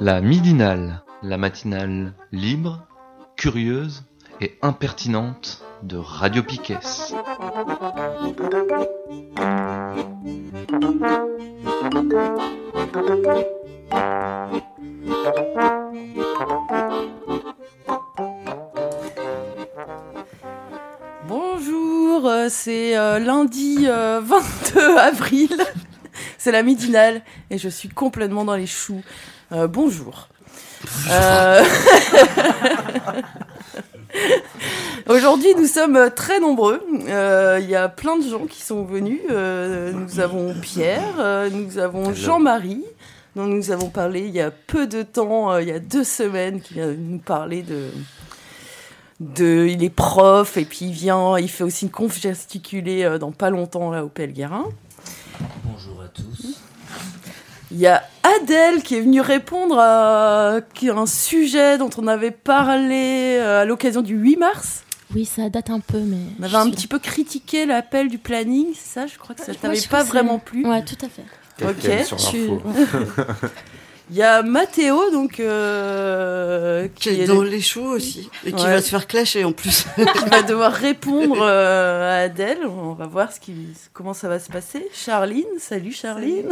La midinale, la matinale libre, curieuse et impertinente de Radio Piquet. Bonjour, euh, c'est euh, lundi euh, 22 avril. c'est la midinale et je suis complètement dans les choux. Euh, bonjour. Euh, Aujourd'hui, nous sommes très nombreux. Euh, Il y a plein de gens qui sont venus. Euh, nous avons Pierre, euh, nous avons Jean-Marie, dont nous avons parlé il y a peu de temps, euh, il y a deux semaines, qui vient nous parler de, de. Il est prof et puis il vient, il fait aussi une conf gesticulée dans pas longtemps là au Pelguerin. Bonjour à tous. Il y a Adèle qui est venue répondre à un sujet dont on avait parlé euh, à l'occasion du 8 mars. Oui, ça date un peu, mais. On avait un petit peu critiqué l'appel du planning, c'est ça? Je crois que ça Ouais, t'avait pas vraiment plu. Ouais, tout à fait. Ok. sur Je. Il y a Mathéo, donc euh, Qui est est- dans les choux aussi. Et qui Ouais. va se faire clasher en plus. qui va devoir répondre euh, à Adèle. On va voir ce qui, comment ça va se passer. Charline, salut Charline.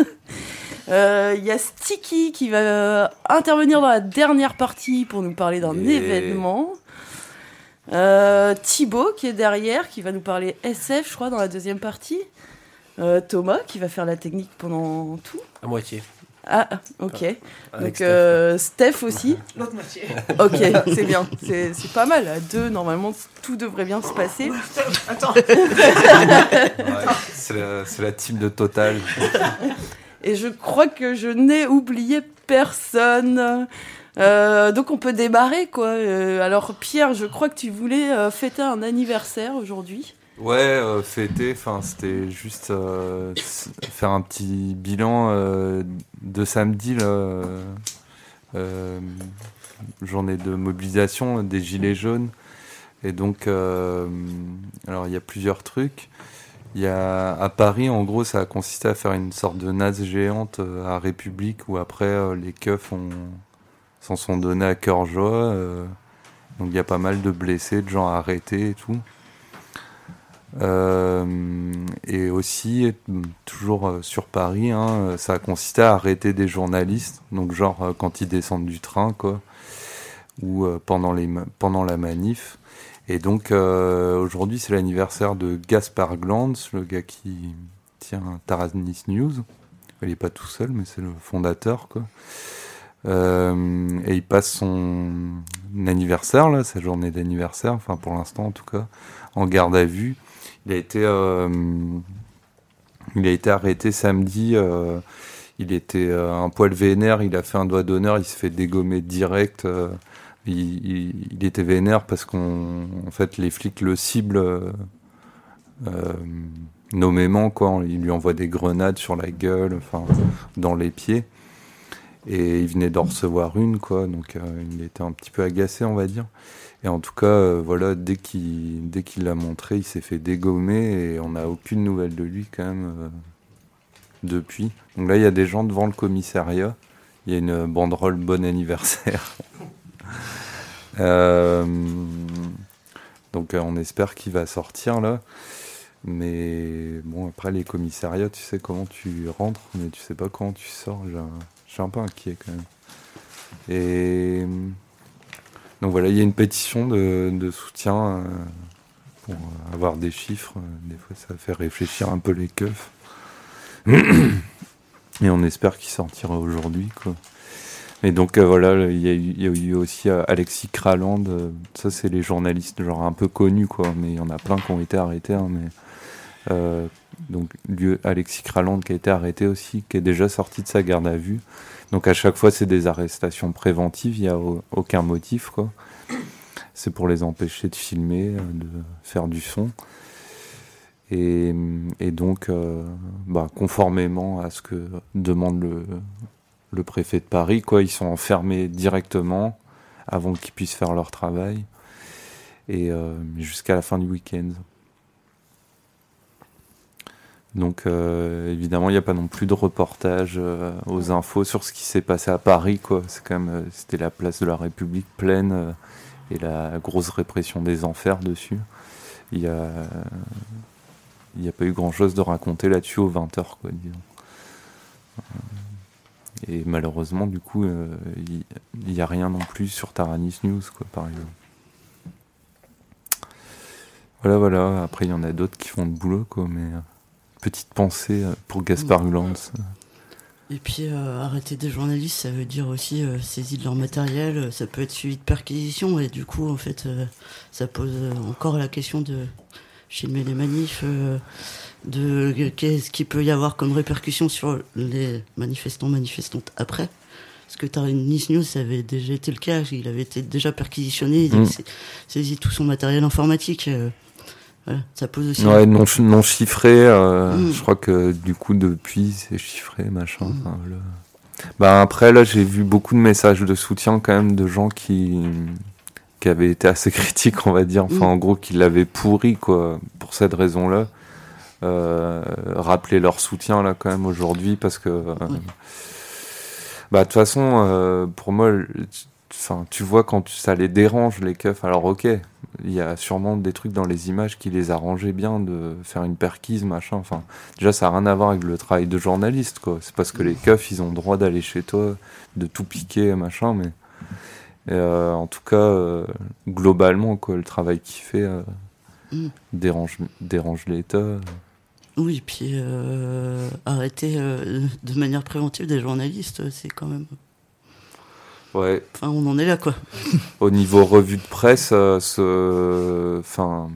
Euh, Il y a Sticky qui va euh, intervenir dans la dernière partie pour nous parler d'un événement. Euh, Thibaut qui est derrière, qui va nous parler SF, je crois, dans la deuxième partie. Euh, Thomas qui va faire la technique pendant tout. À moitié. Ah, ok. Avec Donc Steph. euh, Steph aussi. L'autre moitié. Ok, c'est bien. C'est c'est pas mal. À deux, normalement, tout devrait bien se passer. Ouais, c'est la, c'est la team de Total. Et je crois que je n'ai oublié personne. Euh, donc on peut démarrer quoi. Euh, alors Pierre, je crois que tu voulais euh, fêter un anniversaire aujourd'hui. Ouais, euh, fêter, enfin, c'était juste euh, faire un petit bilan euh, de samedi, là, euh, journée de mobilisation des Gilets jaunes. Et donc, alors il y a plusieurs trucs. Il y a à Paris, en gros, ça a consisté à faire une sorte de naze géante à République où après les keufs s'en sont donnés à cœur joie. donc il y a pas mal de blessés, de gens arrêtés et tout. Euh, et aussi, toujours euh, sur Paris, hein, ça a consisté à arrêter des journalistes, donc genre euh, quand ils descendent du train, quoi, ou pendant, les, pendant la manif. Et donc aujourd'hui, c'est l'anniversaire de Gaspard Glanz, le gars qui tient Taranis News. Il n'est pas tout seul, mais c'est le fondateur, quoi. Et il passe son anniversaire, là, sa journée d'anniversaire, enfin pour l'instant en tout cas, en garde à vue. Il a été, euh, il a été arrêté samedi. euh, il était euh, un poil vénère. Il a fait un doigt d'honneur. Il se fait dégommer direct. il, était vénère parce qu'on, en fait, les flics le ciblent nommément. Quoi. Il lui envoie des grenades sur la gueule, enfin, dans les pieds. Et il venait d'en recevoir une, quoi. Donc, il était un petit peu agacé, on va dire. Et en tout cas, euh, voilà, dès qu'il dès qu'il l'a montré, il s'est fait dégommer et on n'a aucune nouvelle de lui quand même euh, depuis. Donc là, il y a des gens devant le commissariat. Il y a une banderole bon anniversaire. Euh, donc on espère qu'il va sortir là. Mais bon, après les commissariats, tu sais comment tu rentres, mais tu sais pas comment tu sors. Je suis un peu inquiet quand même. Et donc voilà, il y a une pétition de, soutien euh, pour avoir des chiffres. Des fois, ça fait réfléchir un peu les keufs. Et on espère qu'il sortira aujourd'hui. Et donc euh, voilà, il y, a eu- aussi euh, Alexis Kraland. ça, c'est les journalistes genre un peu connus, quoi. Mais il y en a plein qui ont été arrêtés. hein, mais donc lui, Alexis Kraland qui a été arrêté aussi, qui est déjà sorti de sa garde à vue. Donc à chaque fois, c'est des arrestations préventives. Il n'y a au- aucun motif. C'est pour les empêcher de filmer, euh, de faire du son. Et, donc, euh, bah, conformément à ce que demande le, préfet de Paris, ils sont enfermés directement avant qu'ils puissent faire leur travail et euh, jusqu'à la fin du week-end. Donc euh, évidemment, il n'y a pas non plus de reportage euh, aux infos sur ce qui s'est passé à Paris. Quoi. C'est quand même, euh, c'était la place de la République pleine et la grosse répression des enfers dessus. Il n'y a pas eu grand-chose de raconter là-dessus aux 20h, quoi, disons. Et malheureusement, du coup, il n'y a rien non plus sur Taranis News, quoi, par exemple. Voilà, voilà. Après, il y en a d'autres qui font le boulot, quoi, mais petite pensée euh, pour Gaspard Hulans. Et puis euh, arrêter des journalistes, ça veut dire aussi euh, saisie de leur matériel, euh, ça peut être suivi de perquisition et du coup en fait euh, ça pose encore la question de filmer les manifs, de qu'est-ce qu'il peut y avoir comme répercussion sur les manifestants manifestantes après. Parce que Nice News, ça avait déjà été le cas, il avait été déjà perquisitionné, il Mm. avait sa- saisi tout son matériel informatique. Voilà, ça pose aussi. Ouais, non, non chiffré. euh, Mm. Je crois que du coup, depuis, c'est chiffré, machin. Bah, après, là, j'ai vu beaucoup de messages de soutien quand même de gens qui, qui avaient été assez critiques, on va dire. Enfin, Mm. en gros, qui l'avaient pourri, quoi, pour cette raison-là. Euh, rappeler leur soutien, là, quand même, aujourd'hui, parce que. euh. Bah, de toute façon, pour moi, enfin, tu vois quand ça les dérange, les keufs. Alors, ok, il y a sûrement des trucs dans les images qui les arrangeaient bien de faire une perquise, machin. Enfin, déjà, ça n'a rien à voir avec le travail de journaliste, quoi. C'est parce que les keufs, ils ont le droit d'aller chez toi, de tout piquer, machin, mais. euh, en tout cas, euh, globalement, quoi, le travail qu'il fait euh, Mm. dérange, dérange l'État. Oui, puis arrêter de manière préventive des journalistes, c'est quand même. Ouais, Enfin, on en est là, quoi. au niveau revue de presse, euh, ce, enfin,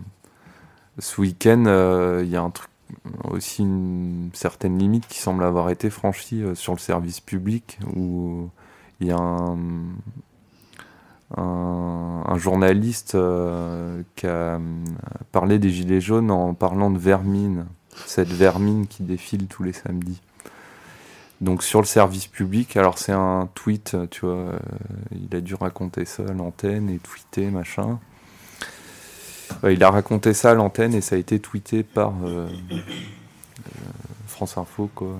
ce week-end, euh, il y a un truc, aussi une certaine limite qui semble avoir été franchie euh, sur le service public, où il y a un, un, un journaliste qui a parlé des Gilets jaunes en parlant de vermine, cette vermine qui défile tous les samedis. Donc sur le service public, alors c'est un tweet, tu vois, euh, il a dû raconter ça à l'antenne et tweeter, machin. Il a raconté ça à l'antenne et ça a été tweeté par euh, euh, France Info, quoi.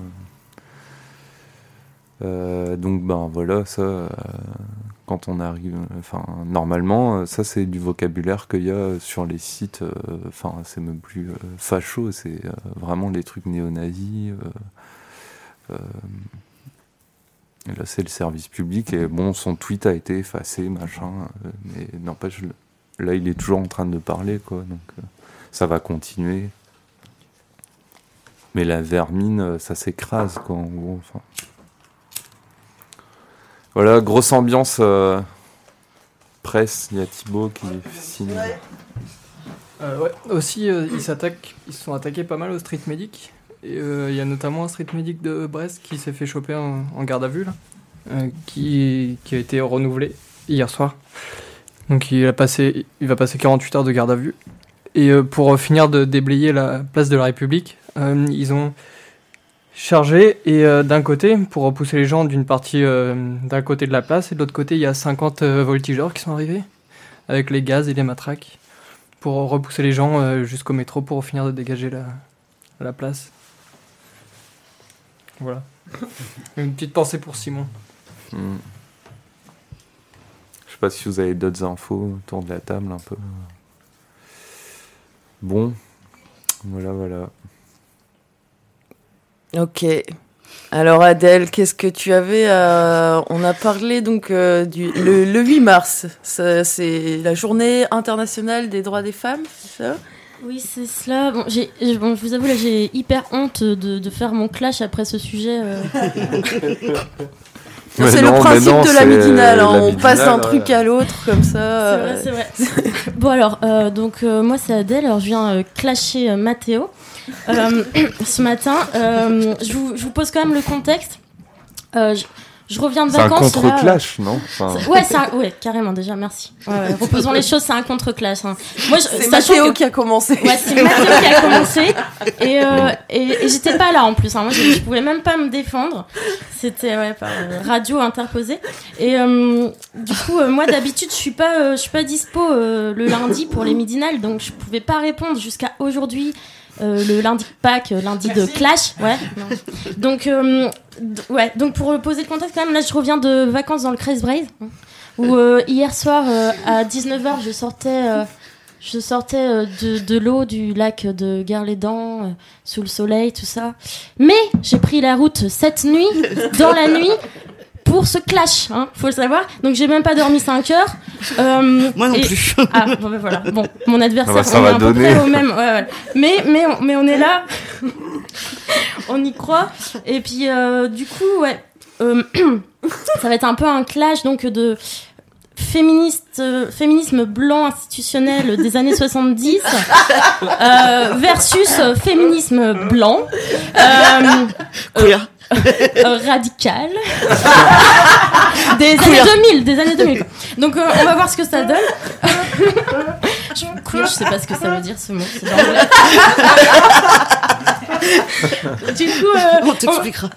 Donc ben voilà, ça, quand on arrive, enfin normalement, ça c'est du vocabulaire qu'il y a sur les sites. Enfin, c'est même plus facho, c'est vraiment les trucs néo-nazis. Euh, là, c'est le service public et bon, son tweet a été effacé, machin. euh, mais n'empêche, là, il est toujours en train de parler, quoi. Donc, euh, ça va continuer. Mais la vermine, ça s'écrase, quoi, en gros. Enfin. Voilà, grosse ambiance presse. Il y a Thibaut qui signe. Euh, ouais. Aussi, ils s'attaquent, ils se sont attaqués pas mal au street medic. Euh, il y a notamment un street medic de Brest qui s'est fait choper en, garde à vue, là, euh, qui, a été renouvelé hier soir. Donc il, a passé, il va passer 48 heures de garde à vue. Et euh, pour finir de déblayer la place de la République, ils ont chargé et d'un côté, pour repousser les gens d'une partie d'un côté de la place, et de l'autre côté, il y a 50 euh, voltigeurs qui sont arrivés avec les gaz et les matraques pour repousser les gens jusqu'au métro pour finir de dégager la place. Voilà. Une petite pensée pour Simon. Hmm. Je sais pas si vous avez d'autres infos autour de la table un peu. Bon, voilà, voilà. Ok. Alors Adèle, qu'est-ce que tu avais à... On a parlé donc euh, du le, le 8 mars. C'est la journée internationale des droits des femmes, c'est ça? Oui, c'est cela. Bon, j'ai, je- bon, je vous avoue, là, j'ai hyper honte de, de faire mon clash après ce sujet. euh. C'est le principe non, de la midinale. hein. la On passe d'un midinale, truc ouais. à l'autre comme ça. C'est euh, vrai, c'est vrai. bon, alors, euh, donc, euh, moi, c'est Adèle. Alors, je viens euh, clasher euh, Mathéo. Euh, ce matin, euh, je, vous, je vous pose quand même le contexte. Euh, je, je reviens de C'est un vacances. là, contre-clash, non Enfin, Ouais, un- ouais, carrément déjà, merci. Ouais, reposons les choses, c'est un contre-clash. hein. Moi, je, C'est Mathéo que- qui a commencé. Ouais, c'est Mathieu qui a commencé et, euh, et, et j'étais pas là en plus. hein. Moi, je, je pouvais même pas me défendre. C'était ouais, par euh, radio interposée. Et euh, du coup, euh, moi d'habitude, je suis pas, euh, je suis pas dispo euh, le lundi pour les midinales, donc je pouvais pas répondre jusqu'à aujourd'hui. Euh, le lundi de Pâques, euh, lundi de Clash, ouais. Donc, euh, ouais. Donc pour poser le contexte quand même, là je reviens de vacances dans le Crest Braze, hein, où euh, hier soir à 19h je sortais je sortais de, de l'eau du lac de euh, sous le soleil, tout ça. Mais j'ai pris la route cette nuit, dans la nuit, pour ce clash, hein, faut le savoir. Donc j'ai même pas dormi 5 heures. Euh, Moi non et- plus. Ah, bon, ben voilà. Bon, mon adversaire, Ah bah, ça on va est à peu donner. près au même. ouais, ouais. Mais, mais, on- mais on est là. on y croit. Et puis, euh, du coup, ouais. euh, ça va être un peu un clash donc de féministe, euh, féminisme blanc institutionnel des années 70 euh, versus euh, féminisme blanc euh, Queer. radical. Des années 2000 des années 2000 donc on va voir ce que ça donne je, queer, je sais pas ce que ça veut dire ce mot du coup euh, On t'expliquera.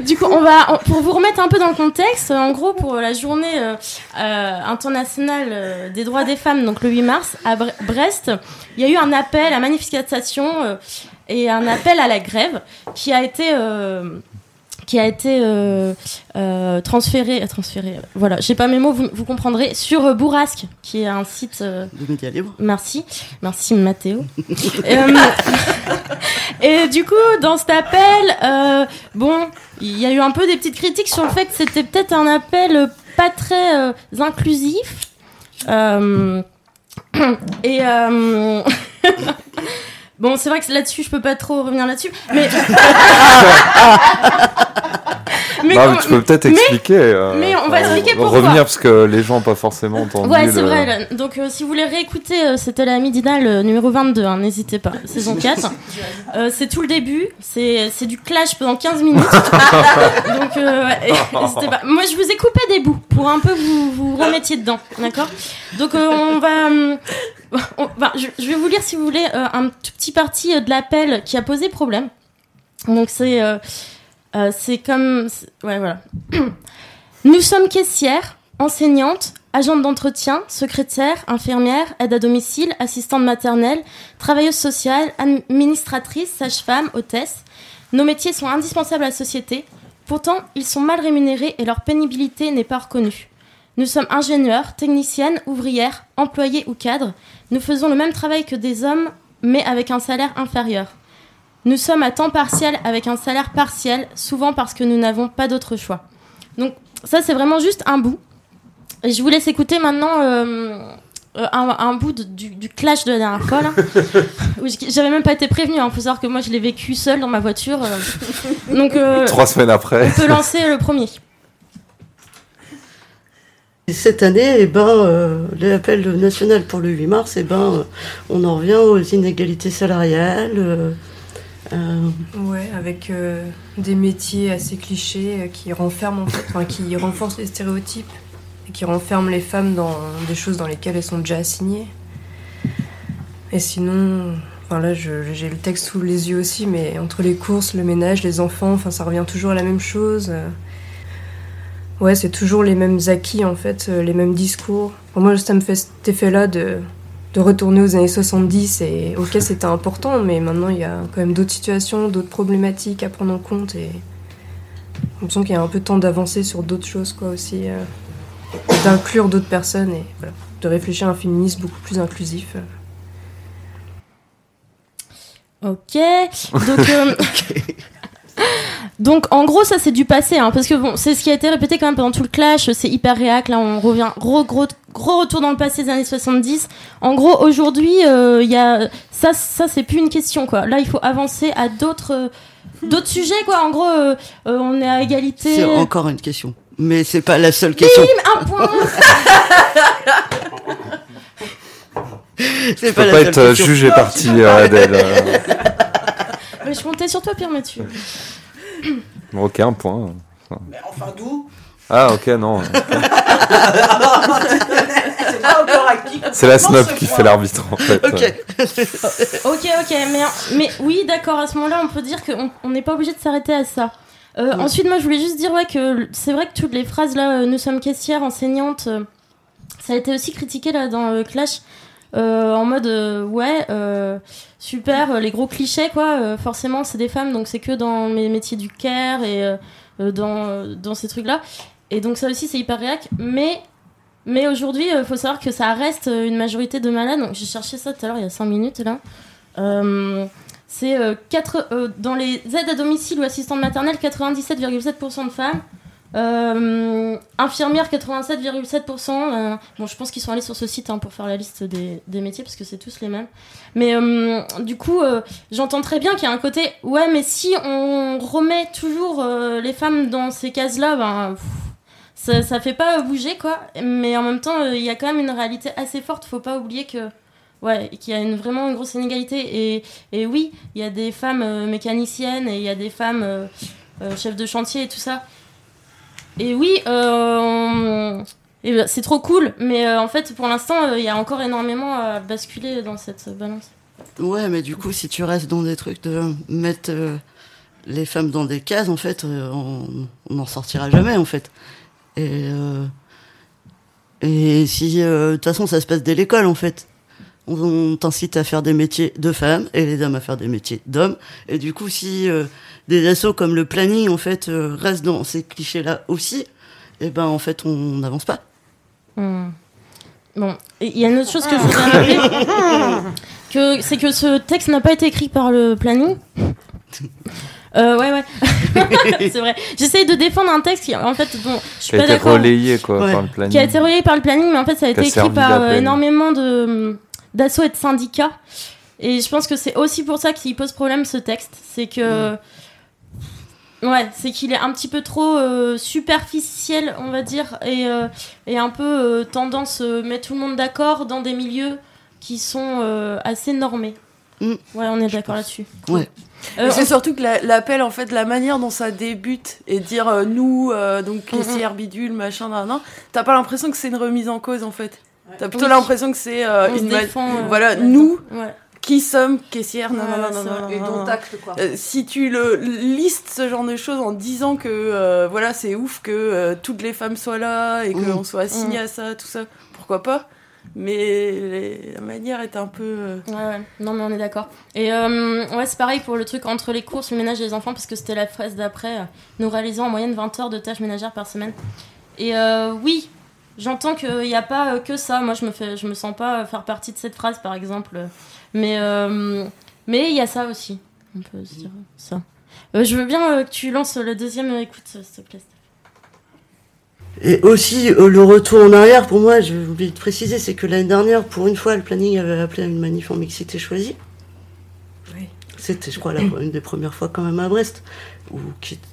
du coup, on va on- pour vous remettre un peu dans le contexte. En gros, pour la journée euh, euh, internationale euh, des droits des femmes, donc le 8 mars à Bre- Brest, il y a eu un appel à manifestation euh, et un appel à la grève qui a été euh, qui a été euh, euh, transféré, transféré. Voilà, j'ai pas mes mots, vous, vous comprendrez sur euh, Bourrasque, qui est un site. euh, De médias libres. Merci, merci Mathéo. Euh, et du coup, dans cet appel, euh, bon, il y a eu un peu des petites critiques sur le fait que c'était peut-être un appel pas très euh, inclusif. Euh, et euh, bon, c'est vrai que là-dessus, je peux pas trop revenir là-dessus, mais mais bah, tu peux peut-être mais- expliquer. euh, mais on va enfin, expliquer pourquoi. Revenir parce que les gens n'ont pas forcément entendu. Ouais, c'est le- vrai. Donc, euh, si vous voulez réécouter, euh, c'était la midinale numéro 22, hein, n'hésitez pas, saison 4. Euh, c'est tout le début, c'est c'est du clash pendant 15 minutes. Donc, euh, n'hésitez pas. Moi, je vous ai coupé des bouts pour un peu vous, vous remettiez dedans, d'accord? Donc, euh, on va. on je, je vais vous lire, si vous voulez, euh, un tout petit parti euh, de l'appel qui a posé problème. Donc, c'est. Euh, c'est comme. Ouais, voilà. Nous sommes caissières, enseignantes, agentes d'entretien, secrétaires, infirmières, aide à domicile, assistantes maternelles, travailleuses sociales, administratrices, sages-femmes, hôtesses. Nos métiers sont indispensables à la société. Pourtant, ils sont mal rémunérés et leur pénibilité n'est pas reconnue. Nous sommes ingénieurs, techniciennes, ouvrières, employés ou cadres. Nous faisons le même travail que des hommes, mais avec un salaire inférieur. Nous sommes à temps partiel avec un salaire partiel, souvent parce que nous n'avons pas d'autre choix. Donc ça, c'est vraiment juste un bout. Et je vous laisse écouter maintenant euh, euh, un, un bout de- du, du clash de la dernière fois. là. Où j- J'avais même pas été prévenue. Il faut savoir que moi, je l'ai vécu seule dans ma voiture. euh. Donc, euh, Trois semaines après. on peut lancer le premier. Et cette année, eh ben, euh, l'appel national pour le 8 mars, eh ben, euh, on en revient aux inégalités salariales. Euh, Ouais, avec euh, des métiers assez clichés euh, qui renferment en fait, qui renforcent les stéréotypes et qui renferment les femmes dans des choses dans lesquelles elles sont déjà assignées. Et sinon, enfin là, j'ai le texte sous les yeux aussi, mais entre les courses, le ménage, les enfants, enfin, ça revient toujours à la même chose. Ouais, c'est toujours les mêmes acquis en fait, euh, les mêmes discours. Pour moi, ça me fait cet effet-là de de retourner aux années 70 et ok c'était important mais maintenant il y a quand même d'autres situations, d'autres problématiques à prendre en compte et j'ai l'impression qu'il y a un peu de temps d'avancer sur d'autres choses quoi aussi, euh, d'inclure d'autres personnes et voilà, de réfléchir à un féminisme beaucoup plus inclusif. euh. Ok. Donc, euh, donc en gros, ça c'est du passé, hein, parce que bon, c'est ce qui a été répété quand même pendant tout le clash. C'est hyper réac. Là, on revient gros, gros, gros retour dans le passé des années 70. En gros, aujourd'hui, euh, il y a ça, ça c'est plus une question quoi. Là, il faut avancer à d'autres, euh, d'autres sujets quoi. En gros, euh, euh, on est à égalité. c'est encore une question. Mais c'est pas la seule question. Un point. C'est Tu pas la seule être euh, question. juge et parti, euh, Adèle. euh. Mais je comptais sur toi, Pierre Mathieu. Ok, un point. Mais enfin, d'où? Ah, ok, non. C'est pas encore acquis. C'est la snob ce qui point. fait l'arbitre, en fait. Ok. Ok, ok, mais, mais oui, d'accord, à ce moment-là, on peut dire qu'on on n'est pas obligé de s'arrêter à ça. Euh, Ouais. Ensuite, moi, je voulais juste dire ouais, que c'est vrai que toutes les phrases là, euh, nous sommes caissières, enseignantes, euh, ça a été aussi critiqué là dans Clash. Euh, en mode euh, ouais euh, super les gros clichés quoi. Forcément c'est des femmes donc c'est que dans les métiers du care et dans dans ces trucs là et donc ça aussi c'est hyper réac. Mais mais aujourd'hui il faut savoir que ça reste une majorité de malades. Donc j'ai cherché ça tout à l'heure il y a 5 minutes là. C'est quatre- dans les aides à domicile ou assistantes maternelles 97,7% de femmes euh, infirmières 87,7%. euh, bon, je pense qu'ils sont allés sur ce site hein, pour faire la liste des, métiers parce que c'est tous les mêmes. Mais euh, du coup, euh, j'entends très bien qu'il y a un côté ouais, mais si on remet toujours les femmes dans ces cases-là, ben ça, ça fait pas bouger quoi. Mais en même temps, il y a quand même une réalité assez forte. Faut pas oublier que ouais, qu'il y a une, vraiment une grosse inégalité. Et, et oui, il y a des femmes mécaniciennes et il y a des femmes chefs de chantier et tout ça. Et oui, euh, ben, c'est trop cool, mais euh, en fait, pour l'instant, euh, il y a encore énormément à basculer dans cette balance. Ouais, mais du coup, si tu restes dans des trucs de mettre les femmes dans des cases, en fait, on n'en sortira jamais, en fait. Et, et si, de toute façon, ça se passe dès l'école, en fait. On, t'incite à faire des métiers de femmes et les hommes à faire des métiers d'hommes. Et du coup, si euh, des assos comme le planning, en fait, euh, restent dans ces clichés-là aussi, et ben, en fait, on n'avance pas. Hmm. Bon, il y a une autre chose que je voudrais rappeler, que c'est que ce texte n'a pas été écrit par le planning. Euh, ouais, ouais, c'est vrai. J'essaye de défendre un texte qui, en fait, bon, je suis Qui a pas été d'accord. relayé, quoi, Ouais. par le planning. qui a été relayé par le planning, mais en fait, ça a Qui a été écrit par euh, énormément de d'assauts et de syndicats. Et je pense que c'est aussi pour ça qu'il pose problème ce texte. C'est que. Ouais, c'est qu'il est un petit peu trop euh, superficiel, on va dire, et, euh, et un peu euh, tendance euh, mettre tout le monde d'accord dans des milieux qui sont euh, assez normés. Mm. Ouais, on est d'accord là-dessus. Ouais. Euh, c'est surtout que la- l'appel, en fait, la manière dont ça débute et dire euh, nous, euh, donc caissière bidule, machin, nan, nan, t'as pas l'impression que c'est une remise en cause en fait. T'as plutôt Oui. l'impression que c'est euh, une ma- défend, euh, voilà, nous ouais. qui sommes caissières, nan, c'est nan, vrai. nan, Et dont acte, quoi. Euh, si tu le listes ce genre de choses en disant que euh, voilà c'est ouf que euh, toutes les femmes soient là et qu'on Mm. soit assigné à ça, tout ça, pourquoi pas? Mais les- la manière est un peu. euh, Ouais, ouais, non, mais on est d'accord. Et euh, ouais, c'est pareil pour le truc entre les courses, le ménage et les enfants, parce que c'était la phrase d'après. euh, Nous réalisons en moyenne 20 heures de tâches ménagères par semaine. Et euh, oui, j'entends qu'il n'y a pas euh, que ça. Moi, je me, fais, je me sens pas faire partie de cette phrase, par exemple. Mais euh, mais il y a ça aussi. On peut se dire ça. Euh, je veux bien euh, que tu lances le deuxième écoute, s'il te plaît. Et aussi, euh, le retour en arrière, pour moi, j'ai oublié de préciser, c'est que l'année dernière, pour une fois, le planning avait appelé à une manif en mixité choisie. Oui. C'était, je crois, la, une des premières fois quand même à Brest, où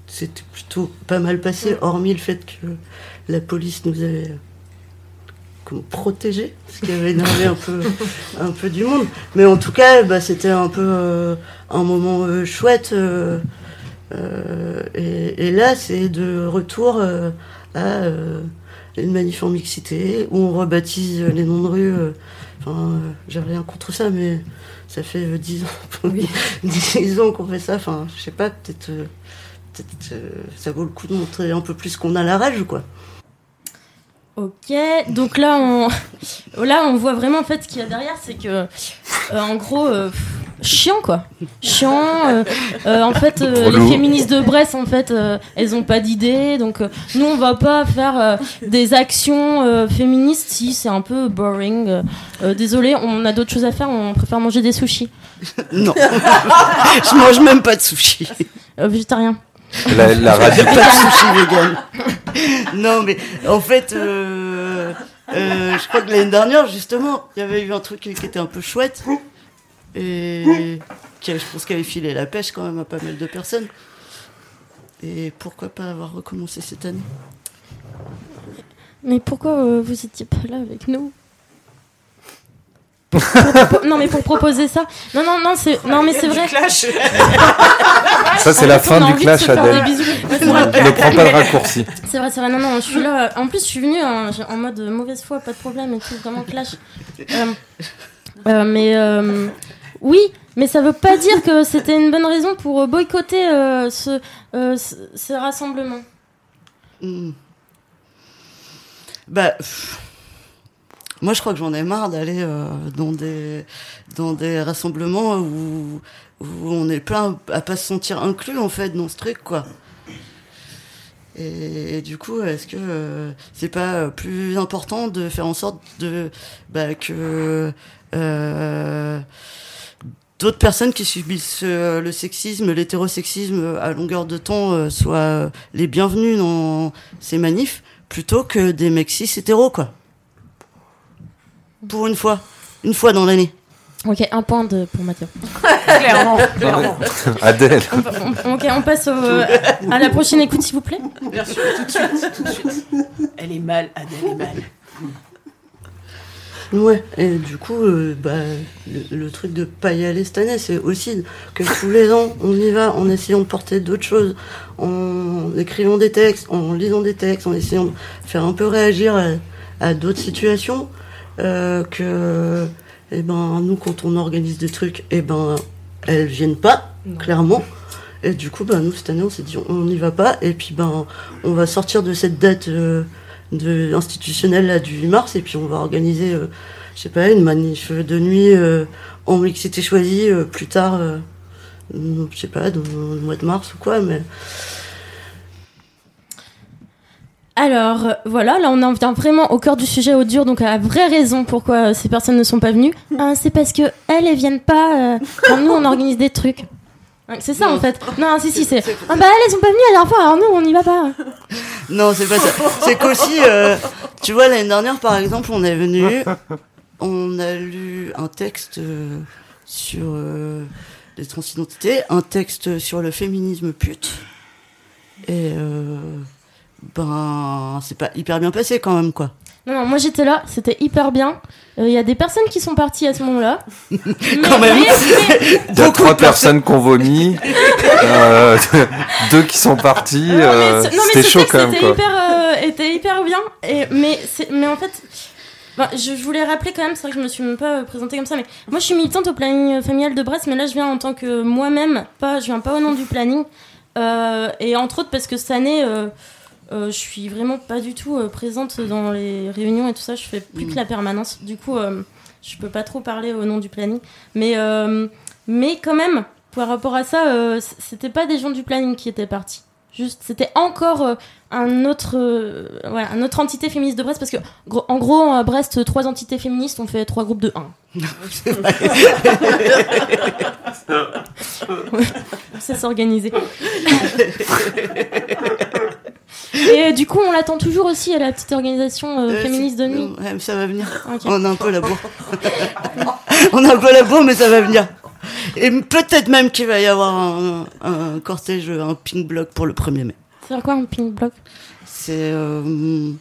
c'était plutôt pas mal passé, hormis le fait que la police nous avait protégés, ce qui avait énervé un peu, un peu du monde. Mais en tout cas, bah, c'était un peu euh, un moment euh, chouette. euh, et, et là, c'est de retour à une manif en mixité où on rebaptise les noms de rue. Enfin, j'ai rien contre ça, mais ça fait euh, 10 ans, 10 ans qu'on fait ça. Enfin, je sais pas, peut-être, peut-être ça vaut le coup de montrer un peu plus qu'on a la rage, quoi. Ok, donc là on, là on voit vraiment en fait ce qu'il y a derrière, c'est que euh, en gros euh, pff, chiant quoi, chiant. euh, euh, en fait, euh, les féministes de Brest en fait, euh, elles ont pas d'idée, donc euh, nous on va pas faire euh, des actions euh, féministes si c'est un peu boring. désolé, on a d'autres choses à faire, on préfère manger des sushis, Non, je mange même pas de sushi. euh, végétarien. La, la radio, pas de sushi vegan. non, mais en fait, euh, euh, je crois que l'année dernière, justement, il y avait eu un truc qui était un peu chouette. Et qui, je pense, qu'il avait filé la pêche quand même à pas mal de personnes. Et pourquoi pas avoir recommencé cette année? Mais pourquoi euh, vous étiez pas là avec nous? Non mais pour proposer ça. Non non non c'est non mais c'est vrai. Ça, c'est la fin du clash, Adèle. Ne prends pas le raccourci. C'est vrai, c'est vrai. Non, non, je suis là. En plus, je suis venue en, en mode mauvaise foi, pas de problème et tout, vraiment clash. Euh, euh, mais euh, oui, mais ça veut pas dire que c'était une bonne raison pour boycotter euh, ce, euh, ce, ce rassemblement. Hmm. Bah, pff, moi je crois que j'en ai marre d'aller euh, dans des dans des rassemblements où où on est plein à pas se sentir inclus en fait dans ce truc quoi. Et, du coup, est-ce que euh, c'est pas plus important de faire en sorte de bah, que euh, d'autres personnes qui subissent euh, le sexisme, l'hétérosexisme à longueur de temps euh, soient les bienvenus dans ces manifs plutôt que des mecs cis hétéros quoi. Pour une fois, une fois dans l'année. Ok, un point de, pour Mathieu. Clairement, clairement. Adèle. On- on- ok, on passe au, à la prochaine écoute, s'il vous plaît. Bien sûr, tout de suite, tout de suite. Elle est mal, Adèle est mal. Ouais, et du coup, euh, bah, le, le truc de pas y aller cette année, c'est aussi que tous les ans, on y va en essayant de porter d'autres choses, en écrivant des textes, en lisant des textes, en essayant de faire un peu réagir à, à d'autres situations, euh, que, eh ben, nous, quand on organise des trucs, eh ben, elles viennent pas, clairement. Et du coup, ben, nous, cette année, on s'est dit, on n'y va pas, et puis, ben, on va sortir de cette date, euh, de institutionnelle là du 8 mars. Et puis on va organiser euh, je sais pas une manif de nuit en mixité choisie plus tard je sais pas dans le mois de mars ou quoi. Mais Alors euh, voilà, là on en vient vraiment au cœur du sujet au dur, donc à la vraie raison pourquoi euh, ces personnes ne sont pas venues. Ah, c'est parce que elles, elles viennent pas. euh, quand nous on organise des trucs. C'est ça en fait. Non, si si c'est. Ah bah elles, elles sont pas venues la dernière fois, alors nous on n'y va pas. non c'est pas ça c'est qu'aussi euh, tu vois l'année dernière par exemple on est venu on a lu un texte euh, sur euh, les transidentités un texte sur le féminisme pute et euh, ben c'est pas hyper bien passé quand même quoi Non, non, moi j'étais là, c'était hyper bien. Euh, Il y a des personnes qui sont parties à ce moment-là. Quand même. Il y a trois personnes qu'on vomit, euh, deux qui sont mais euh, C'était chaud quand même. était Quoi. hyper, euh, était hyper bien. Et, mais, c'est- mais en fait, ben, je, je voulais rappeler quand même, c'est vrai que je me suis même pas euh, présentée comme ça, mais moi je suis militante au planning familial de Brest, mais là je viens en tant que moi-même, pas, je viens pas au nom du planning. Euh, et entre autres parce que cette année, euh, euh, je suis vraiment pas du tout euh, présente dans les réunions et tout ça, je fais plus que la permanence. Du coup, euh, je peux pas trop parler au nom du planning. Mais, euh, mais quand même, par rapport à ça, euh, c'était pas des gens du planning qui étaient partis. Juste, c'était encore euh, un autre, euh, ouais, un autre entité féministe de Brest parce que, gros- en gros, à Brest, trois entités féministes, on fait trois groupes de 1. Ça s'organiser. Et euh, du coup, on l'attend toujours aussi à la petite organisation euh, Euh, féministe de nuit. Ça va venir. On a un peu la bourre. on a un peu la bourre, mais ça va venir. Et peut-être même qu'il va y avoir un, un cortège, un pink block pour le 1er mai. C'est quoi un pink block C'est euh,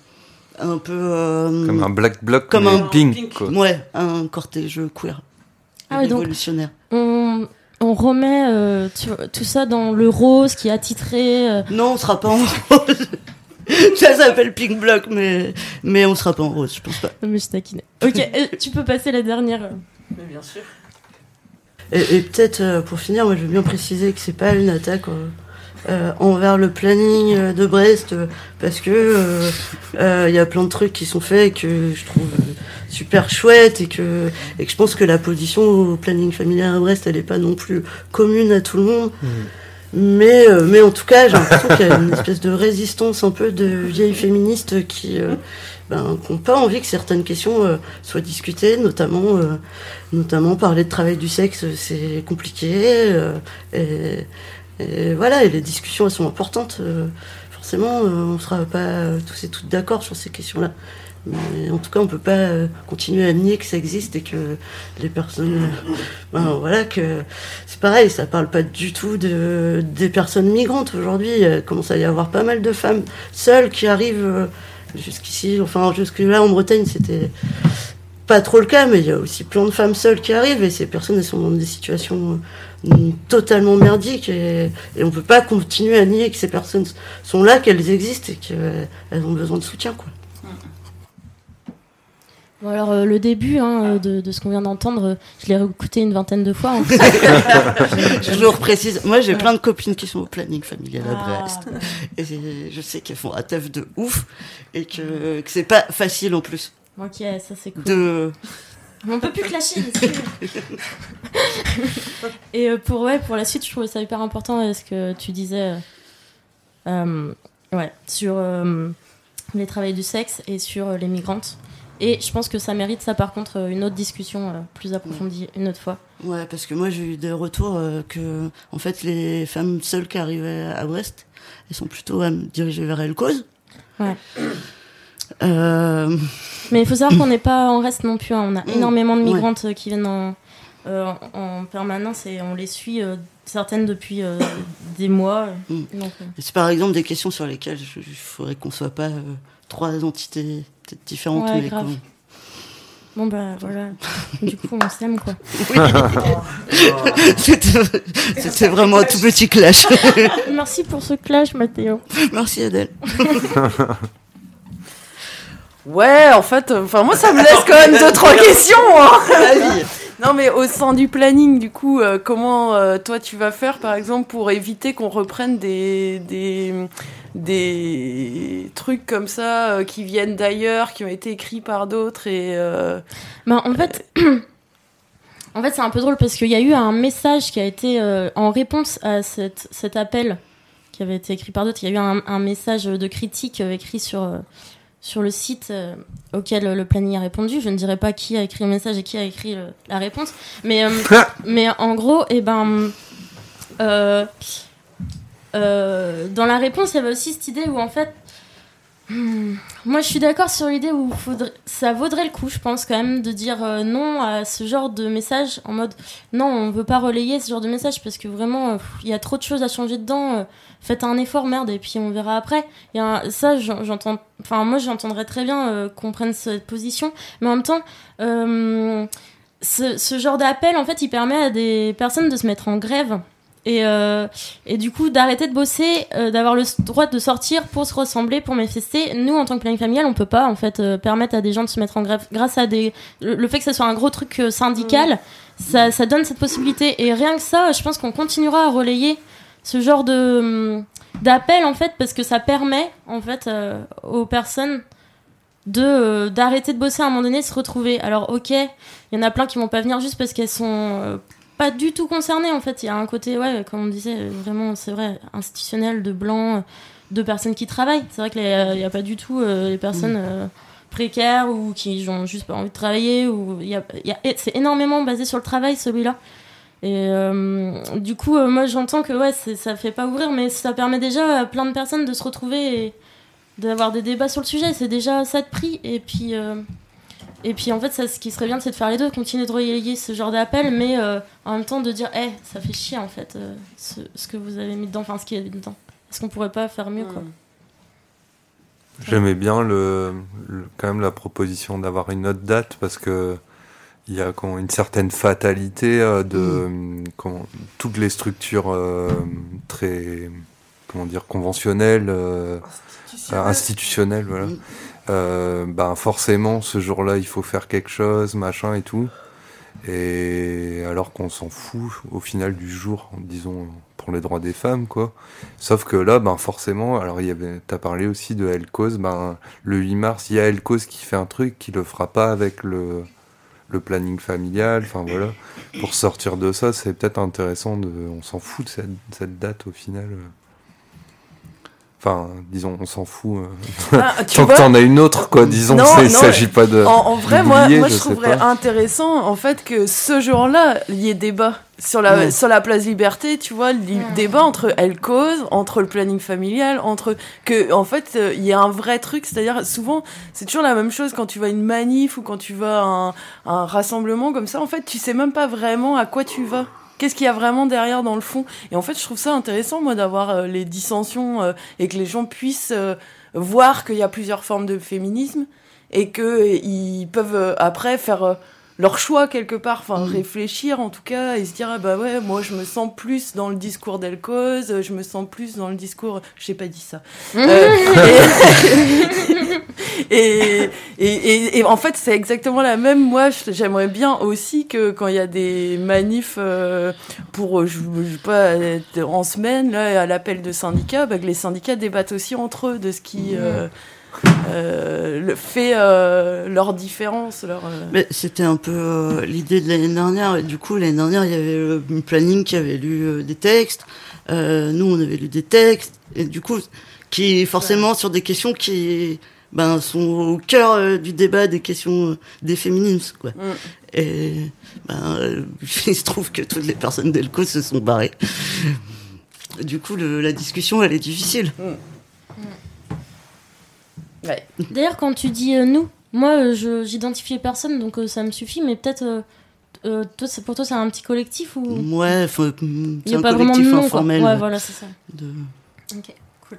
un peu. euh, Comme un black bloc, Comme mais un pink. Ouais, un cortège queer. Ah oui, donc révolutionnaire. on, on remet euh, tu vois, tout ça dans le rose qui est attitré. euh, Non, on sera pas en rose. ça s'appelle pink block, mais, mais on sera pas en rose, je pense pas. mais je taquinais. Ok, euh, tu peux passer la dernière. Mais bien sûr. Et, et peut-être euh, pour finir, moi je veux bien préciser que c'est pas une attaque euh, euh, envers le planning euh, de Brest euh, parce que euh, euh, il y a plein de trucs qui sont faits et que je trouve super chouette et que et que je pense que la position au planning familial à Brest elle est pas non plus commune à tout le monde. Mais, euh, mais en tout cas, j'ai l'impression qu'il y a une espèce de résistance un peu de vieilles féministes qui euh, ben, qui n'ont pas envie que certaines questions euh, soient discutées, notamment, euh, notamment parler de travail du sexe, c'est compliqué. euh, et, et voilà, et les discussions, elles sont importantes. euh, forcément, euh, on ne sera pas tous et toutes d'accord sur ces questions-là. En tout cas, on peut pas euh, continuer à nier que ça existe et que les personnes, euh, voilà, que c'est pareil, ça parle pas du tout de des personnes migrantes aujourd'hui. Il commence à y avoir pas mal de femmes seules qui arrivent euh, jusqu'ici, enfin jusque là en Bretagne, c'était pas trop le cas, mais il y a aussi plein de femmes seules qui arrivent et ces personnes sont dans des situations totalement merdiques et, et on peut pas continuer à nier que ces personnes sont là, qu'elles existent et qu'elles ont besoin de soutien. Quoi. Bon alors euh, le début hein, euh, de, de ce qu'on vient d'entendre, euh, je l'ai réécouté une vingtaine de fois. hein. je le reprécise, moi j'ai plein de copines qui sont au planning familial à Ah. Brest et je sais qu'elles font un taf de ouf et que, que c'est pas facile en plus Ok, ça c'est cool. de... On peut plus clasher. Et pour ouais, pour la suite, je trouvais ça hyper important ce que tu disais, euh, ouais, sur euh, les travailleurs du sexe et sur les migrantes. Et je pense que ça mérite ça par contre euh, une autre discussion euh, plus approfondie une autre fois. Ouais, parce que moi j'ai eu des retours euh, que, en fait, les femmes seules qui arrivaient à Brest, elles sont plutôt à me diriger vers El Cause. Ouais. Euh, Mais il faut savoir qu'on n'est pas en reste non plus. hein. On a Mm. énormément de migrantes euh, qui viennent en, euh, en permanence et on les suit euh, certaines depuis euh, des mois. Mm. Euh, c'est par exemple des questions sur lesquelles il faudrait qu'on soit pas euh, trois entités peut-être différentes, Ouais, mais grave. qu'on- bon bah voilà. du coup, on s'aime quoi. C'était c'était vraiment un tout petit clash. Merci pour ce clash, Mathéo. Merci Adèle. Ouais, en fait, enfin moi ça me laisse quand même deux trois questions. hein. Non mais au sein du planning, du coup, euh, comment euh, toi tu vas faire par exemple pour éviter qu'on reprenne des des des trucs comme ça euh, qui viennent d'ailleurs, qui ont été écrits par d'autres et Bah, en fait, en fait c'est un peu drôle parce qu'il y a eu un message qui a été en réponse à cet appel qui avait été écrit par d'autres. Il y a eu un, message de critique écrit sur, sur le site euh, auquel le planning a répondu. Je ne dirai pas qui a écrit le message et qui a écrit le- la réponse. Mais, euh, mais en gros, eh ben, euh, euh, dans la réponse, il y avait aussi cette idée où en fait, hmm, moi je suis d'accord sur l'idée où ça vaudrait le coup, je pense quand même, de dire euh, non à ce genre de message en mode non, on veut pas relayer ce genre de message parce que vraiment, euh, il y a trop de choses à changer dedans. euh, faites un effort, merde, et puis on verra après. Ça, j'en- j'entends. Enfin, moi, j'entendrais très bien qu'on prenne cette position, mais en même temps. ce genre d'appel, en fait, il permet à des personnes de se mettre en grève et, euh, et du coup d'arrêter de bosser, euh, d'avoir le droit de sortir pour se ressembler, pour manifester. Nous, en tant que planning familial, on peut pas en fait euh, permettre à des gens de se mettre en grève grâce à des le, le fait que ça soit un gros truc syndical, ça, ça donne cette possibilité. Et rien que ça, je pense qu'on continuera à relayer ce genre de hum, d'appel en fait parce que ça permet en fait aux personnes de euh, d'arrêter de bosser à un moment donné, se retrouver. Alors ok, il y en a plein qui vont pas venir juste parce qu'elles sont euh, pas du tout concernées en fait. Il y a un côté ouais, comme on disait, vraiment c'est vrai institutionnel de blanc, de personnes qui travaillent. C'est vrai qu'il n'y a pas du tout euh, les personnes euh, précaires ou qui ont juste pas envie de travailler ou il y a, y a- c'est énormément basé sur le travail celui-là. Et euh, du coup, moi j'entends que ouais, ça fait pas ouvrir, mais ça permet déjà à plein de personnes de se retrouver et d'avoir des débats sur le sujet. C'est déjà ça de prix. Et puis, et puis en fait, ça, ce qui serait bien, c'est de faire les deux, continuer de relayer ce genre d'appel, mais euh, en même temps de dire, eh, ça fait chier en fait, euh, ce, ce que vous avez mis dedans, enfin ce qui est dedans. Est-ce qu'on pourrait pas faire mieux quoi J'aimais bien le, le- quand même la proposition d'avoir une autre date parce que il y a une certaine fatalité euh, de Mm. comment, toutes les structures euh, très comment dire conventionnelles, institutionnelles, voilà. Euh, ben forcément ce jour-là il faut faire quelque chose, machin et tout. Et alors qu'on s'en fout au final du jour, disons pour les droits des femmes quoi. Sauf que là, ben forcément, alors il y avait, t'as parlé aussi de El Cause, ben le 8 mars, il y a El Cause qui fait un truc qui le fera pas avec le le planning familial, enfin voilà. Pour sortir de ça, c'est peut-être intéressant de, on s'en fout de cette, cette date au final. Enfin, disons, on s'en fout. euh, Ah, tu Tant que t'en as une autre, quoi. Disons, Non, c'est- il s'agit pas de. en, en vrai, moi, moi je, trouverais pas. intéressant en fait que ce jour-là, il y ait débat sur la, Ouais. sur la place Liberté, tu vois, le li- débat entre elle cause, entre le planning familial, entre que en fait euh, il y a un vrai truc, c'est-à-dire souvent c'est toujours la même chose quand tu vas à une manif ou quand tu vas à un, un rassemblement comme ça, en fait tu sais même pas vraiment à quoi tu vas. Qu'est-ce qu'il y a vraiment derrière dans le fond? Et en fait, je trouve ça intéressant, moi, d'avoir euh, les dissensions euh, et que les gens puissent euh, voir qu'il y a plusieurs formes de féminisme et que ils peuvent après faire leur choix quelque part, enfin Mm. réfléchir en tout cas et se dire ah bah ouais moi je me sens plus dans le discours d'El Cause, je me sens plus dans le discours, j'ai pas dit ça. Euh, et, et, et, en fait c'est exactement la même. Moi j'aimerais bien aussi que quand il y a des manifs euh, pour euh, je, je sais pas être en semaine là à l'appel de syndicats, bah, que les syndicats débattent aussi entre eux de ce qui euh, euh, le- fait euh, leur différence, leur. euh, Mais c'était un peu euh, l'idée de l'année dernière. Et du coup, l'année dernière, il y avait le planning qui avait lu euh, des textes. Euh, nous, on avait lu des textes. Et du coup, qui forcément sur des questions qui ben, sont au cœur euh, du débat des questions euh, des féminismes. Quoi. Mm. Et ben, euh, il se trouve que toutes les personnes d'Elco se sont barrées. Du coup, le, la discussion, elle est difficile. Ouais. D'ailleurs, quand tu dis euh, nous, moi, euh, je j'identifiais personne, donc euh, ça me suffit, mais peut-être. euh, euh, toi, pour toi, c'est un petit collectif ou? Ouais, faut- Il c'est n'y a un pas vraiment de collectif nom, quoi. informel. Ouais, voilà, c'est ça. de- Ok, cool.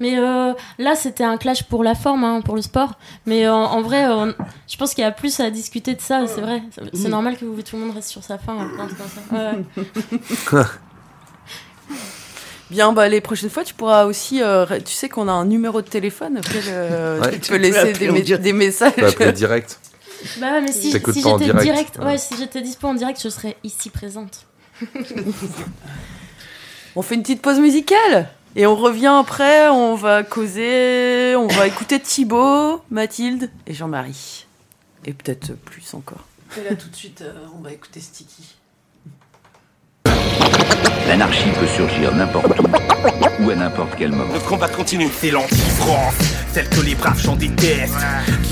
Mais euh, là, c'était un clash pour la forme, hein, pour le sport. Mais en vrai, euh, je pense qu'il y a plus à discuter de ça, c'est vrai. C'est- normal que vous, tout le monde reste sur sa fin. comme ça. Ouais. Bien, bah, les prochaines fois, tu pourras aussi. euh, tu sais qu'on a un numéro de téléphone auquel euh, Ouais. tu Tu peux laisser des, messages. Tu peux appeler direct. Bah mais si, si pas en j'étais direct. direct, ouais, Ouais. si j'étais dispo en direct, je serais ici présente. On fait une petite pause musicale et on revient après. On va causer. On va écouter Thibaut, Mathilde et Jean-Marie. Et peut-être plus encore. Et là, tout de suite, euh, on va écouter Sticky. L'anarchie peut surgir n'importe où ou à n'importe quel moment. Notre combat continue. C'est l'anti-France, celle que les braves gens détestent.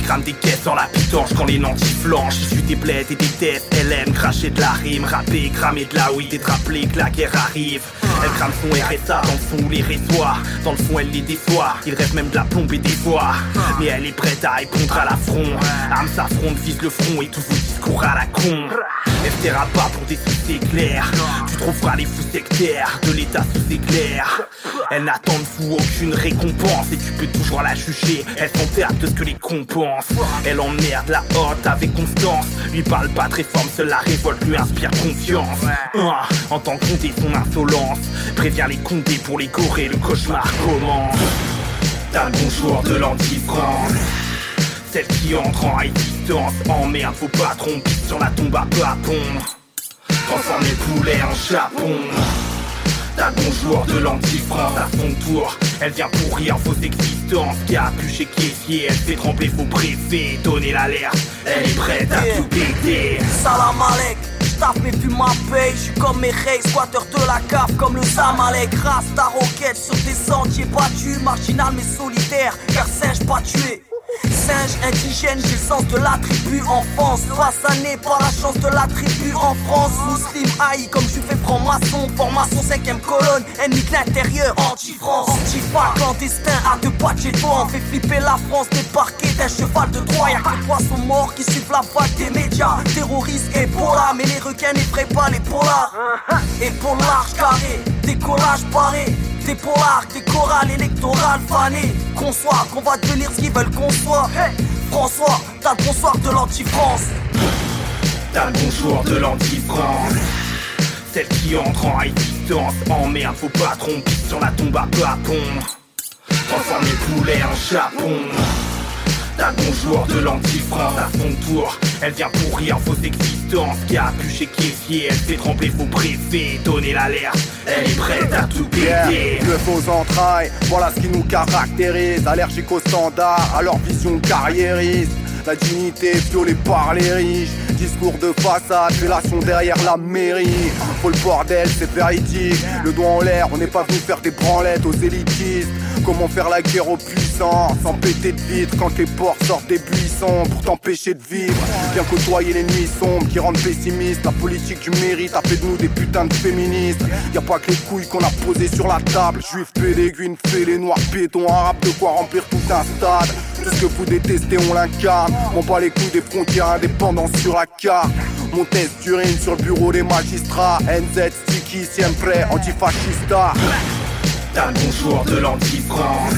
Qui crament des caisses dans la pitanche quand les nantis flanchent. Issus des bleds et des tests, elle aime cracher de la rime, rapper, cramer de la weed et rappeler que la guerre arrive. Elle crame son RSA dans le fond les reçoit. Dans le fond, elle les déçoit. Il rêve même de la plomber des voix. Mais elle est prête à répondre à l'affront. Armes s'affrontent, vise le front et tous vos discours à la con. Elle se taira pas pour des succès clairs. Tu trouveras les fous sectaires de l'état sous éclair. Elle n'attend de vous aucune récompense et tu peux toujours la juger. Elle s'en perd de ce que les compensent. Elle emmerde la haute avec constance. Lui parle pas très forme, seule la révolte lui inspire confiance. Ah, entend compter son insolence. Prévient les condés pour les corées, le cauchemar commence. T'as bonjour de l'anti-France. Celle qui entre en résistance Emmerde vos patrons Pisse sur la tombe à peu à pondre Transforme les poulets en chapon T'as le bonjour de l'anti-France à son tour. Elle vient pourrir vos existences pu chez caissier Elle fait trembler vos préfets Donner l'alerte. Elle est prête à tout péter. Salam alek, j'taffe mes fumes ma paye, j'suis comme mes reys, squatter de la cave comme le Zamalek, race ta roquette sur des sentiers battus, marginal mais solitaire, car singe pas tué. Singe indigène, j'ai sens de la tribu en France. Façonné par la chance de la tribu en France. Muslim haï comme je fais franc-maçon. Formation cinquième colonne, ennemi de l'intérieur Anti-France, antifa clandestin à deux pas de toi On fait flipper la France débarquer d'un cheval de Troie. Y'a que les poissons morts qui suivent la vague des médias. Terroristes et polar, mais les requins n'effraient pas les polars. Et pour large carré, décollage barré des polars, des chorales électorales fanées. Qu'on soit, qu'on va devenir ce qu'ils veulent qu'on soit François, t'as le bonsoir de l'anti-France. T'as le bonjour de l'anti-France. Celle qui entre en résistance Emmerde vos patrons Pisse sur la tombe à pondre Transforme les poulets en chapon Le bonjour de l'anti-France à son tour Elle vient pourrir vos existences pu chez caissier Elle fait trembler vos préfets Donner l'alerte Elle est prête à tout péter Le aux entrailles, voilà ce qui nous caractérise. Allergique aux standards, à leur vision carriériste. La dignité violée par les riches. Discours de façade, fellation derrière la mairie. Faut le bordel, c'est véridique. Le doigt en l'air, on n'est pas venu faire des branlettes aux élitistes. Comment faire la guerre aux puissants sans péter de vitres quand les porcs sortent des buissons pour t'empêcher de vivre? Bien côtoyer les nuits sombres qui rendent pessimistes. La politique du mérite a fait de nous des putains de féministes. Y a pas que les couilles qu'on a posées sur la table. Juifs, péléguines, fêlés, noirs, béton, arabes, de quoi remplir tout un stade. Tout ce que vous détestez, on l'incarne. On bat les couilles des frontières indépendantes sur la carte. Mon test d'urine sur le bureau des magistrats. NZ, sticky, siempre, antifascista. T'as bonjour de l'anti-France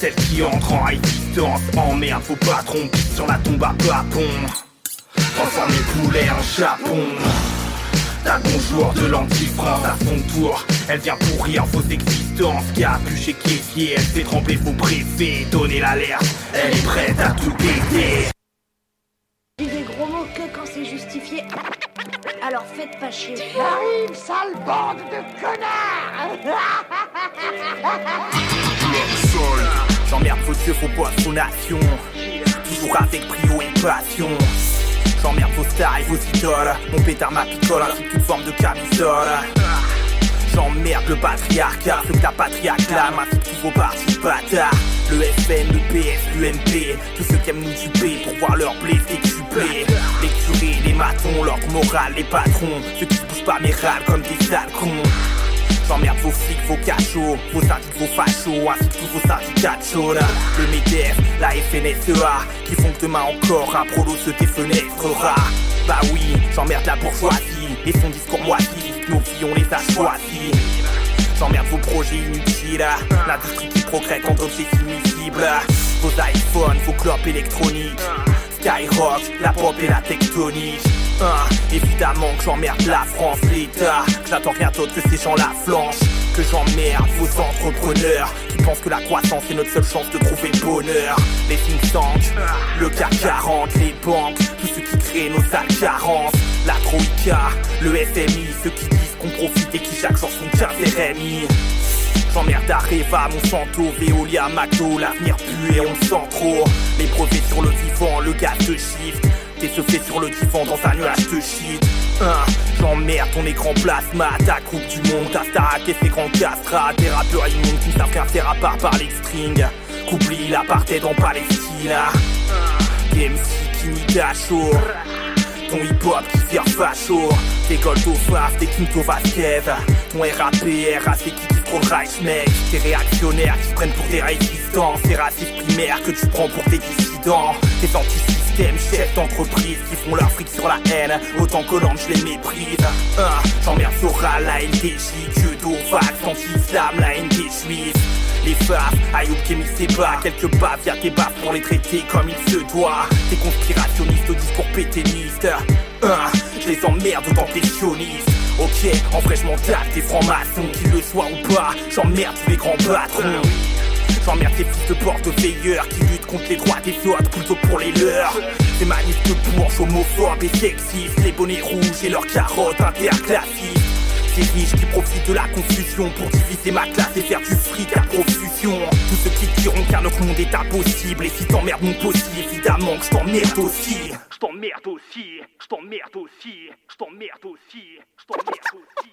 Celle qui entre en résistance existence. Emmerde vos patrons, pisse sur la tombe à papon. Transforme les poulets en Japon. La bonjour de l'anti-France à son tour. Elle vient pourrir vos existences. Qui a pu chez caissier, elle fait trembler vos préfets. Donnez l'alerte, elle est prête à tout péter. dis des gros mots que quand c'est justifié. Alors faites pas chier. J'arrive, sale bande de connards J'emmerde vos dieux, vos boîtes, vos nations. Toujours avec brio et passion. J'emmerde vos stars et vos idoles. Mon pétard, ma picole, ainsi qu'une forme de camisole. J'emmerde le patriarcat, ceux que la patrie acclame, ainsi que tous vos partis bâtards. Le FN, le PS, l'UMP, tous ceux qui aiment nous tuer pour voir leur blé décuplé. Les curés, les matons, leur morale, les patrons, ceux qui se bougent pas mes râles comme des sales. J'emmerde vos flics, vos cachots, vos syndics, vos fachos, ainsi que tous vos syndicats. Le MEDEF, la FNSEA, qui font que demain encore un prolo se défenestrera. Bah oui, j'emmerde la bourgeoisie, et son discours moisi, nos vies on les a choisis. J'emmerde vos projets inutiles, l'industrie qui progresse en objets immiscibles. Vos iPhones, vos clopes électroniques, Skyrock, la pop et la tectonique. Hein, évidemment que j'emmerde la France, l'État, que j'attends rien d'autre que ces gens la flanche. Que j'emmerde vos entrepreneurs qui pensent que la croissance est notre seule chance de trouver le bonheur. Les think tanks, le CAC 40, les banques, tous ceux qui créent nos sales carences. La Troïka, le FMI, ceux qui disent qu'on profite et qui chaque jour sont 15 RMI. J'emmerde Areva, Monsanto, Veolia, McDo, l'avenir pue et on le sent trop. Les brevets sur le vivant, le gaz de shift. T'es se fait sur le divan dans un nuage de shit. Hein, J'emmerde ton écran plasma, ta coupe du monde, ta Starac et ses grands castrats. Des rappeurs immondes qui savent rien faire à part parler de string. Qu'oublie l'apartheid en Palestine. Des MC qui ta chaud. Ton hip-hop qui vire facho. Tes Goldo Faf, tes Quinto Vasquez. Ton RAPR, assez qui Reich, mec. Tes réactionnaires qui se prennent pour des résistants. Ces racistes primaires que tu prends pour des dissidents. Tes antisystèmes, chefs d'entreprise qui font leur fric sur la haine. Autant que l'ange, les méprise. Hein, J'emmerde Sora, la NDJ, Dieu d'Ovax, anti-islam, la des juifs. Les faves, Ayoub Kémy pas quelques baves, y'a tes baves pour les traiter comme il se doit. T'es conspirationnistes au discours péténiste. Hein, je les emmerde autant que les sionistes. Ok, en vrai je m'en des francs-maçons, qu'ils le soient ou pas. J'emmerde tous les grands patrons. J'emmerde ces fils de porte-veilleurs qui luttent contre les droits des autres plutôt pour les leurs. Ces manifs de bourges homophobes et sexistes, les bonnets rouges et leurs carottes interclassistes. Ces riches qui profitent de la confusion pour diviser ma classe et faire du fric à profusion. Tous ceux qui diront qu'un autre monde est impossible. Et si t'emmerdes mon possible, évidemment que je t'emmerde aussi. Je t'emmerde aussi, je t'emmerde aussi, je t'emmerde aussi, je t'emmerde aussi.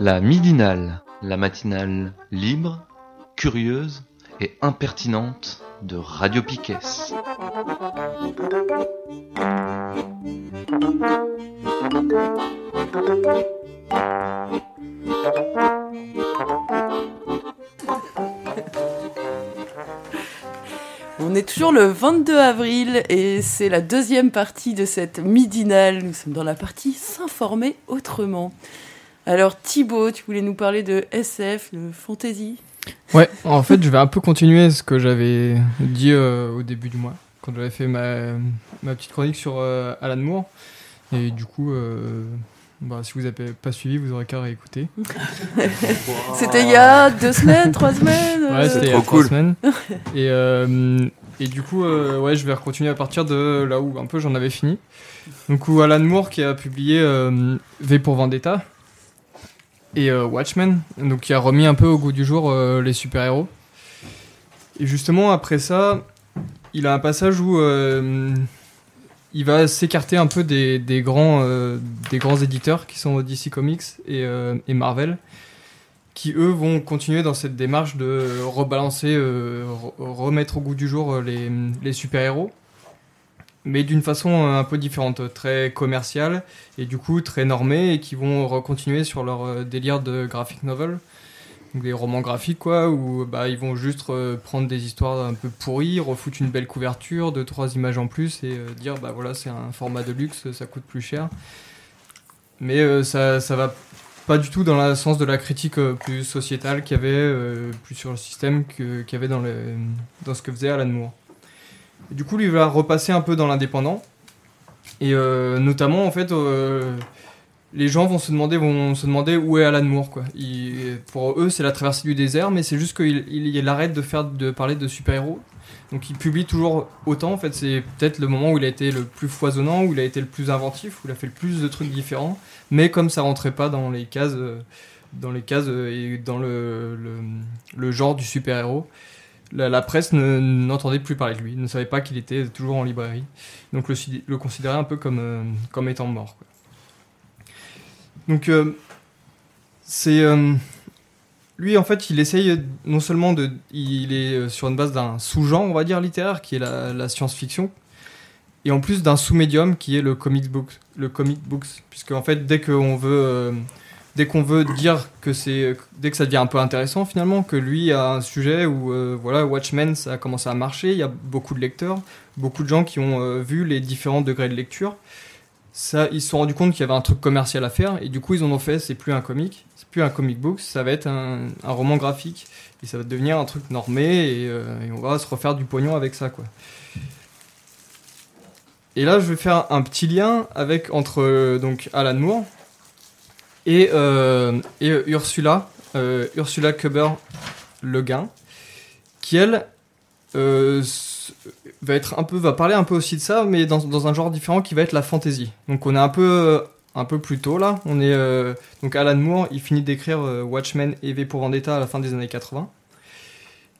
La midinale, la matinale libre, curieuse et impertinente de Radio Piquet. On est toujours le 22 avril et c'est la deuxième partie de cette midinale. Nous sommes dans la partie s'informer autrement. Alors Thibaut, tu voulais nous parler de SF, de fantasy? Ouais, en fait, je vais un peu continuer ce que j'avais dit euh, au début du mois, quand j'avais fait ma, ma petite chronique sur euh, Alan Moore. Et du coup, euh, bah, si vous n'avez pas suivi, vous aurez qu'à réécouter. C'était il y a deux semaines, trois semaines Ouais, c'était il y a trois semaines. Et, euh, et du coup, euh, ouais, je vais continuer à partir de là où un peu j'en avais fini. Donc, où Alan Moore qui a publié euh, V pour Vendetta et euh, Watchmen, donc qui a remis un peu au goût du jour euh, les super-héros. Et justement, après ça, il a un passage où euh, il va s'écarter un peu des, grands, des grands éditeurs qui sont DC Comics et, Marvel, qui eux vont continuer dans cette démarche de rebalancer, re- remettre au goût du jour les super-héros, mais d'une façon euh, un peu différente, très commerciale et du coup très normée, et qui vont continuer sur leur euh, délire de graphic novel. Donc des romans graphiques quoi, où bah, ils vont juste euh, prendre des histoires un peu pourries, refoutre une belle couverture, deux trois images en plus et dire bah voilà c'est un format de luxe, ça coûte plus cher. Mais ça ça va pas du tout dans le sens de la critique plus sociétale qu'il y avait, plus sur le système qu'il y avait dans, dans ce que faisait Alan Moore. Du coup lui il va repasser un peu dans l'indépendant et euh, notamment en fait euh, les gens vont se demander vont se demander où est Alan Moore quoi. Pour eux c'est la traversée du désert mais c'est juste qu'il il, il arrête de faire de parler de super-héros. Donc il publie toujours autant en fait c'est peut-être le moment où il a été le plus foisonnant, où il a été le plus inventif, où il a fait le plus de trucs différents mais comme ça rentrait pas dans les cases euh, dans les cases et dans le genre du super-héros. La, la presse ne- n'entendait plus parler de lui, ne savait pas qu'il était toujours en librairie, donc le, le considérait un peu comme, euh, comme étant mort. Donc, euh, c'est. euh, lui, en fait, il essaye non seulement de. Il est sur une base d'un sous-genre, on va dire, littéraire, qui est la, la science-fiction, et en plus d'un sous-médium qui est le comic book. Le comic books. Puisque, en fait, dès qu'on veut. Dès qu'on veut dire que c'est, dès que ça devient un peu intéressant finalement, que lui a un sujet où euh, voilà Watchmen ça a commencé à marcher, il y a beaucoup de lecteurs, beaucoup de gens qui ont euh, vu les différents degrés de lecture, ça, ils se sont rendus compte qu'il y avait un truc commercial à faire et du coup ils en ont fait c'est plus un comic c'est plus un comic book ça va être un, roman graphique et ça va devenir un truc normé et, euh, et on va se refaire du pognon avec ça quoi. Et là je vais faire un petit lien avec entre donc Alan Moore et, euh, et Ursula euh, Ursula Kuber Le Guin qui elle euh, va être un peu va parler un peu aussi de ça mais dans, un genre différent qui va être la fantasy donc on est un peu un peu plus tôt là. On est euh, donc Alan Moore il finit d'écrire euh, Watchmen et V pour Vendetta à la fin des années 80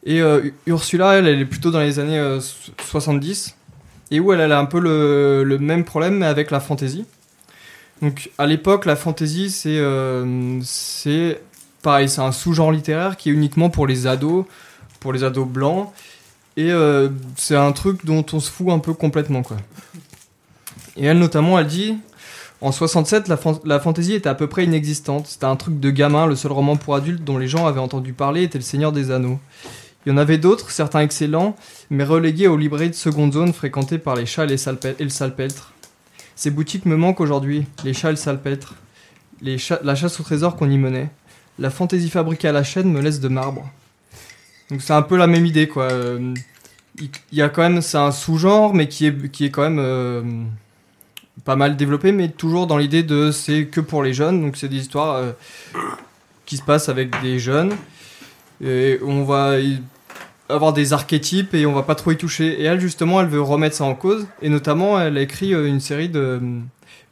et euh, Ursula elle est plutôt dans les années euh, so- 70 et où elle, elle a un peu le, le même problème mais avec la fantasy donc à l'époque la fantasy c'est euh, c'est pareil c'est un sous-genre littéraire qui est uniquement pour les ados pour les ados blancs et euh, c'est un truc dont on se fout un peu complètement, quoi. Et elle, notamment, elle dit En 67, la, fan- la fantasy était à peu près inexistante. C'était un truc de gamin. Le seul roman pour adultes dont les gens avaient entendu parler était Le Seigneur des Anneaux. Il y en avait d'autres, certains excellents, mais relégués aux librairies de seconde zone fréquentées par les chats et, les et le salpêtre. Ces boutiques me manquent aujourd'hui, les chats et le salpêtre. La chasse au trésor qu'on y menait. La fantaisie fabriquée à la chaîne me laisse de marbre. Donc c'est un peu la même idée quoi. Euh, Il y a quand même c'est un sous-genre mais qui est qui est quand même euh, pas mal développé mais toujours dans l'idée de c'est que pour les jeunes donc c'est des histoires euh, qui se passent avec des jeunes et on va avoir des archétypes et on va pas trop y toucher et elle justement elle veut remettre ça en cause et notamment elle a écrit euh, une série de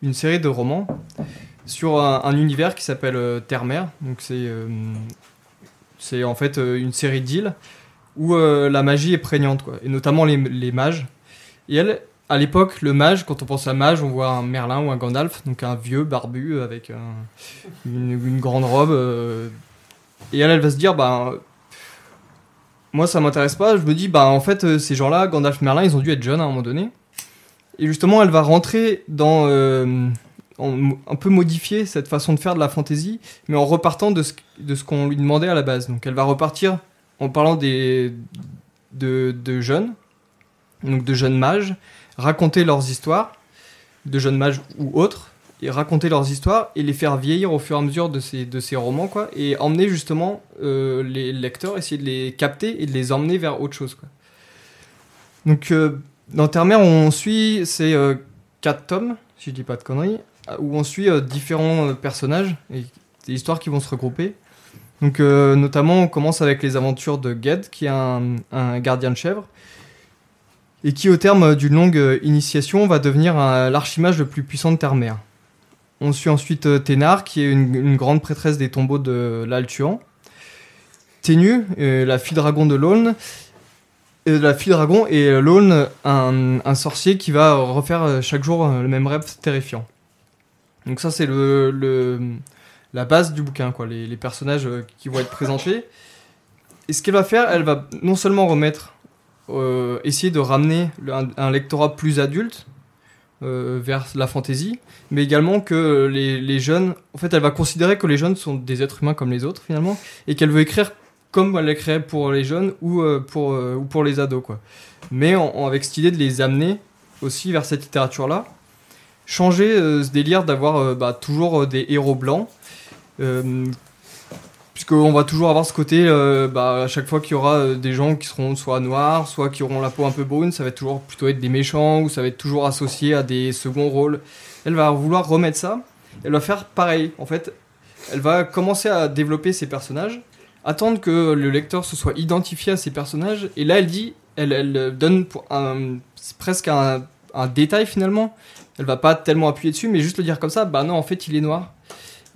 une série de romans sur un, un univers qui s'appelle euh, Terre-Mer donc c'est euh, c'est en fait une série d'îles où la magie est prégnante, quoi. Et notamment les, les mages. Et elle, à l'époque, le mage, quand on pense à mage, on voit un Merlin ou un Gandalf, donc un vieux barbu avec un- une, grande robe. et elle, elle va se dire, bah, moi ça m'intéresse pas. Je me dis, bah, en fait, euh, ces gens-là, Gandalf, Merlin, ils ont dû être jeunes à un moment donné. Et justement, elle va rentrer dans. euh, un peu modifier cette façon de faire de la fantasy, mais en repartant de ce, de ce qu'on lui demandait à la base. Donc elle va repartir en parlant des, de, de jeunes, donc de jeunes mages, raconter leurs histoires, de jeunes mages ou autres, et raconter leurs histoires et les faire vieillir au fur et à mesure de ces, de ces romans, quoi, et emmener justement euh, les lecteurs, essayer de les capter et de les emmener vers autre chose. Quoi. Donc euh, dans Terre-Mer, on suit ces euh, quatre tomes, si je dis pas de conneries, où on suit différents personnages et des histoires qui vont se regrouper. Donc, notamment, on commence avec les aventures de Ged, qui est un, un gardien de chèvre, et qui, au terme d'une longue initiation, va devenir l'archimage le plus puissant de Terre-Mer. On suit ensuite euh, Thénard, qui est une, grande prêtresse des tombeaux de l'Altuan. Ténu, euh, la fille dragon de l'Aulne, Et la fille dragon et euh, Lone, un, sorcier qui va refaire euh, chaque jour euh, le même rêve terrifiant. Donc ça c'est le, la base du bouquin, quoi, les, personnages euh, qui vont être présentés. Et ce qu'elle va faire, elle va non seulement remettre, euh, essayer de ramener un, un lectorat plus adulte euh, vers la fantaisie, mais également que les, les jeunes, en fait, elle va considérer que les jeunes sont des êtres humains comme les autres finalement, et qu'elle veut écrire comme elle l'écrirait pour les jeunes ou euh, pour euh, ou pour les ados quoi. Mais avec cette idée de les amener aussi vers cette littérature là, changer ce délire d'avoir bah, toujours des héros blancs. Euh, Puisqu'on va toujours avoir ce côté, euh, bah, à chaque fois qu'il y aura euh, des gens qui seront soit noirs, soit qui auront la peau un peu brune, ça va toujours plutôt être des méchants, ou ça va être toujours associé à des seconds rôles. Elle va vouloir remettre ça, elle va faire pareil. En fait, elle va commencer à développer ses personnages, attendre que le lecteur se soit identifié à ces personnages, et là elle dit, elle, elle donne presque un, un détail finalement. Elle va pas tellement appuyer dessus, mais juste le dire comme ça, bah non, en fait il est noir.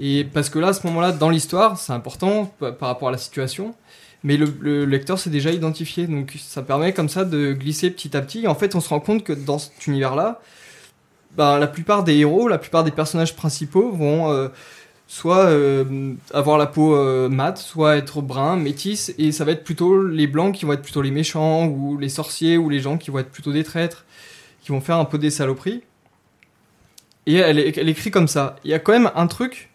Et parce que là, à ce moment-là, dans l'histoire, c'est important pa- par rapport à la situation, mais le, le lecteur s'est déjà identifié, donc ça permet comme ça de glisser petit à petit. Et en fait, on se rend compte que dans cet univers-là, ben, la plupart des héros, la plupart des personnages principaux vont euh, soit euh, avoir la peau euh, mate, soit être brun, métis, et ça va être plutôt les blancs qui vont être plutôt les méchants, ou les sorciers, ou les gens qui vont être plutôt des traîtres, qui vont faire un peu des saloperies. Et elle écrit comme ça. Il y a quand même un truc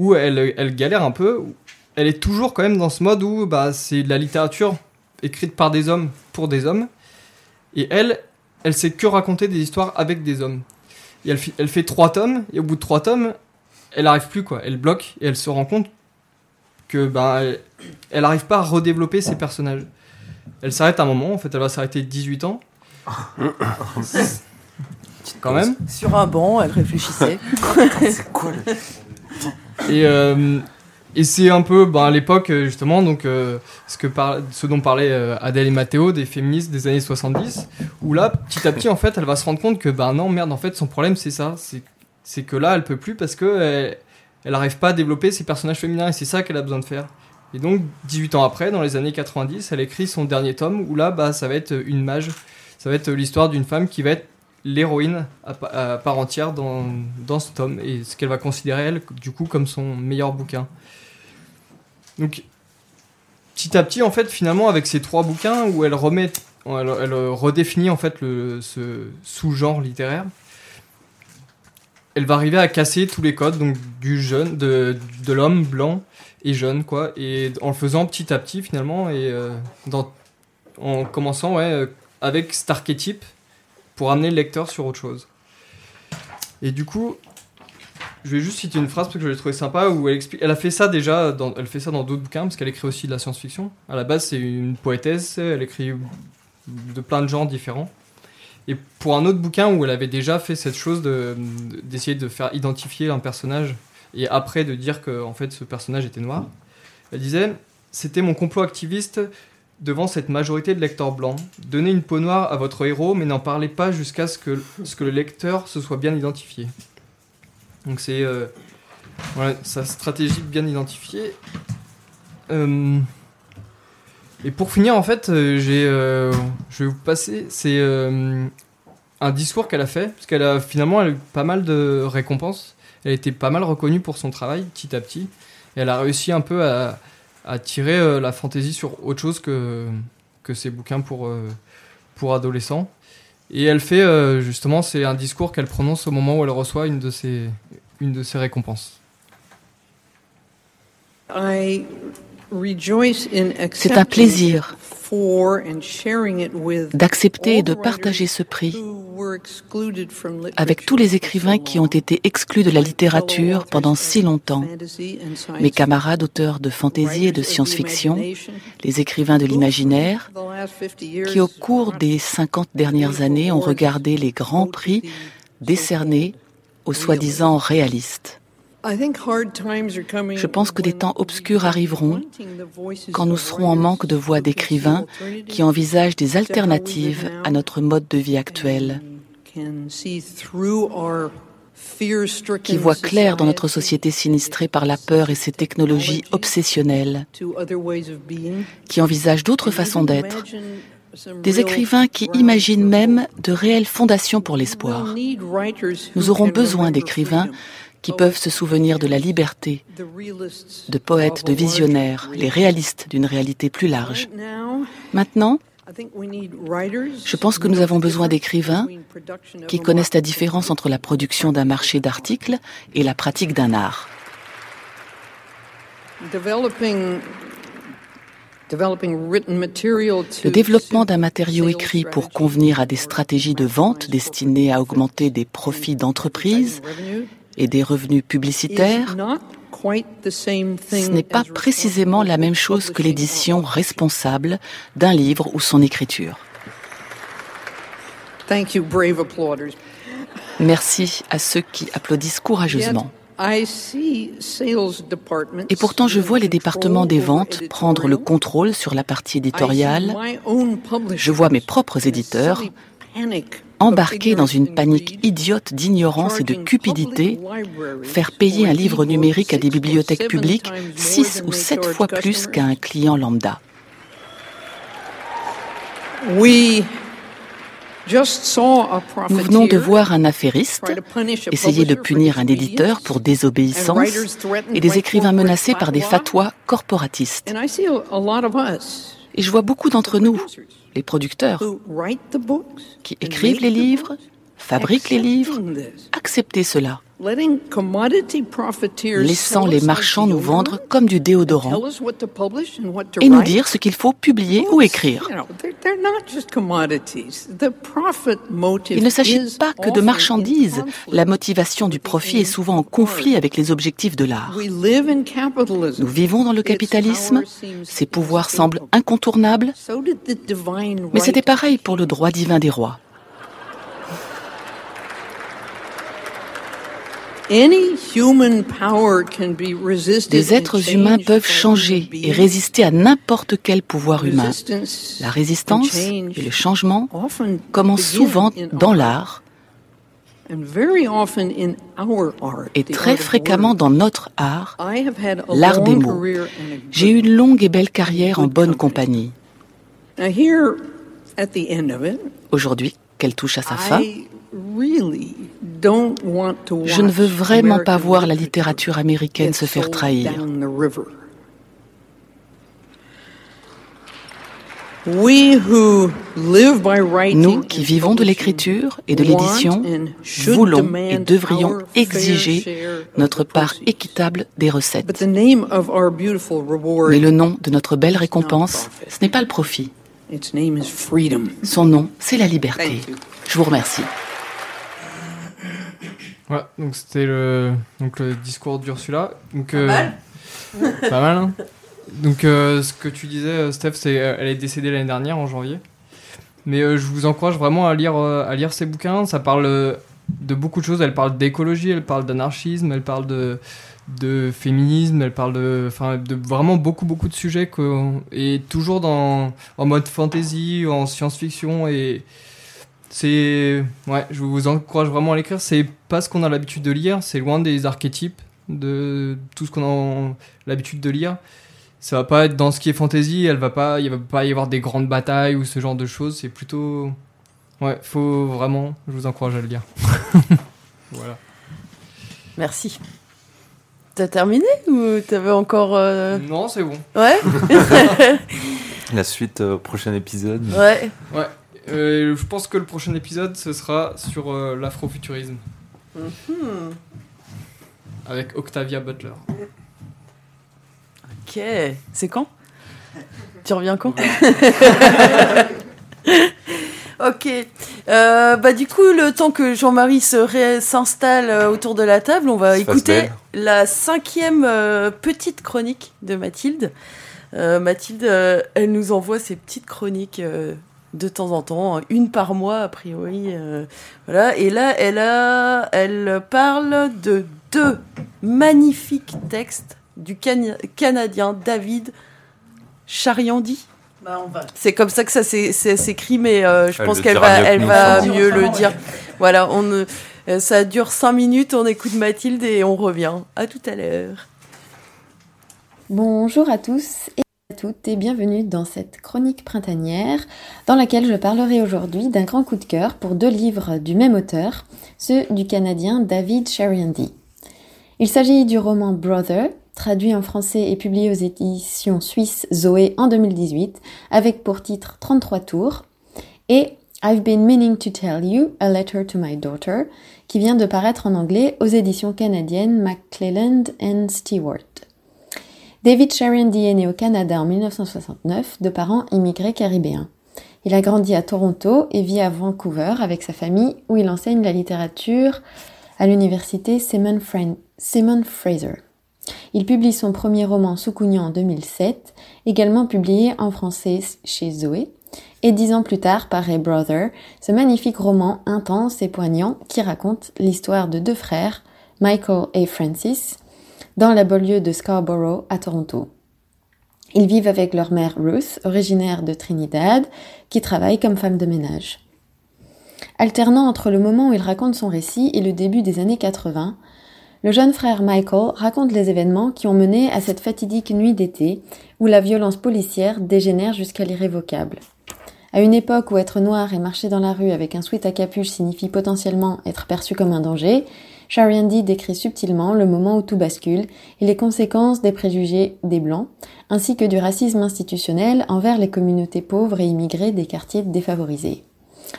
où elle, elle galère un peu. Elle est toujours quand même dans ce mode où bah, c'est de la littérature écrite par des hommes pour des hommes. Et elle, elle sait que raconter des histoires avec des hommes. Et elle, fait trois tomes, et au bout de trois tomes, elle arrive plus quoi. Elle bloque et elle se rend compte que bah, elle, elle arrive pas à redévelopper ses personnages. Elle s'arrête un moment, en fait, elle va s'arrêter 18 ans. Quand même. Sur un banc, elle réfléchissait. C'est quoi le. Et, euh, et c'est un peu ben, à l'époque, euh, justement, donc, euh, ce, que ce dont parlaient euh, Adèle et Mathéo, des féministes des années 70, où là, petit à petit, en fait, elle va se rendre compte que, ben non, merde, en fait, son problème, c'est ça. C'est, que là, elle peut plus parce que elle, elle arrive pas à développer ses personnages féminins et c'est ça qu'elle a besoin de faire. Et donc, 18 ans après, dans les années 90, elle écrit son dernier tome où là, bah, ça va être une mage. Ça va être l'histoire d'une femme qui va être l'héroïne à, pa- à part entière dans, dans ce tome et ce qu'elle va considérer, elle, du coup, comme son meilleur bouquin. Donc, petit à petit, en fait, finalement, avec ces trois bouquins où elle remet, elle, redéfinit en fait le, ce sous-genre littéraire, elle va arriver à casser tous les codes donc du jeune, de, de l'homme blanc et jeune, quoi, et en le faisant petit à petit finalement et euh, en commençant ouais, euh, avec cet archétype pour amener le lecteur sur autre chose. Et du coup, je vais juste citer une phrase parce que je l'ai trouvé sympa où elle explique. Elle a fait ça déjà, dans, elle fait ça dans d'autres bouquins parce qu'elle écrit aussi de la science-fiction. À la base, c'est une poétesse, elle écrit de plein de genres différents. Et pour un autre bouquin où elle avait déjà fait cette chose de- d'essayer de faire identifier un personnage et après de dire que en fait ce personnage était noir, elle disait c'était mon complot activiste devant cette majorité de lecteurs blancs. Donnez une peau noire à votre héros, mais n'en parlez pas jusqu'à ce que, ce que le lecteur se soit bien identifié. Donc c'est euh, sa stratégie bien identifiée. Euh, et pour finir, en fait, euh, j'ai, je vais vous passer. C'est un discours qu'elle a fait, parce qu'elle a finalement eu pas mal de récompenses. Elle a été pas mal reconnue pour son travail, petit à petit. Et elle a réussi un peu à, à tirer euh, la fantaisie sur autre chose que, que ses bouquins pour, euh, pour adolescents. Et elle fait euh, justement, c'est un discours qu'elle prononce au moment où elle reçoit une de ses, une de ses récompenses. C'est un plaisir d'accepter et de partager ce prix avec tous les écrivains qui ont été exclus de la littérature pendant si longtemps. Mes camarades auteurs de fantaisie et de science-fiction, les écrivains de l'imaginaire, qui au cours des 50 dernières années ont regardé les grands prix décernés aux soi-disant réalistes. Je pense que des temps obscurs arriveront quand nous serons en manque de voix d'écrivains qui envisagent des alternatives à notre mode de vie actuel, qui voient clair dans notre société sinistrée par la peur et ses technologies obsessionnelles, qui envisagent d'autres façons d'être, des écrivains qui imaginent même de réelles fondations pour l'espoir. Nous aurons besoin d'écrivains qui peuvent se souvenir de la liberté, de poètes, de visionnaires, les réalistes d'une réalité plus large. Maintenant, je pense que nous avons besoin d'écrivains qui connaissent la différence entre la production d'un marché d'articles et la pratique d'un art. Le développement d'un matériau écrit pour convenir à des stratégies de vente destinées à augmenter des profits d'entreprise et des revenus publicitaires, ce n'est pas précisément la même chose que l'édition responsable d'un livre ou son écriture. Merci à ceux qui applaudissent courageusement. Et pourtant, je vois les départements des ventes prendre le contrôle sur la partie éditoriale. Je vois mes propres éditeurs embarqués dans une panique idiote d'ignorance et de cupidité, faire payer un livre numérique à des bibliothèques publiques six ou sept fois plus qu'à un client lambda. Nous venons de voir un affairiste essayer de punir un éditeur pour désobéissance et des écrivains menacés par des fatwas corporatistes. Et je vois beaucoup d'entre nous, les producteurs, qui écrivent les livres, fabriquent les livres, accepter cela. Laissant les marchands nous vendre comme du déodorant et nous dire ce qu'il faut publier ou écrire. Il ne s'agit pas que de marchandises. La motivation du profit est souvent en conflit avec les objectifs de l'art. Nous vivons dans le capitalisme, ses pouvoirs semblent incontournables, mais c'était pareil pour le droit divin des rois. Des êtres humains peuvent changer et résister à n'importe quel pouvoir humain. La résistance et le changement commencent souvent dans l'art et très fréquemment dans notre art, l'art des mots. J'ai eu une longue et belle carrière en bonne compagnie. Aujourd'hui, qu'elle touche à sa fin, je ne veux vraiment pas voir la littérature américaine se faire trahir. Nous qui vivons de l'écriture et de l'édition, voulons et devrions exiger notre part équitable des recettes. Mais le nom de notre belle récompense, ce n'est pas le profit. Son nom, c'est la liberté. Je vous remercie. Ouais, donc c'était le, donc le discours d'Ursula. Donc, Pas mal. pas mal, hein. Donc, euh, ce que tu disais, euh, Steph, c'est euh, elle est décédée l'année dernière, en janvier. Mais euh, je vous encourage vraiment à lire, euh, à lire ses bouquins. Ça parle euh, de beaucoup de choses. Elle parle d'écologie, elle parle d'anarchisme, elle parle de, de féminisme, elle parle de, enfin, de vraiment beaucoup, beaucoup de sujets. Que, et toujours dans, en mode fantasy, en science-fiction. Et c'est. Ouais, je vous encourage vraiment à l'écrire. C'est pas ce qu'on a l'habitude de lire. C'est loin des archétypes de tout ce qu'on a l'habitude de lire. Ça va pas être dans ce qui est fantasy. Elle va pas, il va pas y avoir des grandes batailles ou ce genre de choses. C'est plutôt. Ouais, faut vraiment. Je vous encourage à le lire. voilà. Merci. T'as terminé ou t'avais encore. euh, Non, c'est bon. Ouais La suite euh, au prochain épisode. Ouais. Ouais. Euh, je pense que le prochain épisode, ce sera sur euh, l'afrofuturisme. Mhm. Avec Octavia Butler. Ok. C'est quand? Tu reviens quand? Ok. Euh, bah du coup, le temps que Jean-Marie s'installe autour de la table, on va écouter la cinquième euh, petite chronique de Mathilde. Euh, Mathilde, euh, elle nous envoie ses petites chroniques euh, de temps en temps, hein, une par mois a priori. euh, voilà. Et là, elle a, elle parle de deux magnifiques textes du Cana- Canadien David Chariandi. C'est comme ça que ça s'écrit, mais euh, je Elle pense le qu'elle va, elle va mieux le dire. Voilà, on, euh, ça dure cinq minutes, on écoute Mathilde et on revient. À tout à l'heure. Bonjour à tous. À toutes et bienvenue dans cette chronique printanière dans laquelle je parlerai aujourd'hui d'un grand coup de cœur pour deux livres du même auteur, ceux du Canadien David Sheriandy. Il s'agit du roman Brother, traduit en français et publié aux éditions suisses Zoé en 2018, avec pour titre 33 tours, et I've been meaning to tell you, a letter to my daughter, qui vient de paraître en anglais aux éditions canadiennes McClelland and Stewart. David Sharondy est né au Canada en 1969 de parents immigrés caribéens. Il a grandi à Toronto et vit à Vancouver avec sa famille où il enseigne la littérature à l'université Simon, Fraser. Il publie son premier roman Soukounian en 2007, également publié en français chez Zoé, et dix ans plus tard paraît Brother, ce magnifique roman intense et poignant qui raconte l'histoire de deux frères, Michael et Francis, dans la banlieue de Scarborough à Toronto. Ils vivent avec leur mère Ruth, originaire de Trinidad, qui travaille comme femme de ménage. Alternant entre le moment où il raconte son récit et le début des années 80, le jeune frère Michael raconte les événements qui ont mené à cette fatidique nuit d'été où la violence policière dégénère jusqu'à l'irrévocable. À une époque où être noir et marcher dans la rue avec un sweat à capuche signifie potentiellement être perçu comme un danger, Shariandi décrit subtilement le moment où tout bascule et les conséquences des préjugés des Blancs, ainsi que du racisme institutionnel envers les communautés pauvres et immigrées des quartiers défavorisés.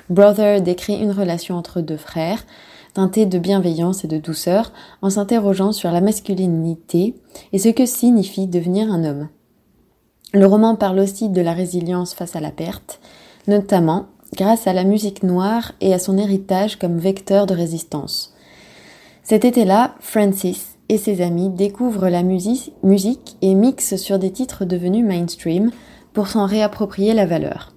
Brother décrit une relation entre deux frères, teintée de bienveillance et de douceur, en s'interrogeant sur la masculinité et ce que signifie devenir un homme. Le roman parle aussi de la résilience face à la perte, notamment grâce à la musique noire et à son héritage comme vecteur de résistance. Cet été-là, Francis et ses amis découvrent la musique, et mixent sur des titres devenus mainstream pour s'en réapproprier la valeur.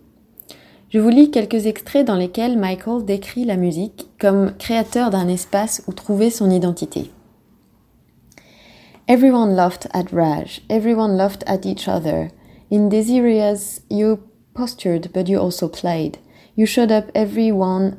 Je vous lis quelques extraits dans lesquels Michael décrit la musique comme créateur d'un espace où trouver son identité. Everyone laughed at Raj, everyone laughed at each other. In these areas, you postured, but you also played. You showed up every one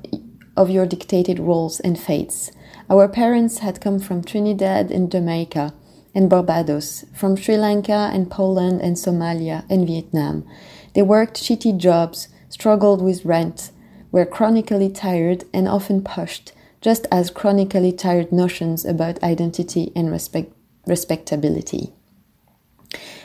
of your dictated roles and fates. Our parents had come from Trinidad and Jamaica and Barbados, from Sri Lanka and Poland and Somalia and Vietnam. They worked shitty jobs, struggled with rent, were chronically tired and often pushed, just as chronically tired notions about identity and respect, respectability.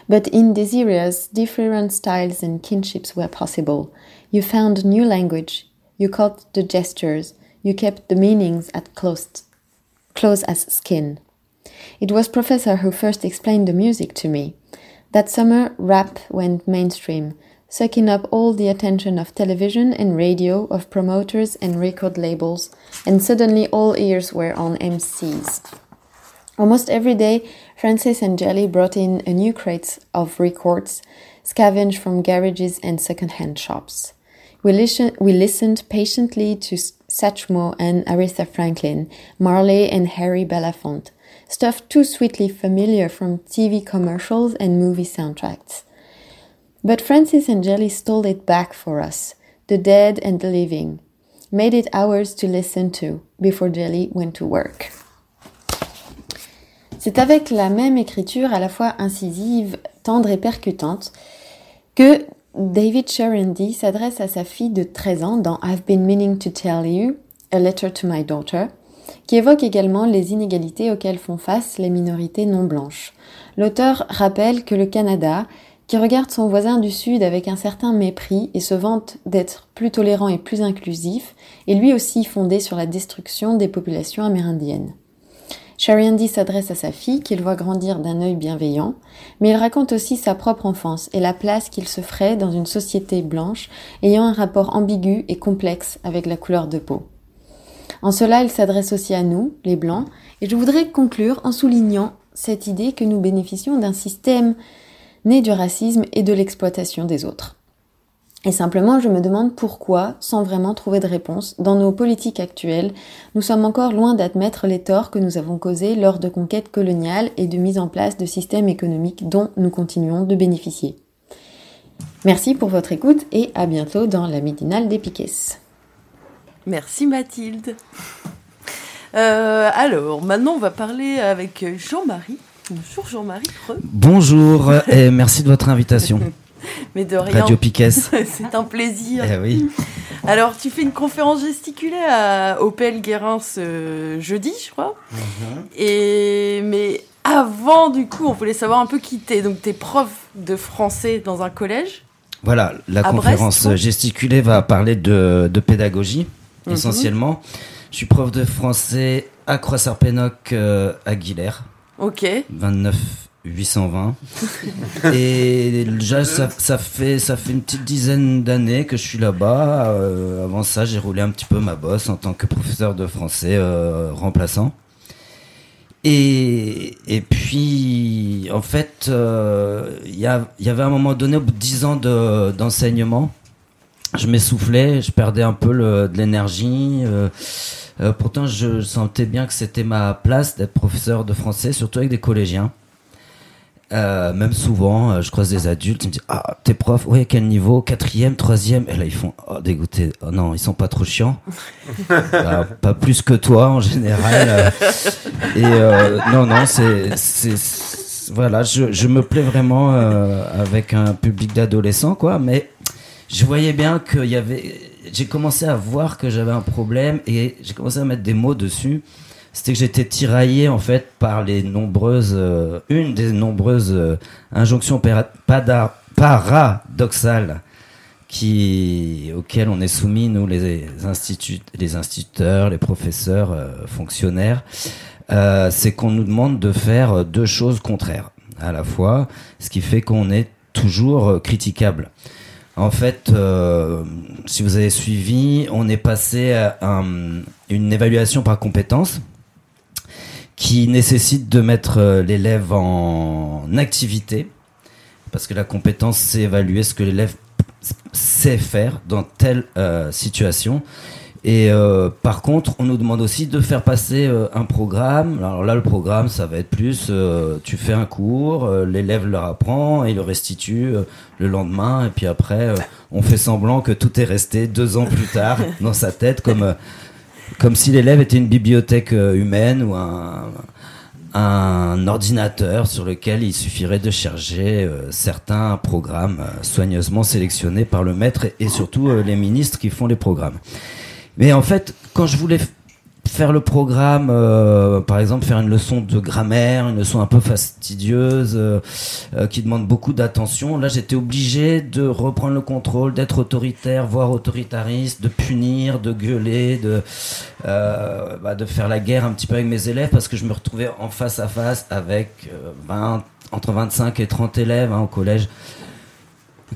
But in these areas, different styles and kinships were possible. You found new language, you caught the gestures, you kept the meanings at close close as skin. It was Professor who first explained the music to me. That summer, rap went mainstream, sucking up all the attention of television and radio, of promoters and record labels, and suddenly all ears were on MCs. Almost every day, Francis and Jelly brought in a new crate of records, scavenged from garages and second-hand shops. We, listen, we listened patiently to Satchmo and Aretha Franklin, Marley and Harry Belafonte, stuff too sweetly familiar from TV commercials and movie soundtracks. But Francis and Jelly stole it back for us, the dead and the living, made it ours to listen to before Jelly went to work. C'est avec la même écriture à la fois incisive, tendre et percutante que David Sharondy s'adresse à sa fille de 13 ans dans I've been meaning to tell you, A Letter to My Daughter, qui évoque également les inégalités auxquelles font face les minorités non blanches. L'auteur rappelle que le Canada, qui regarde son voisin du Sud avec un certain mépris et se vante d'être plus tolérant et plus inclusif, est lui aussi fondé sur la destruction des populations amérindiennes. Shariandi s'adresse à sa fille, qu'il voit grandir d'un œil bienveillant, mais il raconte aussi sa propre enfance et la place qu'il se ferait dans une société blanche ayant un rapport ambigu et complexe avec la couleur de peau. En cela, il s'adresse aussi à nous, les Blancs, et je voudrais conclure en soulignant cette idée que nous bénéficions d'un système né du racisme et de l'exploitation des autres. Et simplement, je me demande pourquoi, sans vraiment trouver de réponse, dans nos politiques actuelles, nous sommes encore loin d'admettre les torts que nous avons causés lors de conquêtes coloniales et de mise en place de systèmes économiques dont nous continuons de bénéficier. Merci pour votre écoute et à bientôt dans la Midinale des Piquets. Merci Mathilde. Euh, alors, maintenant on va parler avec Jean-Marie Bonjour Jean-Marie Creux. Bonjour et merci de votre invitation. Mais de rien. Radio Piquet. C'est un plaisir. Eh oui. Alors, tu fais une conférence gesticulée à Opel Guérin ce jeudi, je crois. Mhm. Et mais avant, du coup, on voulait savoir un peu qui t'es. Donc, t'es prof de français dans un collège. Voilà, la À conférence Brest gesticulée va parler de, de pédagogie, Mhm. essentiellement. Je suis prof de français à Croix-Sarpénoc euh, à Guilher, Ok. 29 820. Et déjà, ça, ça fait, ça fait une petite dizaine d'années que je suis là-bas. Euh, avant ça, j'ai roulé un petit peu ma bosse en tant que professeur de français euh, remplaçant. Et, et puis, en fait, euh, il y, a- y avait un moment donné, au bout de 10 ans de- d'enseignement, je m'essoufflais, je perdais un peu le- de l'énergie. euh, euh, pourtant, je sentais bien que c'était ma place d'être professeur de français, surtout avec des collégiens. Euh, même souvent, euh, je croise des adultes, ils me disent Ah, t'es prof Ouais, quel niveau Quatrième, troisième Et là, ils font Oh, dégoûté. Oh non, ils sont pas trop chiants. Bah, pas plus que toi, en général. Et euh, non, non, c'est. c'est- c'est- Voilà, je, je me plais vraiment euh, avec un public d'adolescents, quoi. Mais je voyais bien qu'il y avait. J'ai commencé à voir que j'avais un problème et j'ai commencé à mettre des mots dessus. C'était que j'étais tiraillé en fait par les nombreuses, euh, une des nombreuses euh, injonctions paradoxales auxquelles on est soumis nous les les instituteurs, les professeurs, euh, fonctionnaires. C'est qu'on nous demande de faire deux choses contraires à la fois, ce qui fait qu'on est toujours critiquable. En fait, si vous avez suivi, on est passé à un- une évaluation par compétence qui nécessite de mettre euh, l'élève en activité, parce que la compétence, c'est évaluer ce que l'élève sait faire dans telle euh, situation. Et euh, par contre, on nous demande aussi de faire passer euh, un programme. Alors là, le programme, ça va être plus, euh, tu fais un cours, euh, l'élève le apprend et il le restitue euh, le lendemain. Et puis après, on fait semblant que tout est resté deux ans plus tard dans sa tête, comme comme si l'élève était une bibliothèque euh, humaine ou un, ordinateur sur lequel il suffirait de charger euh, certains programmes euh, soigneusement sélectionnés par le maître et, surtout les ministres qui font les programmes. Mais en fait, quand je voulais faire le programme, euh, par exemple faire une leçon de grammaire, une leçon un peu fastidieuse, euh, euh, qui demande beaucoup d'attention, là j'étais obligé de reprendre le contrôle, d'être autoritaire, voire autoritariste, de punir, de gueuler, de, bah, faire la guerre un petit peu avec mes élèves, parce que je me retrouvais en face à face avec 20, entre 25 et 30 élèves hein, au collège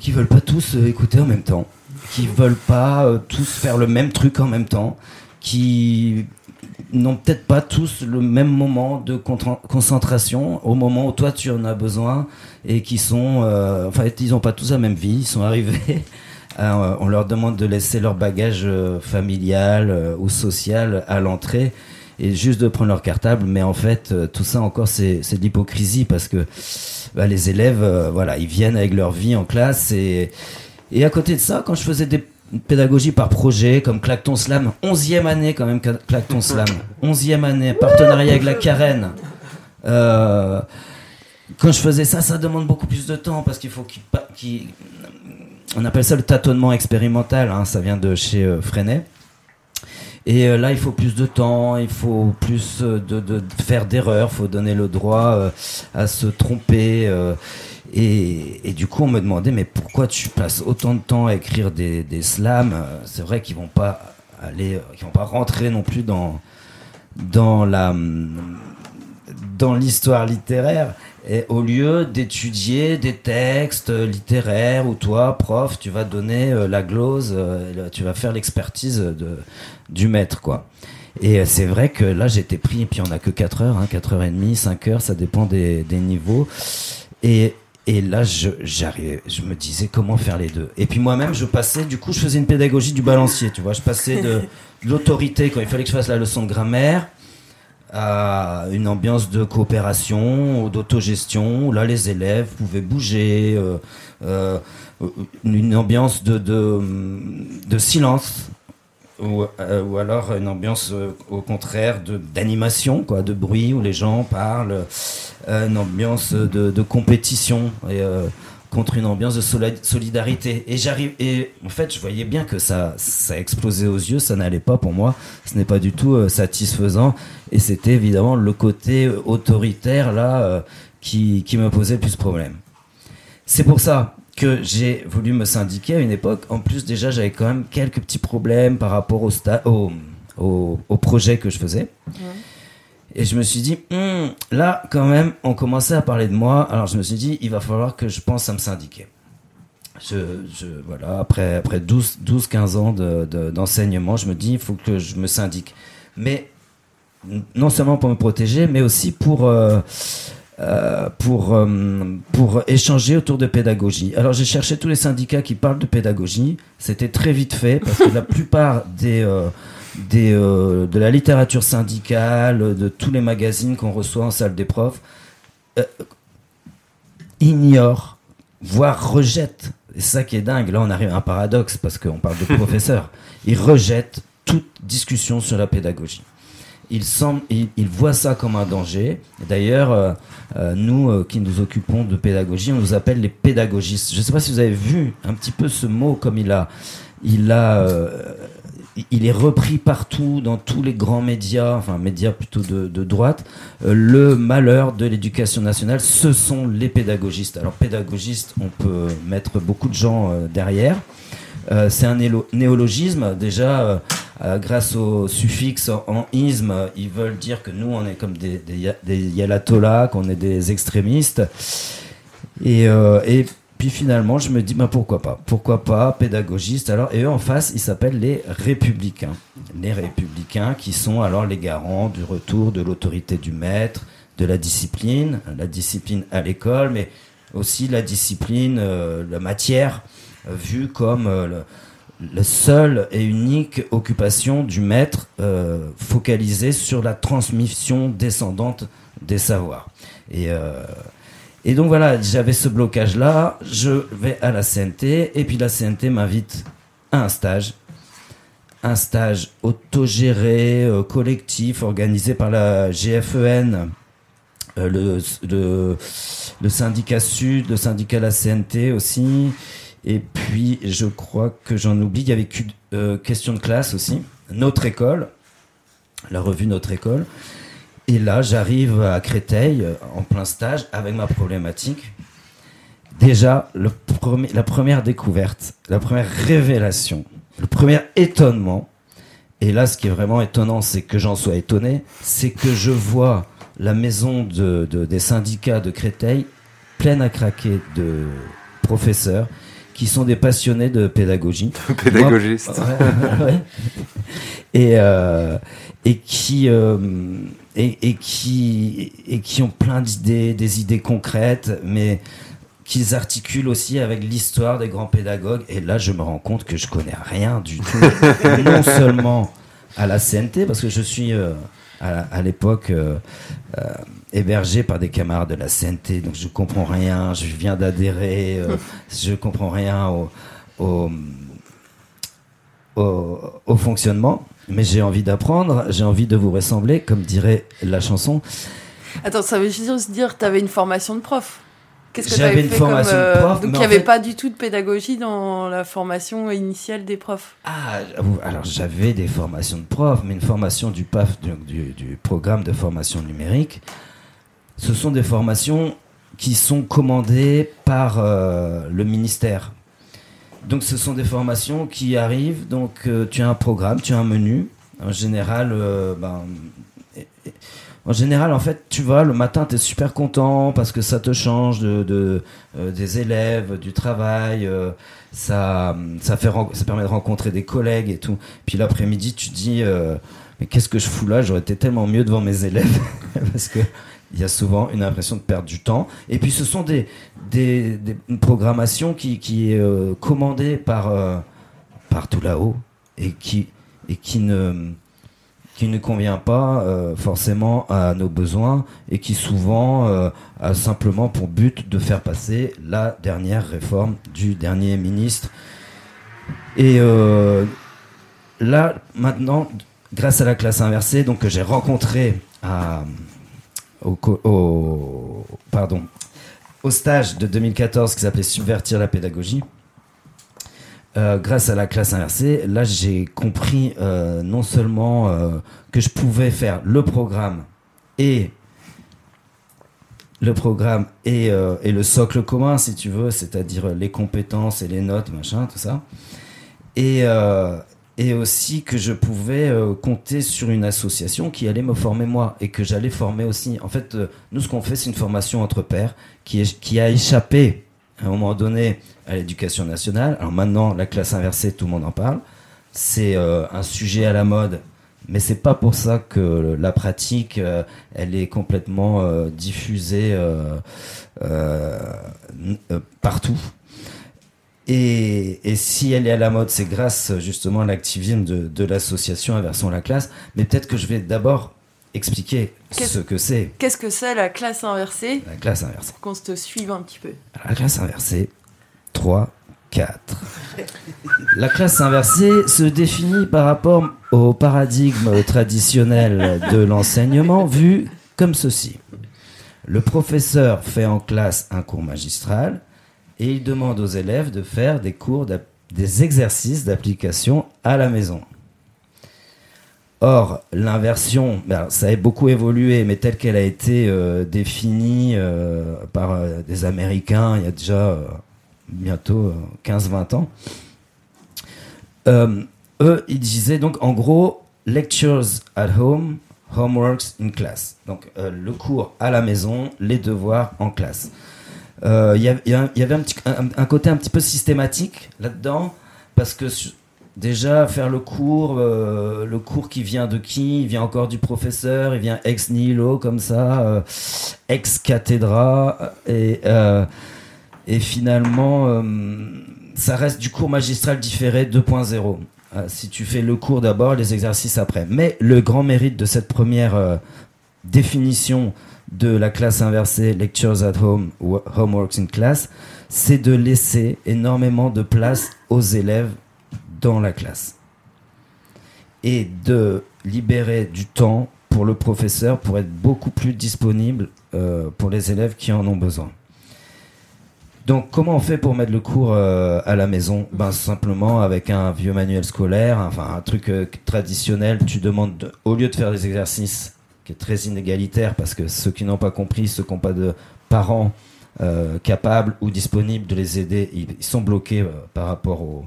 qui veulent pas tous écouter en même temps, qui veulent pas tous faire le même truc en même temps, qui n'ont peut-être pas tous le même moment de concentration au moment où toi tu en as besoin et qui sont, euh, en fait, ils n'ont pas tous la même vie, ils sont arrivés. euh, on leur demande de laisser leur bagage euh, familial euh, ou social à l'entrée et juste de prendre leur cartable. Mais en fait, tout ça encore, c'est c'est de l'hypocrisie parce que bah, les élèves, voilà, ils viennent avec leur vie en classe et, et à côté de ça, quand je faisais des pédagogies par projet, comme Clacton Slam, 11e année quand même, Cla- Clacton Slam, 11e année, partenariat avec la Carène. Euh, quand je faisais ça, ça demande beaucoup plus de temps parce qu'il faut qu'il, on appelle ça le tâtonnement expérimental, hein, ça vient de chez euh, Freinet. Et euh, là, il faut plus de temps, il faut plus de, faire d'erreurs, il faut donner le droit à se tromper. Et, du coup, on me demandait, mais pourquoi tu passes autant de temps à écrire des, des slams? C'est vrai qu'ils vont pas aller, euh, qu'ils vont pas rentrer non plus dans dans la dans l'histoire littéraire. Et au lieu d'étudier des textes littéraires où toi, prof, tu vas donner euh, la glose, euh, tu vas faire l'expertise de, du maître, quoi. Et c'est vrai que là, j'étais pris, et puis on a que 4 heures, hein, 4 heures et demie, 5 heures, ça dépend des, des niveaux. Et, et là, je, j'arrivais, je me disais comment faire les deux. Et puis moi-même, je passais, du coup, je faisais une pédagogie du balancier, tu vois. Je passais de, de l'autorité quand il fallait que je fasse la leçon de grammaire à une ambiance de coopération ou d'autogestion où là les élèves pouvaient bouger, euh, euh, une ambiance de, de, de silence ou, euh, ou alors une ambiance euh, au contraire d'animation, quoi, de bruit où les gens parlent, euh, une ambiance de, de compétition et contre une ambiance de solidarité. Et j'arrive et en fait, je voyais bien que ça ça explosait aux yeux, ça n'allait pas pour moi, ce n'est pas du tout satisfaisant et c'était évidemment le côté autoritaire là qui qui me posait le plus problème. C'est pour ça que j'ai voulu me syndiquer à une époque. En plus, déjà, j'avais quand même quelques petits problèmes par rapport au, au, au, au projet que je faisais. Et je me suis dit, Hmm, là, quand même, on commençait à parler de moi. Alors, je me suis dit, il va falloir que je pense à me syndiquer. Je, je, voilà, après, après 12, 12 15 ans de- de- d'enseignement, je me dis, il faut que je me syndique. Mais non seulement pour me protéger, mais aussi pour, euh, euh, pour, euh, pour échanger autour de pédagogie. Alors j'ai cherché tous les syndicats qui parlent de pédagogie. C'était très vite fait parce que la plupart des, euh, des, euh, de la littérature syndicale, de tous les magazines qu'on reçoit en salle des profs, euh, ignorent, voire rejettent. Et ça qui est dingue. Là, on arrive à un paradoxe parce qu'on parle de professeurs. Ils rejettent toute discussion sur la pédagogie. Ils, semblent, ils, ils voient ça comme un danger. D'ailleurs, euh, euh, nous euh, qui nous occupons de pédagogie, on nous appelle les pédagogistes. Je ne sais pas si vous avez vu un petit peu ce mot comme il a, il a, il est repris partout dans tous les grands médias, enfin médias plutôt de, de droite. Le malheur de l'éducation nationale, ce sont les pédagogistes. Alors pédagogistes, on peut mettre beaucoup de gens derrière. Euh, c'est un néologisme. Déjà, euh, euh, grâce au suffixe en, isme, ils veulent dire que nous, on est comme des, des, qu'on est des extrémistes. Et, puis finalement, je me dis, bah, pourquoi pas? Pourquoi pas pédagogiste? Alors, et eux en face, ils s'appellent les républicains. Les républicains qui sont alors les garants du retour de l'autorité du maître, de la discipline, la discipline à l'école, mais aussi la discipline, la matière, vue comme euh, le, la seule et unique occupation du maître euh, focalisée sur la transmission descendante des savoirs. Et, euh, et donc voilà, j'avais ce blocage-là, je vais à la CNT, et puis la CNT m'invite à un stage. Un stage autogéré, euh, collectif, organisé par la GFEN, euh, le, le, le syndicat Sud, le syndicat la CNT aussi. Et puis, je crois que j'en oublie, il y avait euh, Question de classe aussi, Notre École, la revue Notre École. Et là, j'arrive à Créteil, euh, en plein stage, avec ma problématique. Déjà, le premier, la première découverte, la première révélation, le premier étonnement, et là, ce qui est vraiment étonnant, c'est que j'en sois étonné, c'est que je vois la maison de, de- des syndicats de Créteil pleine à craquer de professeurs qui sont des passionnés de pédagogie. Pédagogistes. Moi- ouais, ouais. Et, euh, et qui euh, et, et qui et qui ont plein d'idées, des idées concrètes, mais qu'ils articulent aussi avec l'histoire des grands pédagogues. Et là, je me rends compte que je connais rien du tout, non seulement à la CNT, parce que je suis euh, à, à l'époque euh, euh, hébergé par des camarades de la CNT, donc je comprends rien. Je viens d'adhérer, euh, je comprends rien au, au, au, au fonctionnement. Mais j'ai envie d'apprendre, j'ai envie de vous ressembler, comme dirait la chanson. Attends, ça veut juste dire que tu avais une formation de prof. Qu'est-ce que J'avais une fait formation comme, de euh, prof, Donc il n'y avait fait- pas du tout de pédagogie dans la formation initiale des profs? Ah, alors j'avais des formations de prof, mais une formation du PAF, du, du- du programme de formation numérique, ce sont des formations qui sont commandées par euh, le ministère. Donc ce sont des formations qui arrivent, donc euh, tu as un programme, tu as un menu. En général, ben, en général, en fait, tu vas le matin, tu es super content parce que ça te change de, de, euh, des élèves, du travail, euh, ça, ça, fait, ça permet de rencontrer des collègues et tout. Puis l'après-midi, tu dis, euh, mais qu'est-ce que je fous là? J'aurais été tellement mieux devant mes élèves parce que il y a souvent une impression de perdre du temps. Et puis ce sont des, des, des- une programmation qui, qui est euh, commandée par, euh, par tout là-haut et qui, et qui ne qui ne convient pas euh, forcément à nos besoins et qui souvent euh, a simplement pour but de faire passer la dernière réforme du dernier ministre. Et, euh, là, maintenant, grâce à la classe inversée, donc que j'ai rencontré au- pardon, au stage de 2014 qui s'appelait Subvertir la pédagogie. Euh, grâce à la classe inversée, là j'ai compris euh, non seulement euh, que je pouvais faire le programme et le programme et, euh, et le socle commun, si tu veux, c'est-à-dire les compétences et les notes, machin, tout ça. Et, euh, et aussi que je pouvais compter sur une association qui allait me former moi et que j'allais former aussi. En fait, nous, ce qu'on fait, c'est une formation entre pairs qui, est- qui a échappé à un moment donné à l'éducation nationale. Alors maintenant, la classe inversée, tout le monde en parle. C'est euh, un sujet à la mode, mais c'est pas pour ça que la pratique, euh, elle est complètement euh, diffusée partout. Et, et si elle est à la mode, c'est grâce justement à l'activisme de, de l'association Inversons la classe. Mais peut-être que je vais d'abord expliquer ce que c'est Qu'est-ce que c'est la classe inversée la classe inversée. Pour qu'on se suive un petit peu. Alors, la classe inversée, 3, 4. La classe inversée se définit par rapport au paradigme traditionnel de l'enseignement vu comme ceci. Le professeur fait en classe un cours magistral et il demande aux élèves de faire des cours, des exercices d'application à la maison. Or, l'inversion, ben, ça a beaucoup évolué, mais telle qu'elle a été euh, définie euh, par euh, des Américains il y a déjà bientôt euh, 15-20 ans, eux, ils disaient donc en gros lectures at home, homeworks in class. Donc le cours à la maison, les devoirs en classe. Il y, avait un, côté un petit peu systématique là-dedans, parce que déjà faire le cours, euh, le cours qui vient de qui? Il vient encore du professeur, il vient ex nihilo comme ça, euh, ex cathedra, et, euh, et finalement, ça reste du cours magistral différé 2.0. Euh, si tu fais le cours d'abord, les exercices après. Mais le grand mérite de cette première définition de la classe inversée, lectures at home, wo- homeworks in class, c'est de laisser énormément de place aux élèves dans la classe. Et de libérer du temps pour le professeur pour être beaucoup plus disponible euh, pour les élèves qui en ont besoin. Donc, comment on fait pour mettre le cours euh, à la maison? Ben simplement avec un vieux manuel scolaire, enfin un truc euh, traditionnel. Tu demandes, de- au lieu de faire des exercices qui est très inégalitaire, parce que ceux qui n'ont pas compris, ceux qui n'ont pas de parents capables ou disponibles de les aider, ils, ils sont bloqués par rapport aux,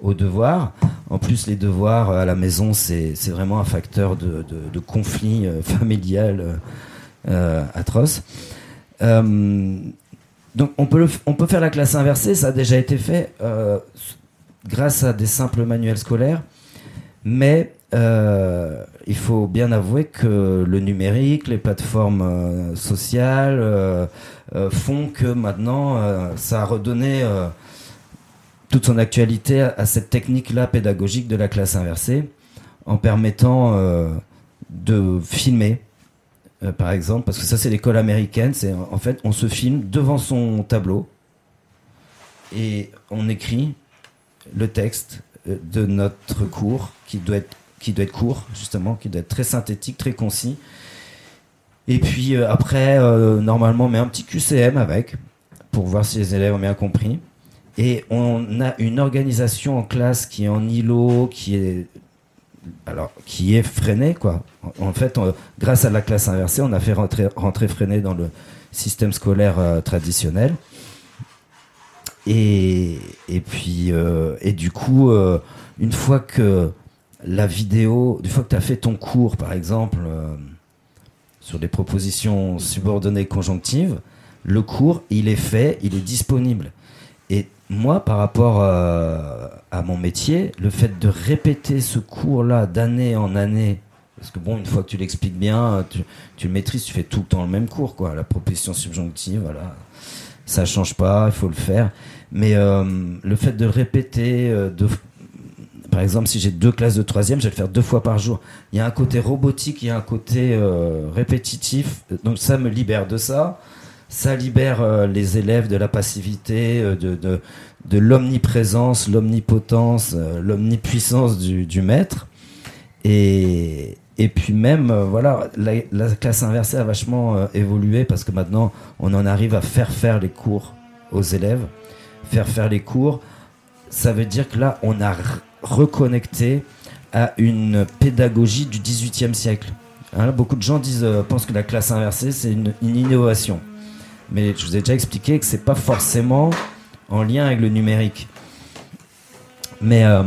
aux devoirs. En plus, les devoirs à la maison, c'est vraiment un facteur de, conflit familial atroce. Donc on peut, faire la classe inversée, ça a déjà été fait euh, grâce à des simples manuels scolaires, mais euh, il faut bien avouer que le numérique, les plateformes euh, sociales font que maintenant ça a redonné toute son actualité à, cette technique-là pédagogique de la classe inversée en permettant euh, de filmer euh, par exemple, parce que ça c'est l'école américaine, c'est en fait on se filme devant son tableau et on écrit le texte euh, de notre cours qui doit être qui doit être court justement, qui doit être très synthétique, très concis. Et puis après, normalement, on met un petit QCM avec pour voir si les élèves ont bien compris. Et on a une organisation en classe qui est en îlot, qui est alors qui est freiné quoi. En fait, grâce à la classe inversée, on a fait rentrer, rentrer dans le système scolaire euh, traditionnel. Et, et puis euh, et du coup, euh, une fois que la vidéo, une fois que tu as fait ton cours, par exemple, euh, sur des propositions subordonnées conjonctives, le cours, il est fait, il est disponible. Moi, par rapport euh, à mon métier, le fait de répéter ce cours-là d'année en année, parce que bon, une fois que tu l'expliques bien, tu, tu le maîtrises, tu fais tout le temps le même cours, quoi. La proposition subjonctive, voilà, ça change pas, il faut le faire. Mais euh, le fait de répéter, euh, de, par exemple, si j'ai deux classes de troisième, je vais le faire deux fois par jour. Il y a un côté robotique, il y a un côté euh, répétitif, donc ça me libère de ça. Ça libère euh, les élèves de la passivité, euh, de, de, de l'omniprésence, l'omnipotence, euh, l'omnipuissance du, du maître. Et, et puis même, voilà, la, la classe inversée a vachement évolué parce que maintenant, on en arrive à faire faire les cours aux élèves. Faire faire les cours, ça veut dire que là, on a reconnecté à une pédagogie du 18e siècle. Hein, beaucoup de gens disent, pensent que la classe inversée, c'est une innovation. Mais je vous ai déjà expliqué que c'est pas forcément en lien avec le numérique. Mais euh,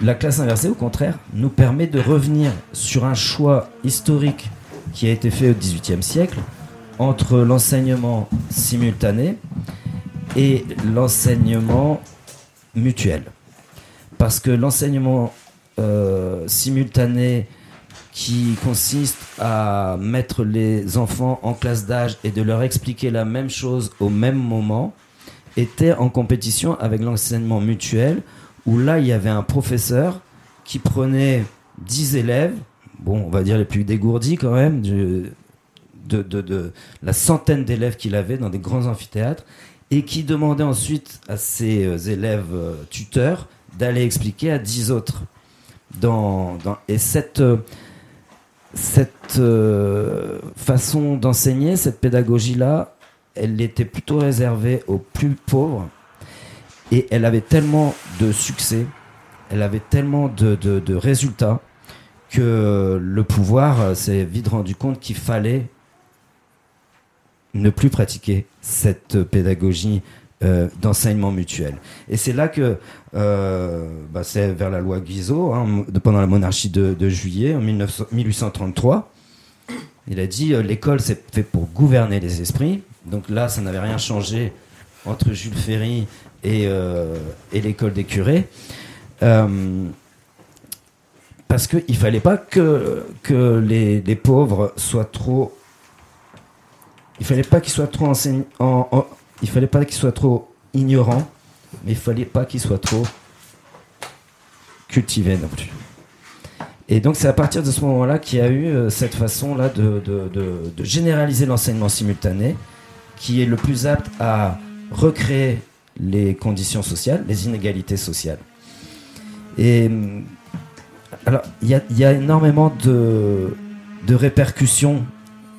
la classe inversée, au contraire, nous permet de revenir sur un choix historique qui a été fait au XVIIIe siècle entre l'enseignement simultané et l'enseignement mutuel. Parce que l'enseignement euh, simultané qui consiste à mettre les enfants en classe d'âge et de leur expliquer la même chose au même moment était en compétition avec l'enseignement mutuel où là il y avait un professeur qui prenait 10 élèves, bon on va dire les plus dégourdis quand même, de, de- de la centaine d'élèves qu'il avait dans des grands amphithéâtres et qui demandait ensuite à ses euh, élèves euh, tuteurs d'aller expliquer à 10 autres. Dans, dans- et cette, euh, cette euh, façon d'enseigner, cette pédagogie-là, elle était plutôt réservée aux plus pauvres. Et elle avait tellement de succès, elle avait tellement de, résultats que le pouvoir s'est vite rendu compte qu'il fallait ne plus pratiquer cette pédagogie euh, d'enseignement mutuel. Et c'est là que, euh, bah, c'est vers la loi Guizot, hein, pendant la monarchie de, juillet, en 1900 1833, il a dit euh, l'école c'est fait pour gouverner les esprits. Donc là, ça n'avait rien changé entre Jules Ferry et, l'école des curés. Parce qu'il ne fallait pas que, les, pauvres soient trop. Il fallait pas qu'ils soient trop en- il fallait pas qu'ils soient trop ignorants, mais il fallait pas qu'ils soient trop cultivés non plus. Et donc c'est à partir de ce moment-là qu'il y a eu euh, cette façon-là de, généraliser l'enseignement simultané, qui est le plus apte à recréer les conditions sociales, les inégalités sociales. Et hum, alors, il y a, énormément de répercussions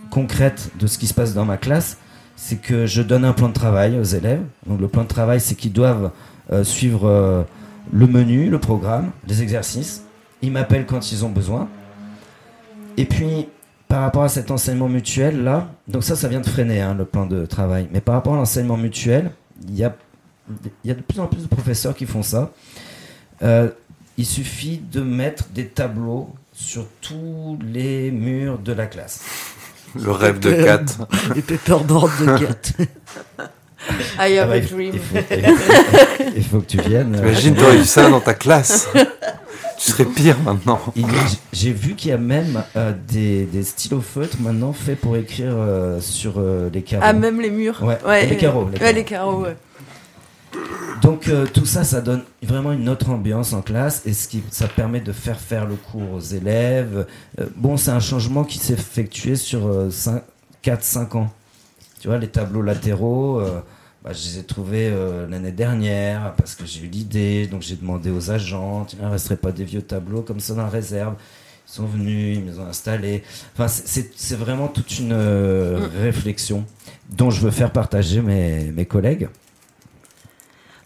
concrètes de ce qui se passe dans ma classe. C'est que je donne un plan de travail aux élèves. Donc, le plan de travail, c'est qu'ils doivent euh, suivre euh, le menu, le programme, les exercices. Ils m'appellent quand ils ont besoin. Et puis, par rapport à cet enseignement mutuel, là, donc ça, ça vient de freiner hein, le plan de travail. Mais par rapport à l'enseignement mutuel, il y a, de plus en plus de professeurs qui font ça. Euh, il suffit de mettre des tableaux sur tous les murs de la classe. Le rêve de Kat. Les paperboards de Kat. I have Ah a il faut- dream. Il faut, il faut- il faut que tu viennes. Imagine, t'aurais eu ça dans ta classe. tu serais pire maintenant. J'ai vu qu'il y a même euh, des, des stylos feutres maintenant faits pour écrire euh, sur euh, les carreaux. Ah, même les murs. Ouais, les carreaux. les Ouais, carreaux. les carreaux, ouais. Donc euh, tout ça, ça donne vraiment une autre ambiance en classe et ce qui, ça permet de faire faire le cours aux élèves. Euh, bon, c'est un changement qui s'est effectué sur 4-5 ans. Tu vois, les tableaux latéraux, euh, bah, je les ai trouvés euh, l'année dernière parce que j'ai eu l'idée, donc j'ai demandé aux agents, il ne resterait pas des vieux tableaux comme ça dans la réserve. Ils sont venus, ils me les ont installés. Enfin, c'est- vraiment toute une euh, Mm. réflexion dont je veux faire partager mes, mes collègues.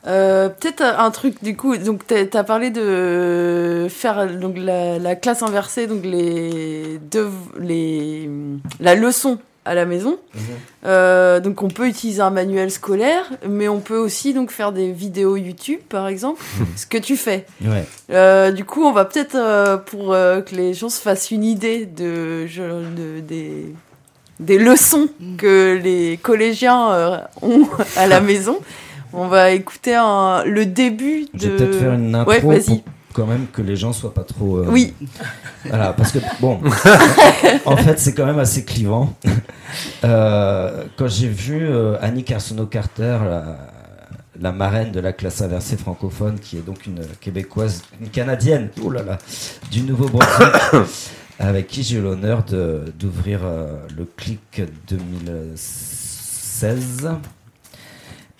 Euh, Peut-être un truc du coup, donc t'as as parlé de faire donc la, la classe inversée, donc les dev- les la leçon à la maison. Euh, donc on peut utiliser un manuel scolaire, mais on peut aussi donc faire des vidéos YouTube par exemple, ce que tu fais. Ouais. Euh, du coup, on va peut-être euh, pour euh, que les gens se fassent une idée de, des des leçons que les collégiens euh, ont à la maison. On va écouter un, le début de. Je vais peut-être faire une intro Ouais, pour vas-y. quand même que les gens soient pas trop. euh, Oui. Voilà, parce que bon, en fait, c'est quand même assez clivant. Euh, quand j'ai vu euh, Annie Carsono-Carter, la, la marraine de la classe inversée francophone, qui est donc une québécoise, une canadienne, oh là là, du Nouveau-Brunswick, avec qui j'ai eu l'honneur de- d'ouvrir euh, le Clic 2016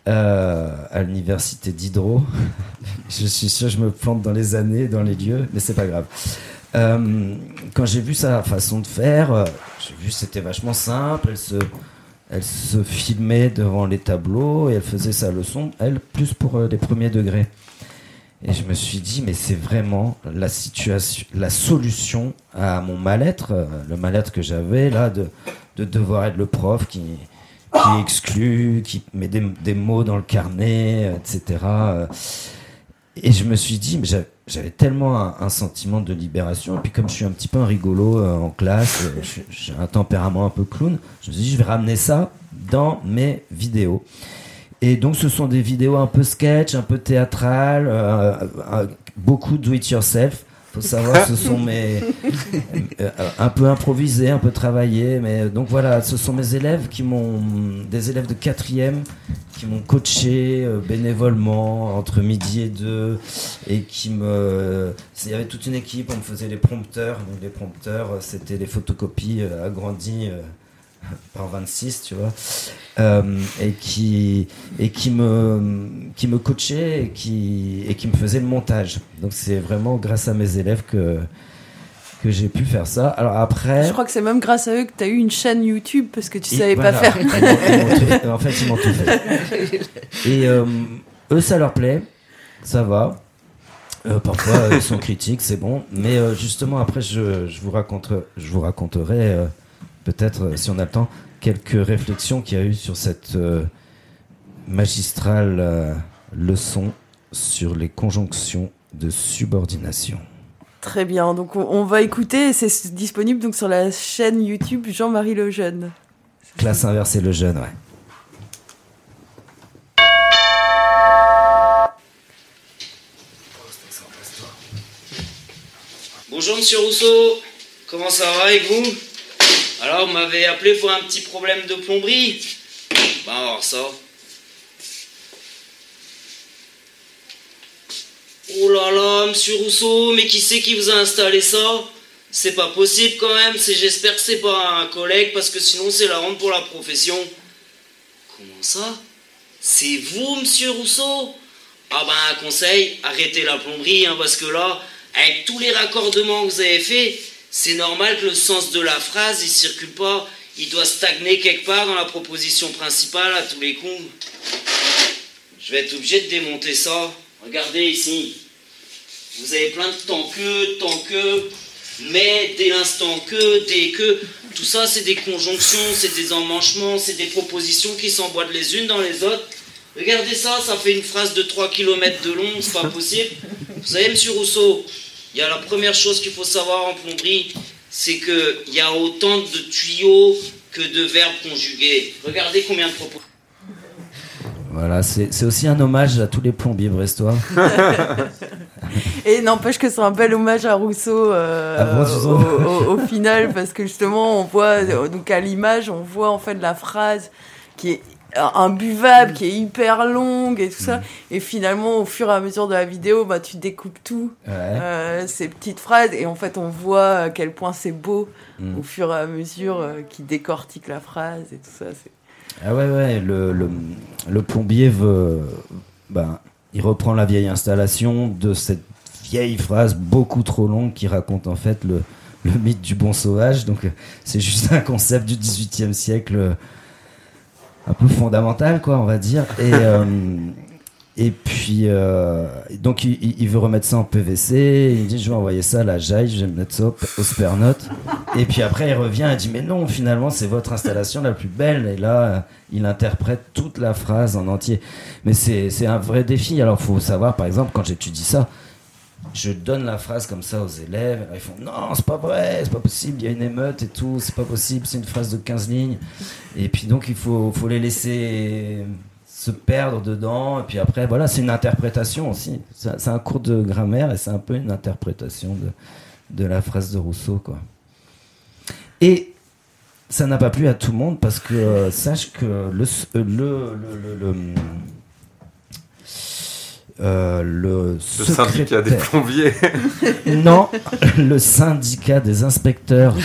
euh, à l'université d'Hydro. je suis sûr je me plante dans les années, dans les lieux, mais c'est pas grave. Euh, quand j'ai vu sa façon de faire, euh, j'ai vu c'était vachement simple. Elle se, elle se filmait devant les tableaux et elle faisait sa leçon, elle, plus pour euh, les premiers degrés. Et je me suis dit, mais c'est vraiment la situation, la solution à mon mal-être, euh, le mal-être que j'avais là de, de devoir être le prof qui, qui exclut, qui met des, mots dans le carnet, euh, etc. euh. Et je me suis dit, mais j'a- j'avais tellement un, sentiment de libération. Et puis comme je suis un petit peu un rigolo euh, en classe, j'ai un tempérament un peu clown, je me suis dit, je vais ramener ça dans mes vidéos. Et donc ce sont des vidéos un peu sketch, un peu théâtrales, euh, beaucoup do it yourself. Faut savoir, ce sont mes euh, un peu improvisés, un peu travaillés, mais donc voilà, ce sont mes élèves qui m'ont des élèves de quatrième qui m'ont coaché euh, bénévolement entre midi et deux et qui me il y avait toute une équipe, on me faisait les prompteurs, donc les prompteurs euh, c'était les photocopies euh, agrandies euh, par 26, tu vois, euh, et qui et qui me qui me coachait et qui et qui me faisait le montage. Donc c'est vraiment grâce à mes élèves que que j'ai pu faire ça. Alors après, Je crois que c'est même grâce à eux que tu as eu une chaîne YouTube parce que tu Et savais voilà. pas faire. Ils en fait, ils m'ont tout fait. Et euh, eux, ça leur plaît, ça va. Euh, parfois, ils sont critiques, c'est bon. Mais euh, justement, après, je, je vous raconterai, je vous raconterai peut-être, euh, si on a le temps, quelques réflexions qu'il y a eu sur cette euh, magistrale euh, leçon sur les conjonctions de subordination. Très bien, donc on, on va écouter, c'est disponible donc sur la chaîne YouTube Jean-Marie Lejeune. Classe inversée, le jeune, ouais. Bonjour Monsieur Rousseau, comment ça va avec vous? Alors vous m'avez appelé pour un petit problème de plomberie. Ben on va voir ça. Oh là là, Monsieur Rousseau, mais qui c'est qui vous a installé ça? C'est pas possible quand même, j'espère que c'est pas un collègue parce que sinon c'est la honte pour la profession. Comment ça? C'est vous Monsieur Rousseau? Ah ben un conseil, arrêtez la plomberie hein, parce que là, avec tous les raccordements que vous avez faits, c'est normal que le sens de la phrase il circule pas. Il doit stagner quelque part dans la proposition principale à tous les coups. Je vais être obligé de démonter ça. Regardez ici. Vous avez plein de tant que, tant que, mais, dès l'instant que, dès que. Tout ça, c'est des conjonctions, c'est des emmanchements, c'est des propositions qui s'emboîtent les unes dans les autres. Regardez ça, ça fait une phrase de 3 km de long, c'est pas possible. Vous savez, monsieur Rousseau, il y a la première chose qu'il faut savoir en plomberie, c'est qu'il y a autant de tuyaux que de verbes conjugués. Regardez combien de propos. Voilà, c'est c'est aussi un hommage à tous les plombiers brestois. Et n'empêche que c'est un bel hommage à Rousseau, euh, Ah bon, au, au- au final, parce que justement, on voit, donc à l'image, on voit en fait la phrase qui est imbuvable, qui est hyper longue et tout ça. Et finalement, au fur et à mesure de la vidéo, bah, tu découpes tout, Ouais. euh, ces petites phrases, et en fait, on voit à quel point c'est beau Mm. au fur et à mesure euh, qu'il décortique la phrase et tout ça. c'est- Ah ouais, ouais, le, le, le plombier veut. Ben, il reprend la vieille installation de cette vieille phrase beaucoup trop longue qui raconte en fait le, le mythe du bon sauvage. Donc, euh, c'est juste un concept du XVIIIe siècle euh, un peu fondamental, quoi, on va dire. Et, euh, et puis, euh, donc, il, veut remettre ça en PVC. Il dit Je vais envoyer ça à la jaille, je vais mettre ça au, au Spernote. Et puis après, il revient et dit Mais non, finalement, c'est votre installation la plus belle. Et là, il interprète toute la phrase en entier. Mais c'est c'est un vrai défi. Alors, faut savoir, par exemple, quand j'étudie ça, je donne la phrase comme ça aux élèves. Ils font Non, c'est pas vrai, c'est pas possible, il y a une émeute et tout, c'est pas possible, c'est une phrase de 15 lignes. Et puis, donc, il faut, les laisser se perdre dedans. Et puis après, voilà, c'est une interprétation aussi. C'est un cours de grammaire et c'est un peu une interprétation de, la phrase de Rousseau, quoi. Et ça n'a pas plu à tout le monde parce que euh, sache que le, le- le- Euh, le, syndicat des plombiers. non, le syndicat des inspecteurs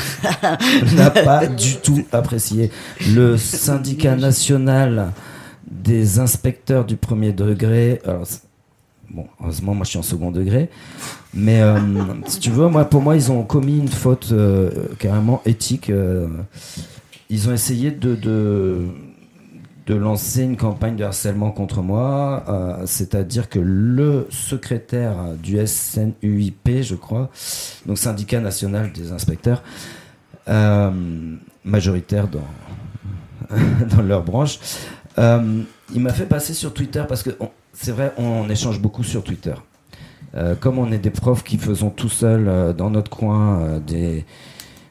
n'a pas du tout apprécié. Le syndicat national des inspecteurs du premier degré. Alors, bon, heureusement, moi je suis en second degré. Mais euh, si tu veux, moi, pour moi, ils ont commis une faute euh, carrément éthique. euh. ils ont essayé de, de, de lancer une campagne de harcèlement contre moi, euh, c'est-à-dire que le secrétaire du SNUIP, je crois, donc syndicat national des inspecteurs, euh, majoritaire dans, dans leur branche, euh, il m'a fait passer sur Twitter parce que on- c'est vrai, on échange beaucoup sur Twitter. Comme on est des profs qui faisons tout seuls dans notre coin des,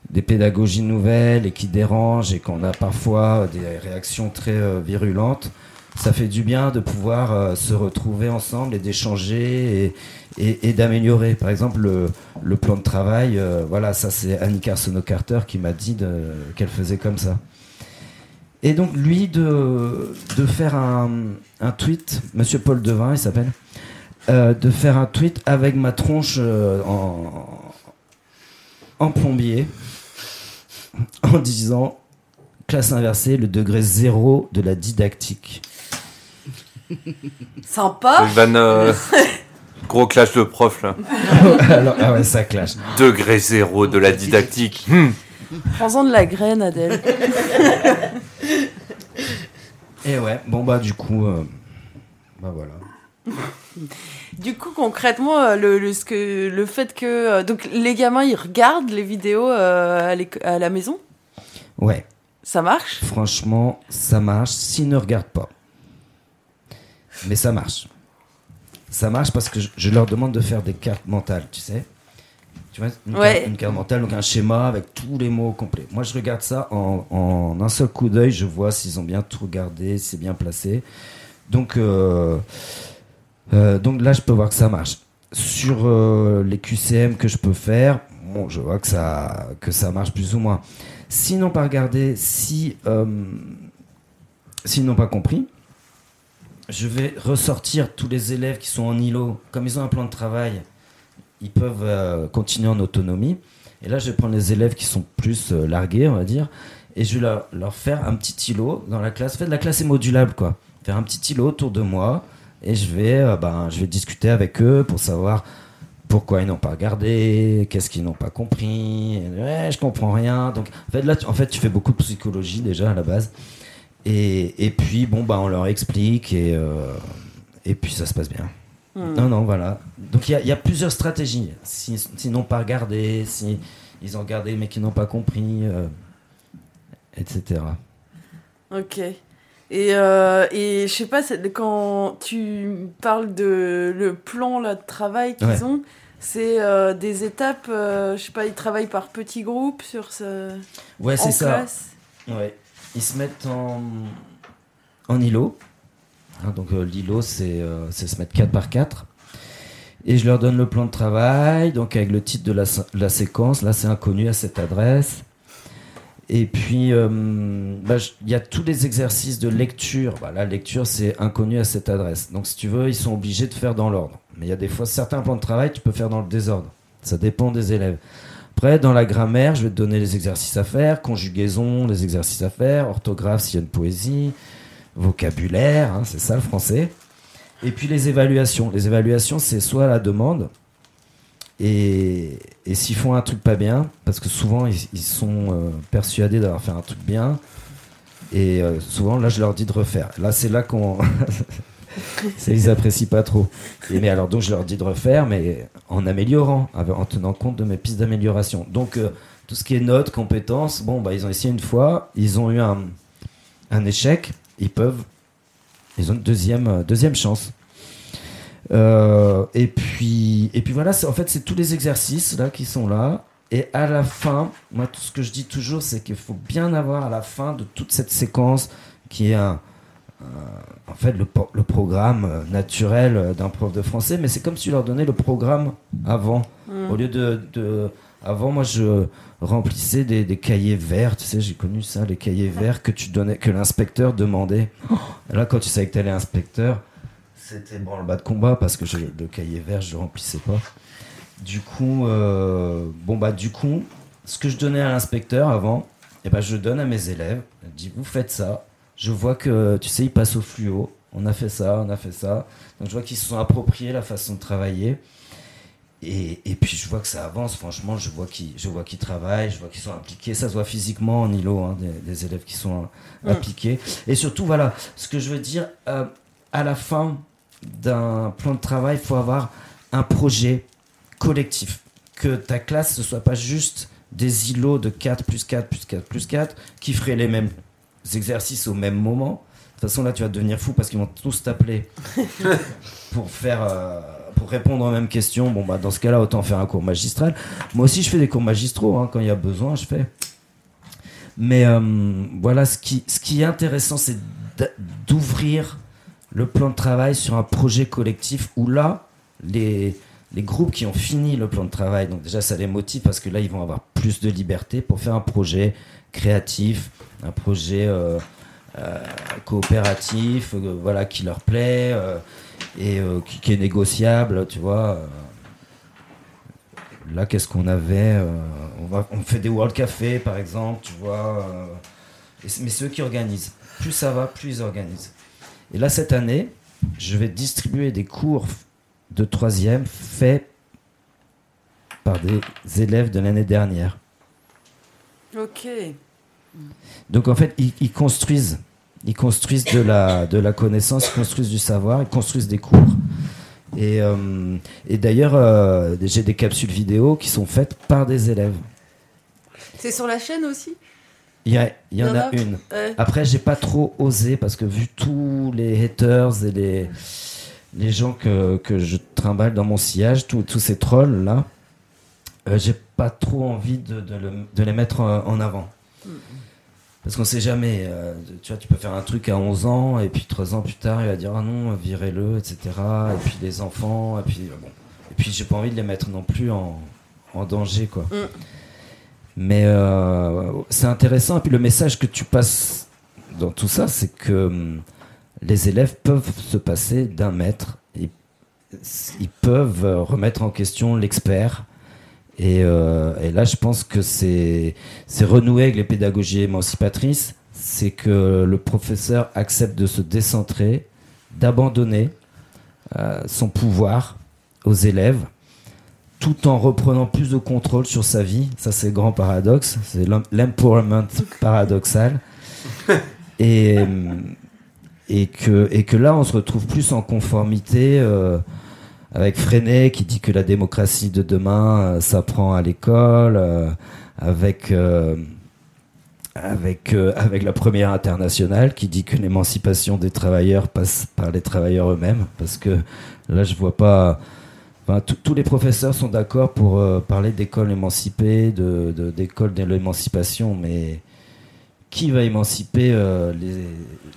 des pédagogies nouvelles et qui dérangent et qu'on a parfois des réactions très euh, virulentes, ça fait du bien de pouvoir euh, se retrouver ensemble et d'échanger et, d'améliorer. Par exemple, le, plan de travail, euh, voilà, ça c'est Annie Carsono-Carter qui m'a dit qu'elle faisait comme ça. Et donc lui de, de faire un, tweet, Monsieur Paul Devin il s'appelle, de faire un tweet avec ma tronche en plombier en disant classe inversée, le degré zéro de la didactique. Sympa. Euh, gros clash de prof là. Alors, ah ouais, ça clash. Degré zéro de la didactique. Hmm. Prends-en de la graine, Adèle. Et ouais, bon bah du coup, euh, bah voilà. Du coup, concrètement, euh, le, le, ce que, le fait que euh, donc les gamins ils regardent les vidéos euh, à, la maison, Ouais, ça marche? Franchement, ça marche s'ils ne regardent pas. Mais ça marche. Ça marche parce que je, je leur demande de faire des cartes mentales, tu sais. Tu vois, une, Ouais. carte, une carte mentale, donc un schéma avec tous les mots complets. Moi, je regarde ça en, en un seul coup d'œil, je vois s'ils ont bien tout regardé, si c'est bien placé. Donc, euh, euh, donc là, je peux voir que ça marche. Sur euh, les QCM que je peux faire, bon, je vois que ça, que ça marche plus ou moins. S'ils n'ont pas regardé, si, euh, s'ils n'ont pas compris, je vais ressortir tous les élèves qui sont en îlot. Comme ils ont un plan de travail, ils peuvent euh, continuer en autonomie. Et là, je vais prendre les élèves qui sont plus largués, on va dire, et je vais leur, leur faire un petit îlot dans la classe. Fait, la classe est modulable, quoi. Faire un petit îlot autour de moi, et je vais, euh, ben, je vais discuter avec eux pour savoir pourquoi ils n'ont pas regardé, qu'est-ce qu'ils n'ont pas compris. Ouais, je comprends rien. Donc, en fait, là, tu, en fait, tu fais beaucoup de psychologie déjà à la base. Et, et puis, bon, bah, on leur explique et, euh, et puis ça se passe bien. Hmm. Non, non, voilà. Donc, il y a, il y a plusieurs stratégies. Si- S'ils n'ont pas regardé, si ils ont regardé mais qu'ils n'ont pas compris, euh, etc. Ok. Et, euh, et je sais pas, quand tu parles de le plan là, de travail qu'ils Ouais. ont, c'est euh, des étapes, euh, je sais pas, ils travaillent par petits groupes sur ce. Ouais, c'est ça. classe. Ouais. Ils se mettent en, en îlot. Hein, donc euh, l'îlot, c'est euh, c'est se mettre 4 par 4. Et je leur donne le plan de travail, donc avec le titre de la, la séquence. Là, c'est inconnu à cette adresse. Et puis, euh, bah, il y a tous les exercices de lecture. Bah, la lecture, c'est inconnu à cette adresse. Donc, si tu veux, ils sont obligés de faire dans l'ordre. Mais il y a des fois, certains plans de travail, tu peux faire dans le désordre. Ça dépend des élèves. Après, dans la grammaire, je vais te donner les exercices à faire, conjugaison, les exercices à faire, orthographe s'il y a une poésie, vocabulaire, hein, c'est ça le français. Et puis les évaluations. Les évaluations, c'est soit la demande, et, s'ils font un truc pas bien, parce que souvent ils, sont euh, persuadés d'avoir fait un truc bien, et euh, souvent là je leur dis de refaire. Là c'est là qu'on. ils apprécient pas trop. Mais alors donc je leur dis de refaire, mais en améliorant, en tenant compte de mes pistes d'amélioration. Donc euh, tout ce qui est notes, compétences, bon bah ils ont essayé une fois, ils ont eu un, un échec, ils peuvent, ils ont une deuxième, deuxième chance. Euh, et puis et puis voilà, en fait c'est tous les exercices là qui sont là. Et à la fin, moi tout ce que je dis toujours, c'est qu'il faut bien avoir à la fin de toute cette séquence qui est un, euh, en fait le, programme euh, naturel euh, d'un prof de français, mais c'est comme si tu leur donnais le programme avant. Mm. Au lieu de, de- Avant, moi, je remplissais des, des cahiers verts, tu sais, j'ai connu ça, les cahiers verts que tu donnais, que l'inspecteur demandait. Là, quand tu savais que tu allais inspecteur, c'était branle-bas de combat parce que je- le cahier vert, je le remplissais pas. Du coup, euh, bon bah du coup, ce que je donnais à l'inspecteur avant, et ben je le donne à mes élèves. Je dis vous faites ça. Je vois que tu sais ils passent au fluo. On a fait ça, on a fait ça. Donc je vois qu'ils se sont appropriés la façon de travailler. Et, et puis je vois que ça avance, franchement, je vois qu'ils, je vois qu'ils travaillent, je vois qu'ils sont impliqués, ça se voit physiquement en îlot, hein, des, des élèves qui sont impliqués. Et surtout, voilà, ce que je veux dire, euh, à la fin d'un plan de travail, il faut avoir un projet collectif. Que ta classe, ce soit pas juste des îlots de 4 plus 4 plus 4 plus 4 qui feraient les mêmes exercices au même moment. De toute façon, là, tu vas devenir fou parce qu'ils vont tous t'appeler pour faire euh, pour répondre aux mêmes questions. Bon, bah, dans ce cas-là, autant faire un cours magistral. Moi aussi, je fais des cours magistraux hein, quand il y a besoin, je fais. Mais euh, voilà, ce qui, ce qui est intéressant, c'est d'ouvrir le plan de travail sur un projet collectif où là, les, les groupes qui ont fini le plan de travail, donc déjà ça les motive parce que là, ils vont avoir plus de liberté pour faire un projet créatif, un projet euh, euh, coopératif, euh, voilà, qui leur plaît et qui, est négociable, tu vois. Là, qu'est-ce qu'on avait on, fait des World Café, par exemple, tu vois. mais ceux qui organisent. Plus ça va, plus ils organisent. Et là, cette année, je vais distribuer des cours de troisième faits par des élèves de l'année dernière. Ok. Donc en fait, ils, ils construisent, ils construisent de la, de la connaissance, ils construisent du savoir, ils construisent des cours. Et, euh, et d'ailleurs, euh, j'ai des capsules vidéo qui sont faites par des élèves. C'est sur la chaîne aussi? Il y, a- il y en Il y en a a une. Ouais. Après, j'ai pas trop osé parce que vu tous les haters et les, les gens que, que je trimballe dans mon sillage, tous ces trolls là, euh, j'ai pas trop envie de, de le- de les mettre en, en avant. Parce qu'on sait jamais, euh, tu vois, tu peux faire un truc à 11 ans et puis 3 ans plus tard, il va dire ah non, virez-le, etc. Et puis les enfants, et puis euh, bon. Et puis j'ai pas envie de les mettre non plus en, en danger, quoi. Mm. Mais euh, c'est intéressant. Et puis le message que tu passes dans tout ça, c'est que hum, les élèves peuvent se passer d'un maître. Ils, peuvent euh, remettre en question l'expert. Et, euh, et là, je pense que c'est renouer avec les pédagogies émancipatrices. C'est que le professeur accepte de se décentrer, d'abandonner son pouvoir aux élèves tout en reprenant plus de contrôle sur sa vie. Ça, c'est le grand paradoxe. C'est l'em- l'empowerment paradoxal. Et, et, que, et que là, on se retrouve plus en conformité euh, avec Freinet qui dit que la démocratie de demain euh, s'apprend à l'école, euh, avec, euh, avec, euh, avec la première internationale qui dit que l'émancipation des travailleurs passe par les travailleurs eux-mêmes. Parce que là, je vois pas. Tous- les professeurs sont d'accord pour euh, parler d'école émancipée, d'école de l'émancipation, mais qui va émanciper euh, les,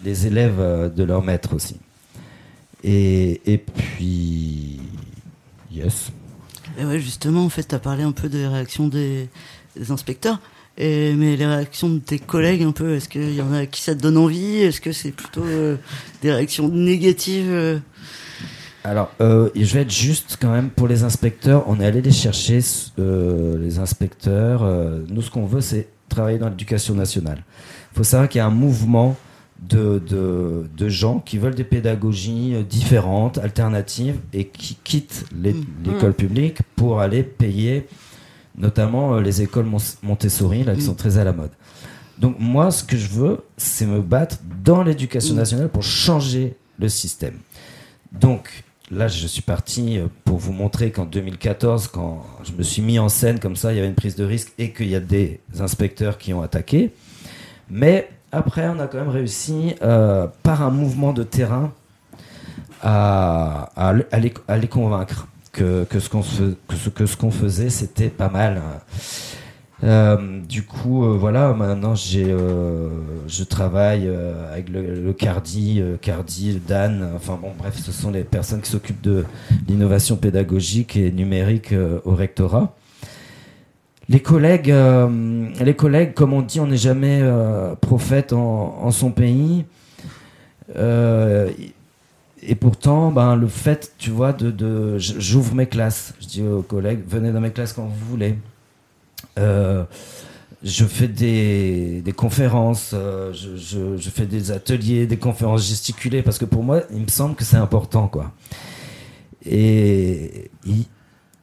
les élèves euh, de leur maître aussi? Et, et puis, yes. Et ouais, justement, en fait, tu as parlé un peu des réactions des, inspecteurs. Mais les réactions de tes collègues, un peu, est-ce qu'il y en a qui ça te donne envie? Est-ce que c'est plutôt des réactions négatives Alors, euh, je vais être juste quand même pour les inspecteurs. On est allé les chercher, euh, les inspecteurs. euh, nous, ce qu'on veut, c'est travailler dans l'éducation nationale. Il faut savoir qu'il y a un mouvement de, de, de gens qui veulent des pédagogies euh, différentes, alternatives, et qui quittent les- l'école publique pour aller payer notamment euh, les écoles Mon- Montessori, là, qui Mm. sont très à la mode. Donc moi, ce que je veux, c'est me battre dans l'éducation Mm. nationale pour changer le système. Donc là, je suis parti euh, pour vous montrer qu'en 2014, quand je me suis mis en scène comme ça, il y avait une prise de risque et qu'il y a des inspecteurs qui ont attaqué. Mais après, on a quand même réussi, euh, par un mouvement de terrain, à, à, le- à les, convaincre que, ce qu'on faisait, c'était pas mal. Euh, du coup, euh, voilà, maintenant j'ai, euh, je travaille avec le, Cardi, Cardi, Dan, enfin bon, bref, ce sont les personnes qui s'occupent de l'innovation pédagogique et numérique au rectorat. Les collègues, les collègues, comme on dit, on n'est jamais prophète en, son pays. Et pourtant, ben, le fait, tu vois, de j'ouvre mes classes. Je dis aux collègues, venez dans mes classes quand vous voulez. Euh, je fais des, conférences, euh, je, fais des ateliers, des conférences gesticulées, parce que pour moi, il me semble que c'est important, quoi. Et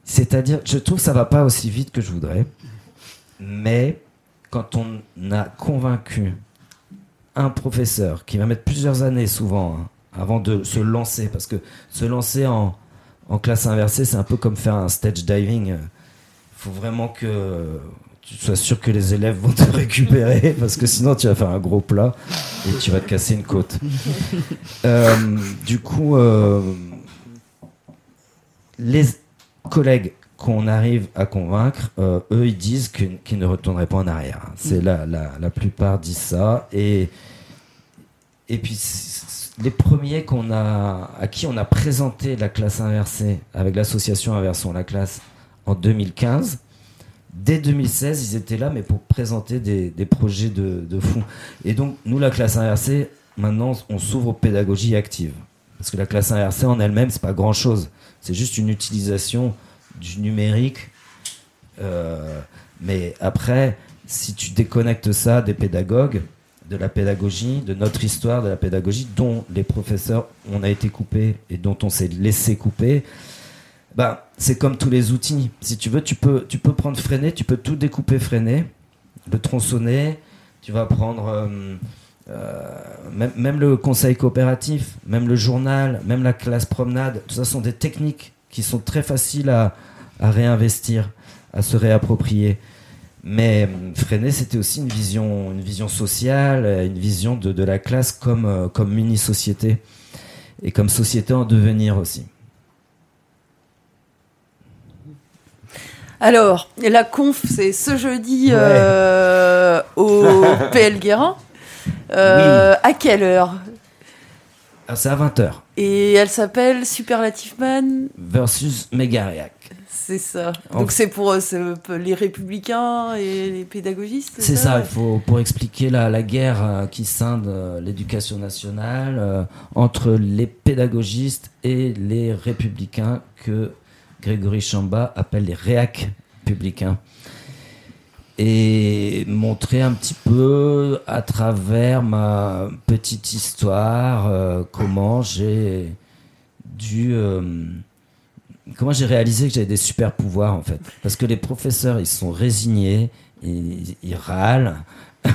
c'est-à-dire, je trouve que ça va pas aussi vite que je voudrais, mais quand on a convaincu un professeur qui va mettre plusieurs années souvent hein, avant de se lancer, parce que se lancer en, en classe inversée, c'est un peu comme faire un stage diving. Il faut vraiment que tu sois sûr que les élèves vont te récupérer parce que sinon tu vas faire un gros plat et tu vas te casser une côte. Euh, du coup, euh, les collègues qu'on arrive à convaincre, euh, eux ils disent qu'ils ne retourneraient pas en arrière. C'est la, la, la, plupart disent ça et et puis les premiers qu'on a à qui on a présenté la classe inversée avec l'association Inversons la classe en 2015 dès 2016, ils étaient là, mais pour présenter des, projets de, de, fond. Et donc, nous, la classe inversée, maintenant, on s'ouvre aux pédagogies actives. Parce que la classe inversée en elle-même, c'est pas grand-chose. C'est juste une utilisation du numérique. Euh, mais après, si tu déconnectes ça des pédagogues, de la pédagogie, de notre histoire de la pédagogie, dont les professeurs, on a été coupés et dont on s'est laissé couper, bah, c'est comme tous les outils. Si tu veux, tu peux, tu peux prendre freiner, tu peux tout découper freiner, le tronçonner, tu vas prendre euh, euh, même, le conseil coopératif, même le journal, même la classe promenade, tout ça sont des techniques qui sont très faciles à, à réinvestir, à se réapproprier. Mais euh, freiner, c'était aussi une vision, une vision sociale, une vision de, de la classe comme, comme mini-société et comme société en devenir aussi. Alors, la conf, c'est ce jeudi euh, au PL Guérin. Euh, À quelle heure? Ah, C'est à 20h. Et elle s'appelle Superlative Man Versus Megariac. C'est ça. Donc c'est pour les républicains et les pédagogistes C'est ça, il faut pour expliquer la, la guerre euh, qui scinde euh, l'éducation nationale entre les pédagogistes et les républicains que Grégory Chamba appelle les réacs publicains. Et montrer un petit peu à travers ma petite histoire euh, comment j'ai dû. Euh, réalisé que j'avais des super pouvoirs en fait. Parce que les professeurs ils sont résignés, ils, râlent.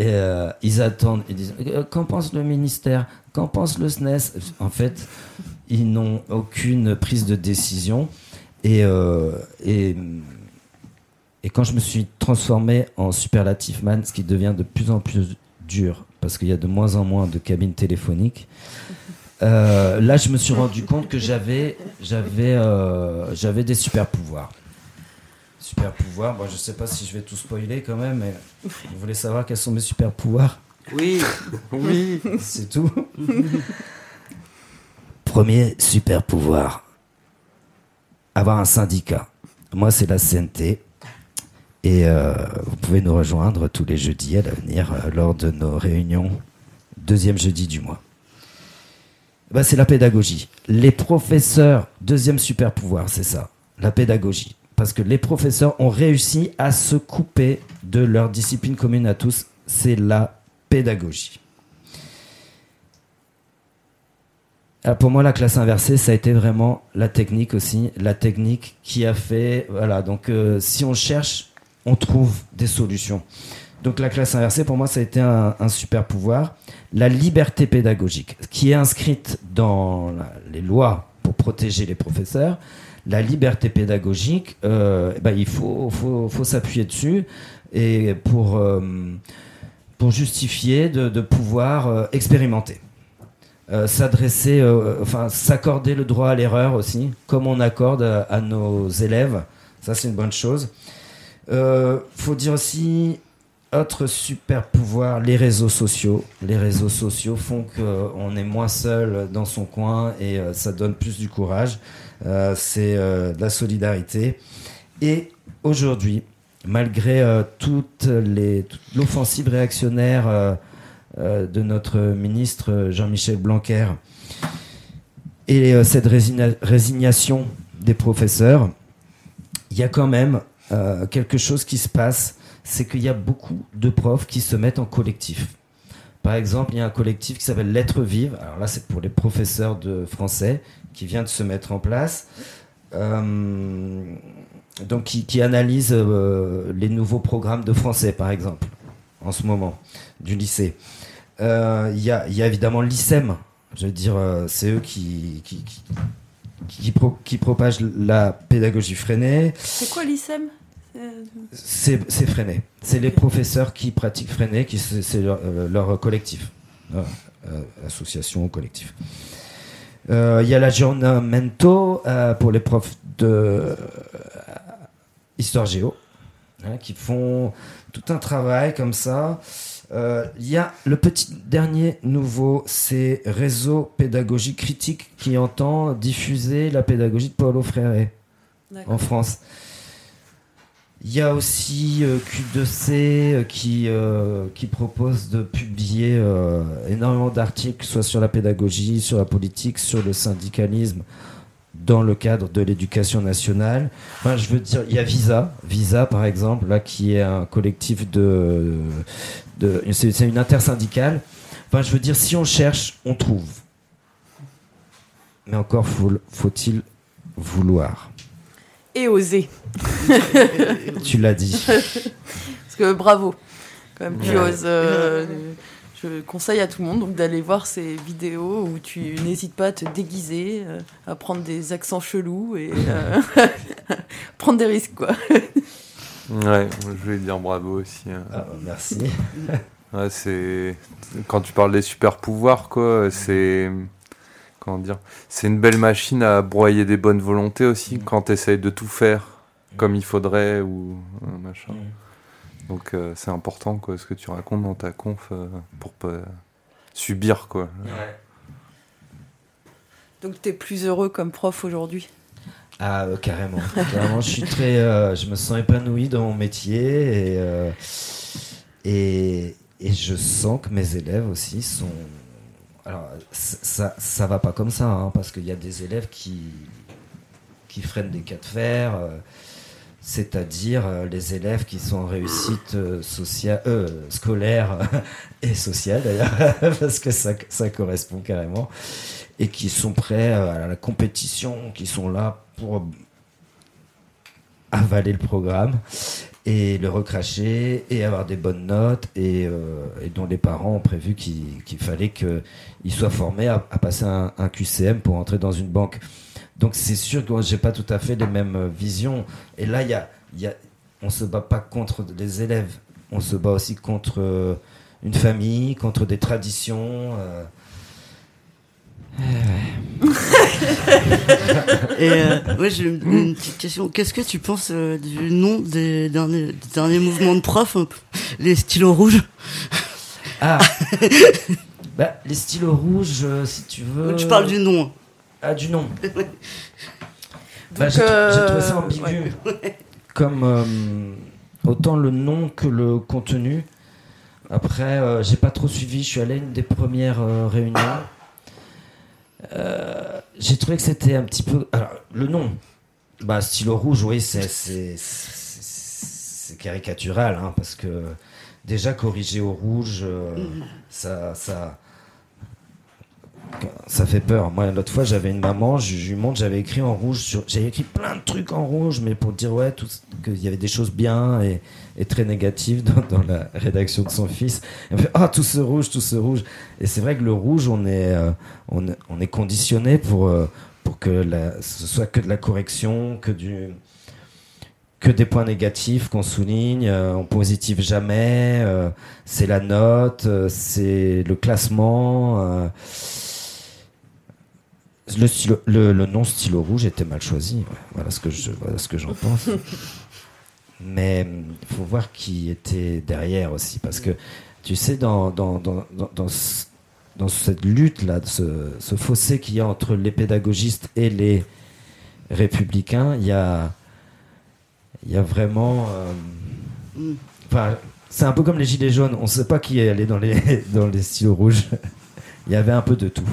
Et euh, ils attendent, ils disent Qu'en pense le ministère? Qu'en pense le SNES En fait, ils n'ont aucune prise de décision. Et, euh, et, et, quand je me suis transformé en superlative man, ce qui devient de plus en plus dur, parce qu'il y a de moins en moins de cabines téléphoniques, euh, là je me suis rendu compte que j'avais j'avais euh, j'avais des super pouvoirs. Super pouvoirs, bon, je sais pas si je vais tout spoiler quand même, mais vous voulez savoir quels sont mes super pouvoirs? Oui, oui, c'est tout. Premier super pouvoir avoir un syndicat. Moi, c'est la CNT. Et euh, vous pouvez nous rejoindre tous les jeudis à l'avenir euh, lors de nos réunions, deuxième jeudi du mois. Bah, c'est la pédagogie. Les professeurs, deuxième super pouvoir, c'est ça, la pédagogie. Parce que les professeurs ont réussi à se couper de leur discipline commune à tous, c'est la pédagogie. Alors pour moi, la classe inversée, ça a été vraiment la technique aussi, la technique qui a fait, voilà. Donc euh, si on cherche, on trouve des solutions. Donc la classe inversée, pour moi, ça a été un, super pouvoir. La liberté pédagogique, qui est inscrite dans les lois pour protéger les professeurs. La liberté pédagogique, euh, ben, il faut, faut, faut s'appuyer dessus et pour, euh, pour justifier de, pouvoir euh, expérimenter. Euh, s'adresser, euh, enfin s'accorder le droit à l'erreur aussi, comme on accorde à, à nos élèves. Ça, c'est une bonne chose. Euh, faut dire aussi autre super pouvoir, les réseaux sociaux. Les réseaux sociaux font qu'on est moins seul dans son coin et euh, ça donne plus du courage. Euh, c'est euh, de la solidarité. Et aujourd'hui, malgré toute l'offensive réactionnaire de notre ministre Jean-Michel Blanquer, Et euh, cette résigna- résignation des professeurs, il y a quand même euh, quelque chose qui se passe, c'est qu'il y a beaucoup de profs qui se mettent en collectif. Par exemple, il y a un collectif qui s'appelle Lettres vives. Alors là, c'est pour les professeurs de français qui vient de se mettre en place. Euh, donc, qui, analyse euh, les nouveaux programmes de français, par exemple, en ce moment, du lycée. Euh, Il y, a, il y a évidemment l'ICEM. Je veux dire, euh, c'est eux qui, qui, qui, qui, pro- qui propagent la pédagogie freinée. C'est quoi l'ICEM Euh, C'est c'est Freinet. C'est les professeurs qui pratiquent Freinet, qui c'est leur, euh, leur collectif, Euh, association collectif. Euh, Il y a l'aggiornamento euh, pour les profs de histoire géo, hein, qui font tout un travail comme ça. Euh, Il y a le petit dernier nouveau, c'est Réseau Pédagogie Critique qui entend diffuser la pédagogie de Paulo Freire en France. Il y a aussi euh, Q2C euh, qui, euh, qui propose de publier énormément d'articles, soit sur la pédagogie, sur la politique, sur le syndicalisme, dans le cadre de l'éducation nationale. Enfin, je veux dire, il y a Visa, Visa par exemple, là qui est un collectif de, de c'est une intersyndicale. Enfin, je veux dire, si on cherche, on trouve. Mais encore faut- faut-il vouloir. Et oser. Tu l'as dit. Parce que bravo. Quand même, tu Ouais. oses. euh, je conseille à tout le monde donc d'aller voir ces vidéos où tu n'hésites pas à te déguiser, euh, à prendre des accents chelous et euh, prendre des risques quoi. Ouais, je vais dire bravo aussi. hein. Ah, merci. Ouais, c'est quand tu parles des super pouvoirs, quoi. C'est comment dire C'est une belle machine à broyer des bonnes volontés aussi quand tu essayes de tout faire comme il faudrait ou euh, machin. Donc euh, c'est important quoi ce que tu racontes dans ta conf euh, pour pas subir quoi. Donc tu es plus heureux comme prof aujourd'hui? Ah, euh, carrément. Carrément, je suis très. euh, je me sens épanoui dans mon métier et, euh, et, et je sens que mes élèves aussi sont. Alors, ça, ça va pas comme ça, hein, parce qu'il y a des élèves qui, qui freinent des cas de fer, euh, c'est-à-dire euh, les élèves qui sont en réussite euh, sociale, scolaire et sociale d'ailleurs, parce que ça, ça correspond carrément, et qui sont prêts euh, à la compétition, qui sont là pour avaler le programme et le recracher et avoir des bonnes notes et, euh, dont les parents ont prévu qu'il fallait qu'ils soient formés à, passer un, QCM pour entrer dans une banque. Donc c'est sûr que j'ai pas tout à fait les mêmes euh, visions. Et là, il y a, on se bat pas contre les élèves, on se bat aussi contre euh, une famille, contre des traditions. euh. Et euh, ouais, j'ai une, une petite question. Qu'est-ce que tu penses euh, du nom des derniers, des derniers mouvements de peu, les stylos rouges? Ah bah, Les stylos rouges, euh, si tu veux. Tu parles du nom. Ah, du nom. Bah, Donc, j'ai euh, j'ai trouvé ça ambigu. Comme euh, autant le nom que le contenu. Après, euh, j'ai pas trop suivi. Je suis allé à une des premières euh, réunions. Euh, j'ai trouvé que c'était un petit peu. Alors, le nom. Bah, stylo rouge, oui, c'est caricatural, hein, parce que déjà corriger au rouge, euh, ça, ça, ça fait peur. Moi, l'autre fois, j'avais une maman, je, lui montre, j'avais écrit en rouge, j'avais écrit plein de trucs en rouge, mais pour dire ouais, qu'il y avait des choses bien et, et très négatives dans, dans la rédaction de son fils. Ah tout ce rouge, tout ce rouge. Et c'est vrai que le rouge, on est, euh, on, on est conditionné pour euh, pour que la, ce soit que de la correction, que du que des points négatifs qu'on souligne, euh, on positive jamais, euh, c'est la note, euh, c'est le classement. Le, stylo- le, le nom stylo rouge était mal choisi. Voilà ce que je, voilà ce que j'en pense. Mais il faut voir qui était derrière aussi, parce que tu sais, dans, dans, dans, dans, dans ce- dans cette lutte-là, ce, ce fossé qu'il y a entre les pédagogistes et les républicains, il y a, il y a vraiment. euh, Enfin, c'est un peu comme les gilets jaunes. On ne sait pas qui est allé dans les, dans les stylos rouges. Il y avait un peu de tout.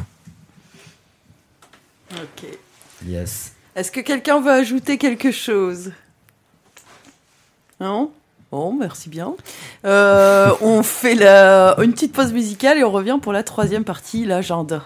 Yes. Est-ce que quelqu'un veut ajouter quelque chose? Non? Bon, merci bien. Euh, on fait la... une petite pause musicale et on revient pour la troisième partie, l'agenda.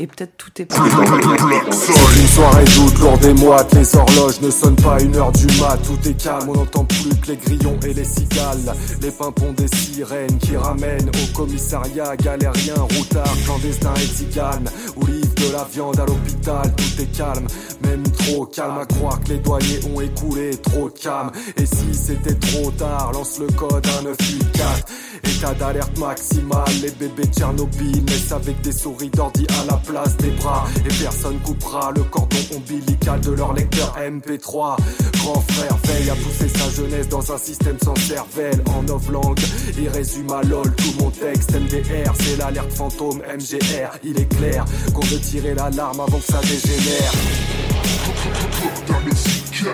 Et peut-être tout est Une soirée d'août, lourde des moites, les horloges ne sonnent pas une heure du mat, tout est calme, on n'entend plus que les grillons et les cigales, les pimpons des sirènes qui ramènent au commissariat, galériens, routards, clandestins et tziganes, ou livrent de la viande à l'hôpital, tout est calme, même trop calme à croire que les douaniers ont écoulé trop calme, et si c'était trop tard, lance le code 1984, état d'alerte maximale, les bébés Tchernobyl naissent avec des souris d'ordi à la place des bras et personne coupera le cordon ombilical de leur lecteur MP3. Grand frère veille à pousser sa jeunesse dans un système sans cervelle en off langue. Il résume à LOL tout mon texte MDR, c'est l'alerte fantôme MGR. Il est clair qu'on veut tirer l'alarme avant que ça dégénère.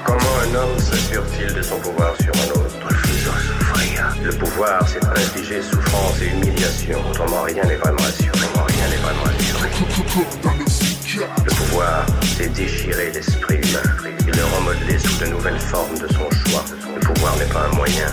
Comment un homme s'assure-t-il de son pouvoir sur un autre? Souffrir. Le pouvoir, c'est infliger souffrance et humiliation. Autrement, rien n'est vraiment assuré. Rien n'est vraiment assuré. Le pouvoir, c'est déchirer l'esprit humain et le remodeler sous de nouvelles formes de son choix. Le pouvoir n'est pas un moyen,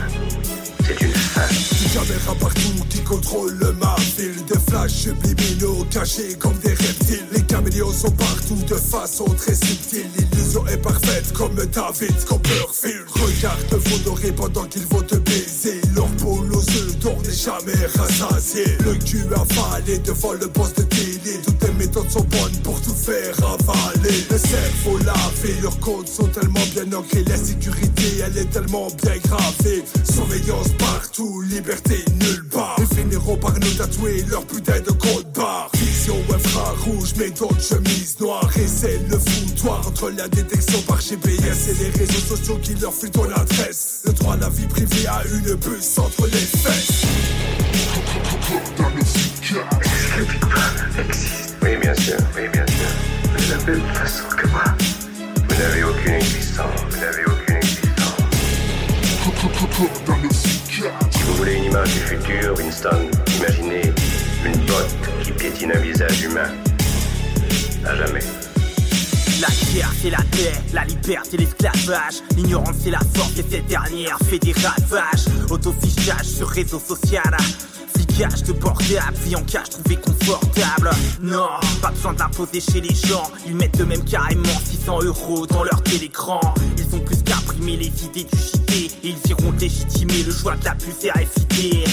c'est une fin. Caméra partout qui contrôle ma ville Des flashs subliminaux cachés comme des reptiles. Les caméléons sont partout de façon très subtile. L'illusion est parfaite comme David Copperfield. Regarde vos dorés pendant qu'ils vont te baiser. Leur peau aux d'or n'est jamais rassasié. Le cul avalé devant le poste de télé Toutes les méthodes sont bonnes pour tout faire avaler. Le cerveau lavé, leurs codes sont tellement bien ancrés. La sécurité elle est tellement bien gravée. Surveillance partout, liberté nulle part Ils finiront par nous tatouer leur putain de code barre Vision infrarouge, mais d'autres chemises noires Et c'est le foutoir entre la détection par GPS Et les réseaux sociaux qui leur filent ton adresse Le droit à la vie privée a une puce entre les fesses existe Oui, bien sûr, oui, bien sûr. De la même façon que moi. Vous n'avez aucune existence, vous n'avez aucune existence. Si vous voulez une image du futur, Winston, imaginez une botte qui piétine un visage humain. À jamais. La guerre c'est la paix, la liberté l'esclavage. L'ignorance c'est la force et cette dernière fait des ravages. Autofichage sur réseau social. Flicage de portable, vie en cage trouvé confortable. Non, pas besoin d'imposer chez les gens. Ils mettent eux-mêmes carrément 600 euros dans leur télécran. Ils ont plus qu'imprimer les idées du JT ils iront légitimer le choix de la puce RFID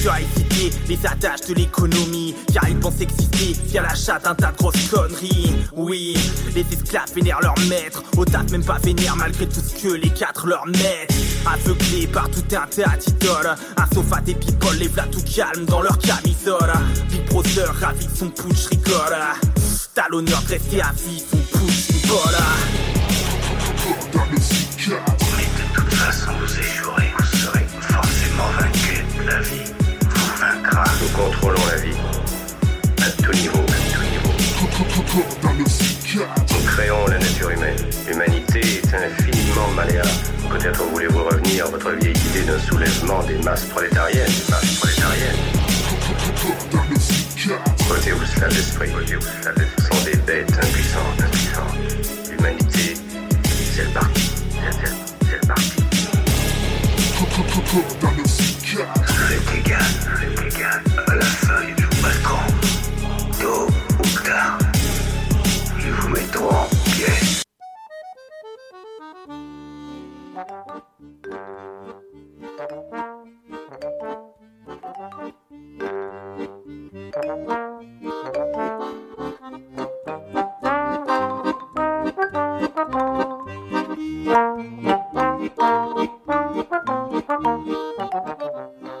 Tu as évité les attaches de l'économie Car ils pensent exister via l'achat d'un tas de grosses conneries. Oui, les esclaves vénèrent leur maître. Audace même pas vénère malgré tout ce que les quatre leur mettent. Aveuglés par tout un tas d'idoles. Un sofa des people les v'là tout calme dans leur camisole. Big Brother ravi de son putsch rigole. T'as l'honneur de rester à vie, son putsch nous contrôlons la vie. À tout niveau, à tout niveau. Nous créons la nature humaine. L'humanité est infiniment malléable. Peut-être voulez-vous revenir à votre vieille idée d'un soulèvement des masses prolétariennes. Des masses prolétariennes. Ôtez-vous cela d'esprit. Sont des bêtes impuissantes. impuissantes. L'humanité, c'est le parti. C'est le parti.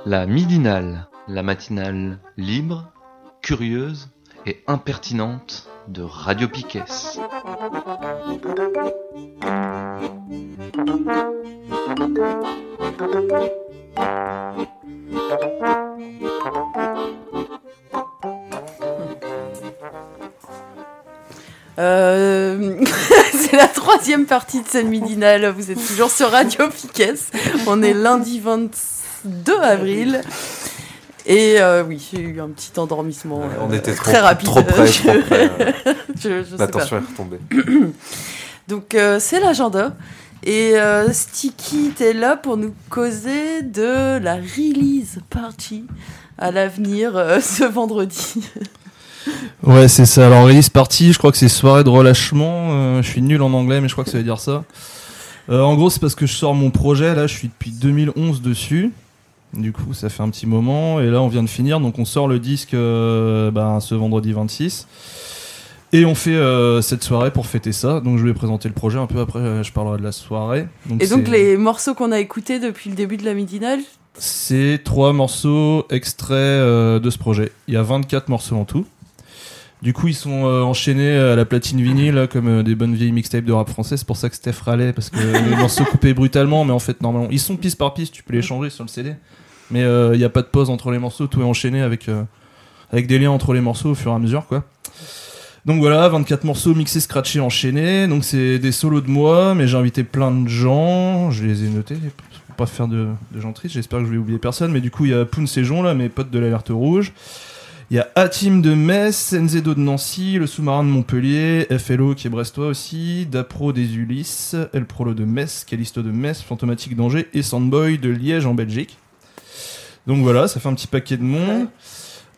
La midinale, la matinale libre, curieuse et impertinente de Radio Piquet. Euh, c'est la troisième partie de cette midinale. Vous êtes toujours sur Radio Piquet. On est lundi 22 avril. Et euh, oui, j'ai eu un petit endormissement Ouais, on euh, était très trop- rapide. trop près, trop près, euh, je, je sais l'attention pas. est retombée. Donc euh, c'est l'agenda. Et euh, Sticky, t'es là pour nous causer de la release party à l'avenir euh, ce vendredi. Ouais, c'est ça. Alors, release party, je crois que c'est soirée de relâchement. Euh, je suis nul en anglais, mais je crois que ça veut dire ça. Euh, en gros, c'est parce que je sors mon projet. Là, je suis depuis 2011 dessus. Du coup, ça fait un petit moment. Et là, on vient de finir. Donc, on sort le disque ben, ce vendredi 26. Et on fait euh, cette soirée pour fêter ça. Donc, je vais présenter le projet un peu après. euh, Je parlerai de la soirée. Donc, Et donc les morceaux qu'on a écoutés depuis le début de la midinale, c'est trois morceaux extraits euh, de ce projet. Il y a 24 morceaux en tout. Du coup, ils sont enchaînés à la platine vinyle, comme des bonnes vieilles mixtapes de rap français. C'est pour ça que Steph râlait, parce que les morceaux coupés brutalement, mais en fait, normalement, ils sont piste par piste, tu peux les changer sur le CD. Mais il n'y a pas de pause entre les morceaux, tout est enchaîné avec, avec des liens entre les morceaux au fur et à mesure, quoi. Donc voilà, 24 morceaux mixés, scratchés, enchaînés. Donc c'est des solos de moi, mais j'ai invité plein de gens. Je les ai notés pour pas faire de, de gens tristes. J'espère que je vais oublier personne. Mais du coup, il y a Poun Séjon, là, mes potes de l'Alerte Rouge. Il y a Atim de Metz, Enzedo de Nancy, le sous-marin de Montpellier, FLO qui est brestois aussi, Dapro des Ulysses, El Prolo de Metz, Calisto de Metz, Fantomatique d'Angers et Sandboy de Liège en Belgique. Donc voilà, ça fait un petit paquet de monde.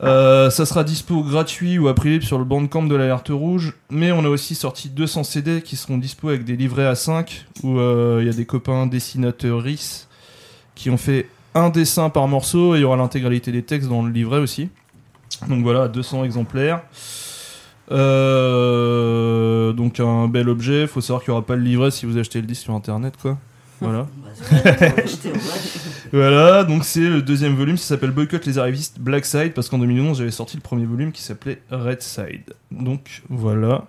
Euh, ça sera dispo gratuit ou à prix libre sur le bandcamp de l'Alerte Rouge, mais on a aussi sorti 200 CD qui seront dispo avec des livrets à 5 où euh, il y a des copains dessinateurs qui ont fait un dessin par morceau et il y aura l'intégralité des textes dans le livret aussi. Donc voilà, 200 exemplaires. Euh, donc un bel objet. Faut savoir qu'il n'y aura pas le livret si vous achetez le disque sur internet, quoi. Voilà. voilà, donc c'est le deuxième volume, ça s'appelle Boycott les arrivistes Black Side, parce qu'en 2011 j'avais sorti le premier volume qui s'appelait Red Side. Donc voilà.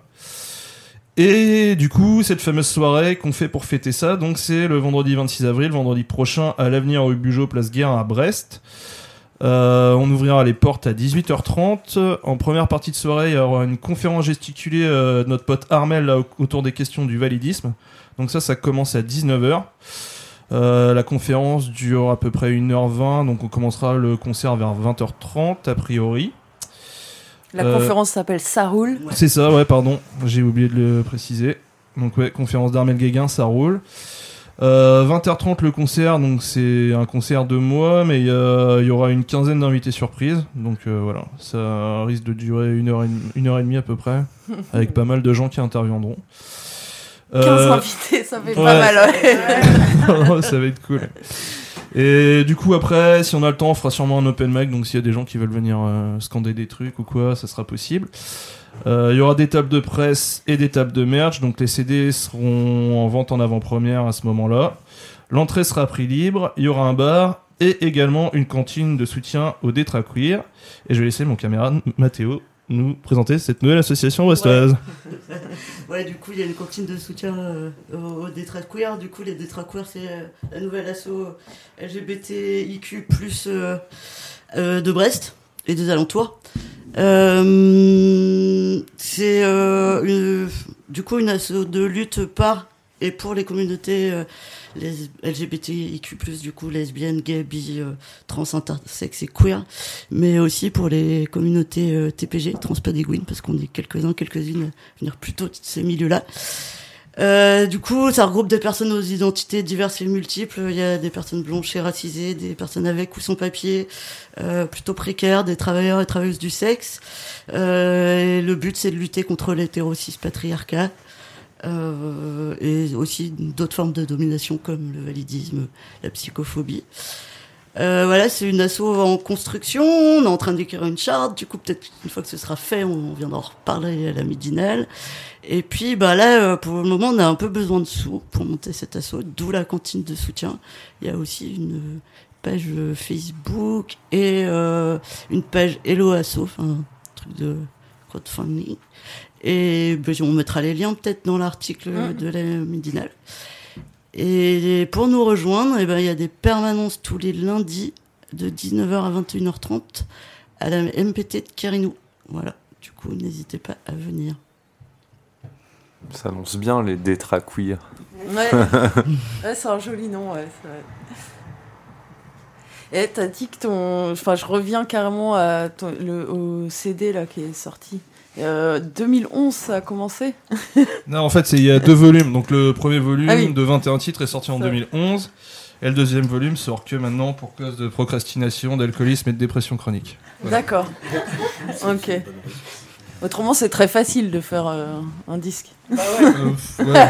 Et du coup, cette fameuse soirée qu'on fait pour fêter ça, donc c'est le vendredi 26 avril, vendredi prochain, à l'avenir rue Bugeaud, place Guerre à Brest. Euh, on ouvrira les portes à 18h30. En première partie de soirée, il y aura une conférence gesticulée euh, de notre pote Armel là, autour des questions du validisme. Donc ça, ça commence à 19h. Euh, la conférence dure à peu près 1h20, donc on commencera le concert vers 20h30 a priori. la Euh, conférence s'appelle Ça roule. c'est ça, ouais, pardon, j'ai oublié de le préciser. Donc ouais, conférence d'Armel Guéguin, ça roule. Euh, 20h30 le concert, donc c'est un concert de moi, mais il y, aura une quinzaine d'invités surprises. Donc euh, voilà, ça risque de durer une heure, et, une heure et demie à peu près, avec pas mal de gens qui interviendront. 15 Euh, invités, ça fait pas mal, ouais. ça va être cool. Et du coup, après, si on a le temps, on fera sûrement un open mic. Donc, s'il y a des gens qui veulent venir euh, scander des trucs ou quoi, ça sera possible. Euh, Il y aura des tables de presse et des tables de merch. Donc, les CD seront en vente en avant-première à ce moment-là. L'entrée sera à prix libre. Il y aura un bar et également une cantine de soutien aux Détra Queer. Et je vais laisser mon camarade Mathéo nous présenter cette nouvelle association brestoise. Ouais, du coup, il y a une cantine de soutien aux, aux Queer. Du coup, les Détra Queer, c'est euh, la nouvelle asso LGBTIQ euh, euh, de Brest et des alentours. Euh, c'est euh, du coup une asso de lutte par et pour les communautés les LGBTIQ+, du coup lesbiennes, gays, bi, euh, trans, intersex et queer, mais aussi pour les communautés euh, TPG, transpédiguines, parce qu'on est quelques-uns, quelques-unes à venir plutôt de ces milieux-là. Euh, du coup, ça regroupe des personnes aux identités diverses et multiples. Il y a des personnes blanches et racisées, des personnes avec ou sans papier, euh, plutôt précaires, des travailleurs et travailleuses du sexe. Euh, et le but, c'est de lutter contre l'hétérosis patriarcat. Euh, et aussi d'autres formes de domination comme le validisme, la psychophobie. Euh, voilà, c'est une asso en construction. On est en train d'écrire une charte. Du coup, peut-être une fois que ce sera fait, on viendra en reparler à la midinale. Et puis, bah là, euh, pour le moment, on a un peu besoin de sous pour monter cet asso, d'où la cantine de soutien. Il y a aussi une page Facebook et euh, une page Hello Asso, un truc de crowdfunding. Et ben, on mettra les liens peut-être dans l'article de la midinale. Et pour nous rejoindre, eh ben, il y a des permanences tous les lundis de 19h à 21h30 à la MPT de Kerinou. Voilà, du coup, n'hésitez pas à venir. Ça annonce bien les détra queer. Ouais, Ouais, c'est un joli nom, ouais. Et t'as dit que ton. Enfin, je reviens carrément à ton- le, au CD là qui est sorti. Euh, 2011, ça a commencé Non, en fait, il y a deux volumes. Donc le premier volume Ah oui. de 21 titres est sorti en Ça. 2011. Et le deuxième volume sort que maintenant pour cause de procrastination, d'alcoolisme et de dépression chronique. Voilà. D'accord. ok. Autrement, c'est très facile de faire euh, un disque. Euh, pff, ouais.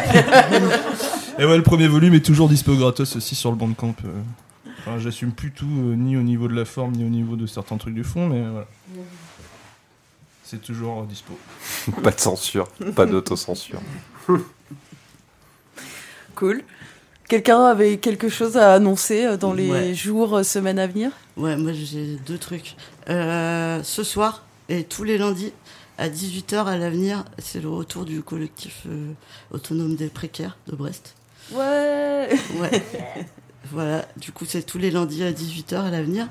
Et ouais, le premier volume est toujours dispo gratos aussi sur le Bandcamp. euh. Enfin, j'assume plus tout, euh, ni au niveau de la forme, ni au niveau de certains trucs du fond, mais voilà. C'est toujours dispo. Pas de censure, pas d'autocensure. Cool. Quelqu'un avait quelque chose à annoncer euh, dans les Ouais. jours, euh, semaines à venir? Ouais, moi j'ai deux trucs. Euh, ce soir et tous les lundis à 18h à l'avenir, c'est le retour du collectif euh, autonome des précaires de Brest. Ouais Ouais. voilà, du coup c'est tous les lundis à 18h à l'avenir.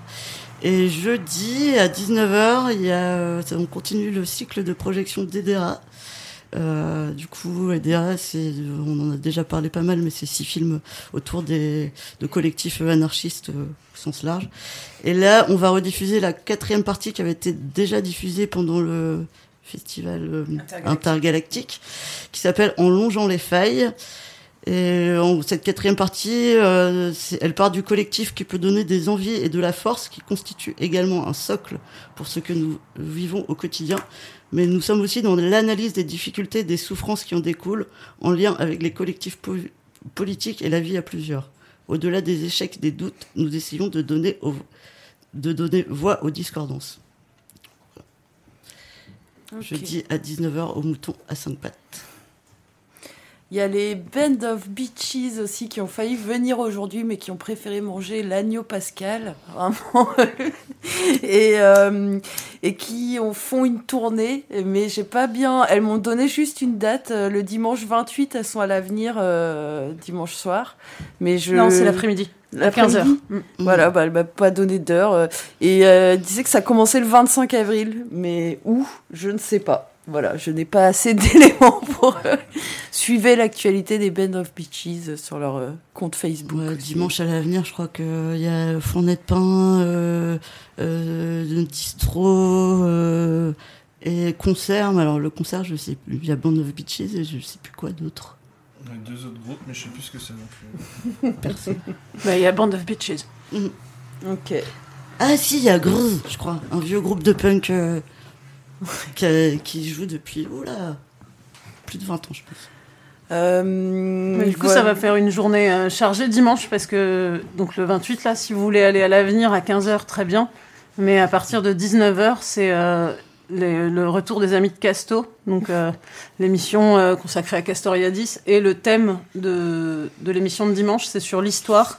Et jeudi à 19h, il y a, euh, on continue le cycle de projection d'Edera. Euh, du coup, Edera, c'est, on en a déjà parlé pas mal, mais c'est six films autour des, de collectifs anarchistes euh, au sens large. Et là, on va rediffuser la quatrième partie qui avait été déjà diffusée pendant le festival euh, Intergalactique. intergalactique, qui s'appelle En longeant les failles. Et en- cette quatrième partie, euh, elle part du collectif qui peut donner des envies et de la force, qui constitue également un socle pour ce que nous vivons au quotidien. Mais nous sommes aussi dans l'analyse des difficultés, des souffrances qui en découlent, en lien avec les collectifs po- politiques et la vie à plusieurs. Au-delà des échecs, des doutes, nous essayons de donner, au- de donner voix aux discordances. Jeudi à 19h au mouton à 5 pattes. Il y a les Band of Beaches aussi qui ont failli venir aujourd'hui, mais qui ont préféré manger l'agneau pascal, vraiment, et, euh, et qui ont, font une tournée. Mais j'ai pas bien. Elles m'ont donné juste une date. euh, Le dimanche 28, elles sont à l'avenir euh, dimanche soir. Mais je... Non, c'est l'après-midi, à L'après-midi 15 heures. Mm. Voilà, bah, elle m'a pas donné d'heure. Et euh, elle disait que ça commençait le 25 avril. Mais où? Je ne sais pas. Voilà, je n'ai pas assez d'éléments pour suivre l'actualité des Band of Beaches sur leur euh, compte Facebook. Ouais, dimanche à l'avenir, je crois qu'il y a Fournet de pain, euh, euh, distro euh, et concert. Mais Alors le concert, je sais plus. Il y a Band of Beaches et je sais plus quoi d'autre. Il y a deux autres groupes, mais je sais plus ce que c'est non plus. Perso. Bah, Il y a Band of Bitches. Ok. Ah si, il y a Gruz, je crois, un vieux groupe de punk euh, qui, qui joue depuis oula, plus de 20 ans, je pense. Euh, Mais du coup, ça va faire une journée euh, chargée dimanche parce que donc le 28 là, si vous voulez aller à l'avenir à 15h, très bien. Mais à partir de 19h, c'est euh, le retour des amis de Casto, donc euh, l'émission euh, consacrée à Castoriadis. Et le thème de, de l'émission de dimanche, c'est sur l'histoire.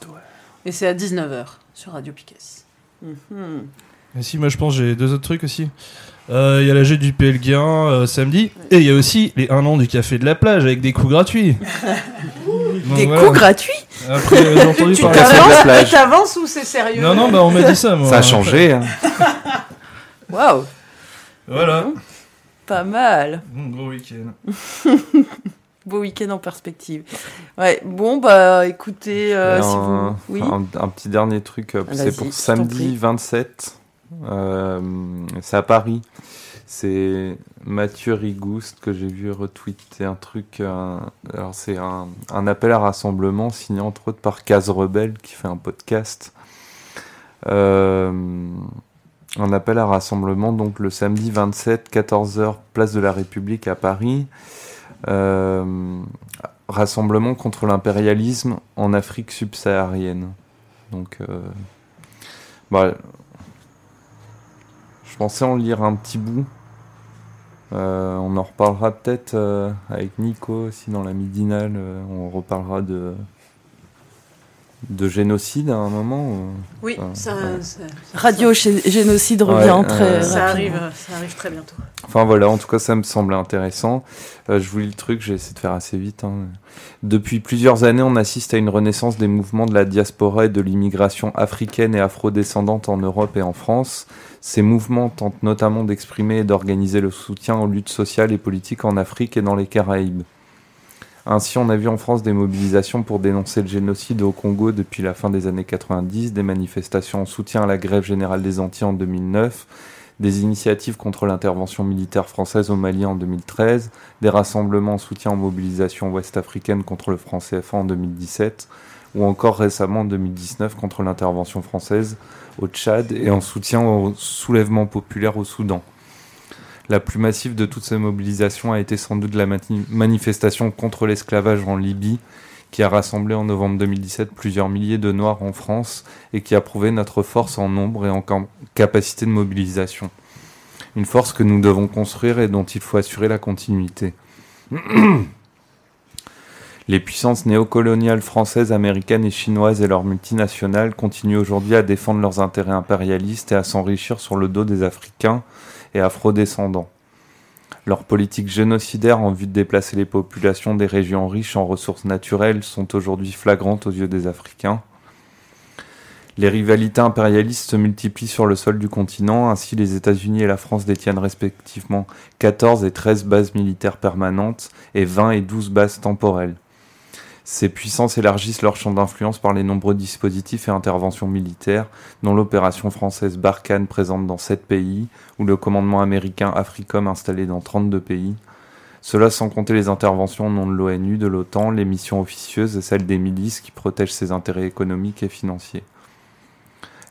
Et c'est à 19h sur Radio Piquet. Mhm. Et si, moi je pense j'ai deux autres trucs aussi. Euh, Il y a la jeu du Pelguin euh, samedi. Et il y a aussi les 1 an du Café de la Plage avec des coups gratuits. Donc, Des voilà. coups gratuits Après, euh, j'ai entendu Tu parler de t'avances, la plage. tu t'avances ou c'est sérieux Non, non, bah on m'a dit ça moi. Ça a changé. hein. Waouh Voilà. Pas mal. Bon, gros week-end. Beau week-end en perspective. Ouais, bon, bah écoutez, euh, Et si un, vous. Oui. un, un petit dernier truc, euh, c'est pour samedi prie. 27. Euh, c'est à Paris. C'est Mathieu Rigouste que j'ai vu retweeter un truc. alors, c'est un, appel à rassemblement signé entre autres par Case Rebelle qui fait un podcast. Euh, un appel à rassemblement donc le samedi 27, 14h, place de la République à Paris. Euh, rassemblement contre l'impérialisme en Afrique subsaharienne. Donc, euh, bah, pensais en lire un petit bout. Euh, on en reparlera peut-être euh, avec Nico aussi dans la midinale. euh, on reparlera de de génocide à un moment. ou- Oui, enfin, ça, ouais. ça- Radio Gé- Génocide revient Ouais, très euh, ça arrive, ça arrive très bientôt. Enfin voilà, en tout cas ça me semblait intéressant. Euh, je vous lis le truc, j'ai essayé de faire assez vite. hein. Depuis plusieurs années, on assiste à une renaissance des mouvements de la diaspora et de l'immigration africaine et afrodescendante en Europe et en France. Ces mouvements tentent notamment d'exprimer et d'organiser le soutien aux luttes sociales et politiques en Afrique et dans les Caraïbes. Ainsi, on a vu en France des mobilisations pour dénoncer le génocide au Congo depuis la fin des années 90, des manifestations en soutien à la grève générale des Antilles en 2009, des initiatives contre l'intervention militaire française au Mali en 2013, des rassemblements en soutien aux mobilisations ouest-africaines contre le franc CFA en 2017, ou encore récemment en 2019 contre l'intervention française au Tchad et en soutien au soulèvement populaire au Soudan. La plus massive de toutes ces mobilisations a été sans doute la mani- manifestation contre l'esclavage en Libye, qui a rassemblé en novembre 2017 plusieurs milliers de Noirs en France et qui a prouvé notre force en nombre et en capacité de mobilisation. Une force que nous devons construire et dont il faut assurer la continuité. Les puissances néocoloniales françaises, américaines et chinoises et leurs multinationales continuent aujourd'hui à défendre leurs intérêts impérialistes et à s'enrichir sur le dos des Africains et afrodescendants. Leurs politiques génocidaires en vue de déplacer les populations des régions riches en ressources naturelles sont aujourd'hui flagrantes aux yeux des Africains. Les rivalités impérialistes se multiplient sur le sol du continent, ainsi les États-Unis et la France détiennent respectivement 14 et 13 bases militaires permanentes et 20 et 12 bases temporelles. Ces puissances élargissent leur champ d'influence par les nombreux dispositifs et interventions militaires, dont l'opération française Barkhane présente dans 7 pays, ou le commandement américain AFRICOM installé dans 32 pays. Cela sans compter les interventions au nom de l'ONU, de l'OTAN, les missions officieuses et celles des milices qui protègent ses intérêts économiques et financiers.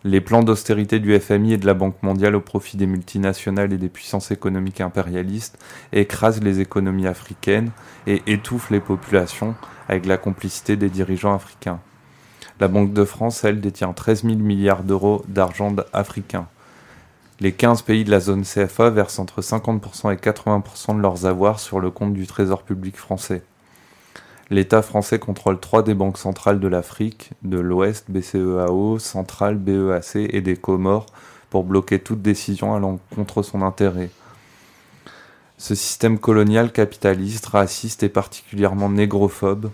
Les plans d'austérité du FMI et de la Banque mondiale au profit des multinationales et des puissances économiques impérialistes écrasent les économies africaines et étouffent les populations avec la complicité des dirigeants africains. La Banque de France, elle, détient 13 000 milliards d'euros d'argent africain. Les 15 pays de la zone CFA versent entre 50% et 80% de leurs avoirs sur le compte du Trésor public français. L'État français contrôle trois des banques centrales de l'Afrique, de l'Ouest, BCEAO, Centrale, BEAC et des Comores, pour bloquer toute décision allant contre son intérêt. Ce système colonial capitaliste, raciste et particulièrement négrophobe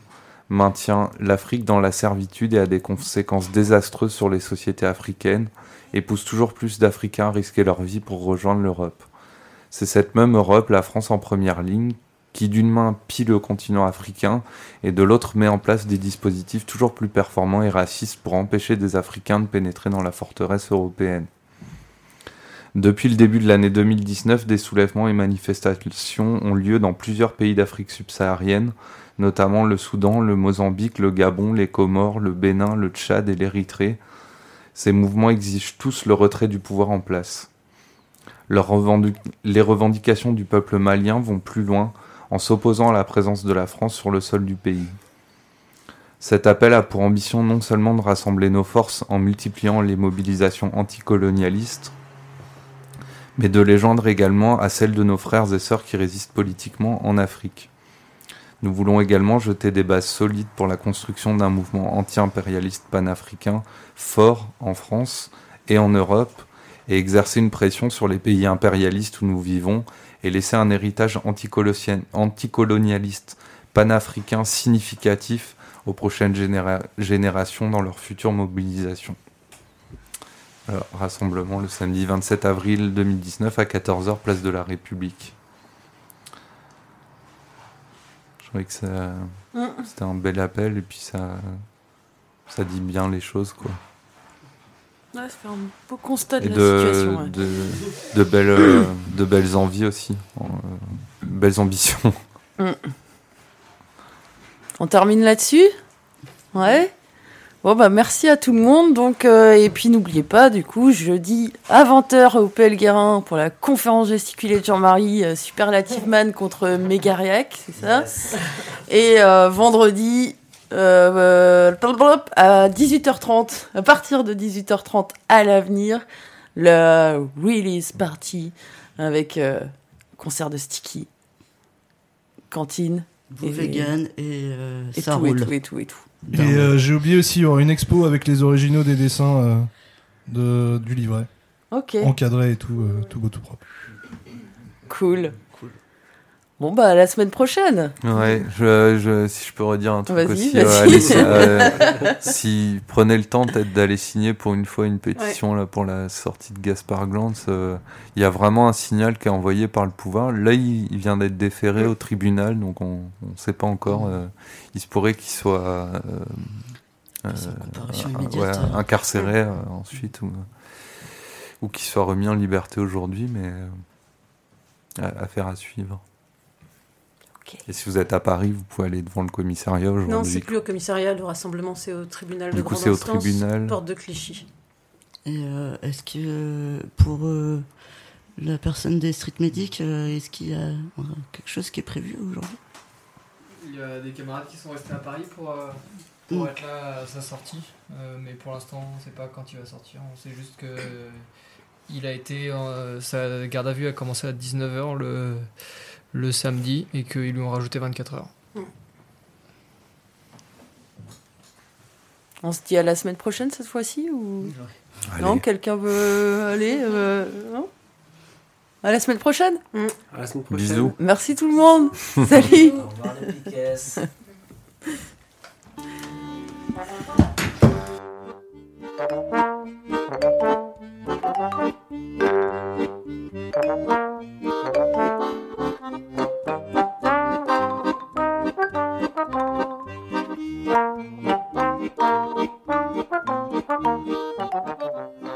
maintient l'Afrique dans la servitude et a des conséquences désastreuses sur les sociétés africaines et pousse toujours plus d'Africains à risquer leur vie pour rejoindre l'Europe. C'est cette même Europe, la France en première ligne, qui d'une main pille le continent africain et de l'autre met en place des dispositifs toujours plus performants et racistes pour empêcher des Africains de pénétrer dans la forteresse européenne. Depuis le début de l'année 2019, des soulèvements et manifestations ont lieu dans plusieurs pays d'Afrique subsaharienne, notamment le Soudan, le Mozambique, le Gabon, les Comores, le Bénin, le Tchad et l'Érythrée. Ces mouvements exigent tous le retrait du pouvoir en place. Les revendications du peuple malien vont plus loin en s'opposant à la présence de la France sur le sol du pays. Cet appel a pour ambition non seulement de rassembler nos forces en multipliant les mobilisations anticolonialistes, mais de les joindre également à celles de nos frères et sœurs qui résistent politiquement en Afrique. Nous voulons également jeter des bases solides pour la construction d'un mouvement anti-impérialiste panafricain fort en France et en Europe et exercer une pression sur les pays impérialistes où nous vivons et laisser un héritage anticolonialiste panafricain significatif aux prochaines généra- générations dans leur future mobilisation. Alors, rassemblement le samedi 27 avril 2019 à 14h, place de la République. Je trouvais que ça, Mm. c'était un bel appel et puis ça, ça dit bien les choses quoi. Ouais, ça fait un beau constat de Et la de, situation. ouais. de, de belles, euh, de belles envies aussi, euh, belles ambitions. Mm. On termine là-dessus? Ouais Bon bah merci à tout le monde donc euh, et puis n'oubliez pas du coup jeudi à 20h au PL Guérin pour la conférence gesticulée de Jean-Marie euh, Superlative Man contre Mégariac, c'est ça? Et euh, vendredi euh, euh, à 18h30 à partir de 18h30 à l'avenir le release party avec euh, concert de Sticky cantine Vous vegan et, euh, et ça tout, roule. et tout et tout et tout. Et euh, j'ai oublié aussi, il y aura une expo avec les originaux des dessins euh, de, du livret. Ok. Encadré et tout, euh, tout beau, tout propre. Cool. Bon, bah, à la semaine prochaine. Ouais, je, je, si je peux redire un truc Vas-y, aussi. vas-y. euh, allez, euh, si prenez le temps peut-être d'aller signer pour une fois une pétition là pour la sortie de Gaspard Glantz, euh, il y a vraiment un signal qui est envoyé par le pouvoir. Là, il, il vient d'être déféré au tribunal, donc on ne sait pas encore. euh, il se pourrait qu'il soit euh, ouais, incarcéré euh, ensuite ou, ou qu'il soit remis en liberté aujourd'hui, mais euh, affaire à suivre. Et si vous êtes à Paris, vous pouvez aller devant le commissariat aujourd'hui. Non, c'est plus au commissariat, le rassemblement c'est au tribunal Du de coup, grande c'est au instance, tribunal. porte de Clichy. Et euh, est-ce que euh, pour euh, la personne des street medics, euh, est-ce qu'il y a euh, quelque chose qui est prévu aujourd'hui? Il y a des camarades qui sont restés à Paris pour, euh, pour Mm. être là à sa sortie, euh, mais pour l'instant on ne sait pas quand il va sortir. On sait juste que il a été euh, sa garde à vue a commencé à 19h le, le samedi et qu'ils lui ont rajouté 24 heures. On se dit à la semaine prochaine cette fois-ci ou? Allez. non Quelqu'un veut aller euh, non? À la semaine prochaine À la semaine prochaine. Bisous. Merci tout le monde. Salut. Au revoir les piquesses.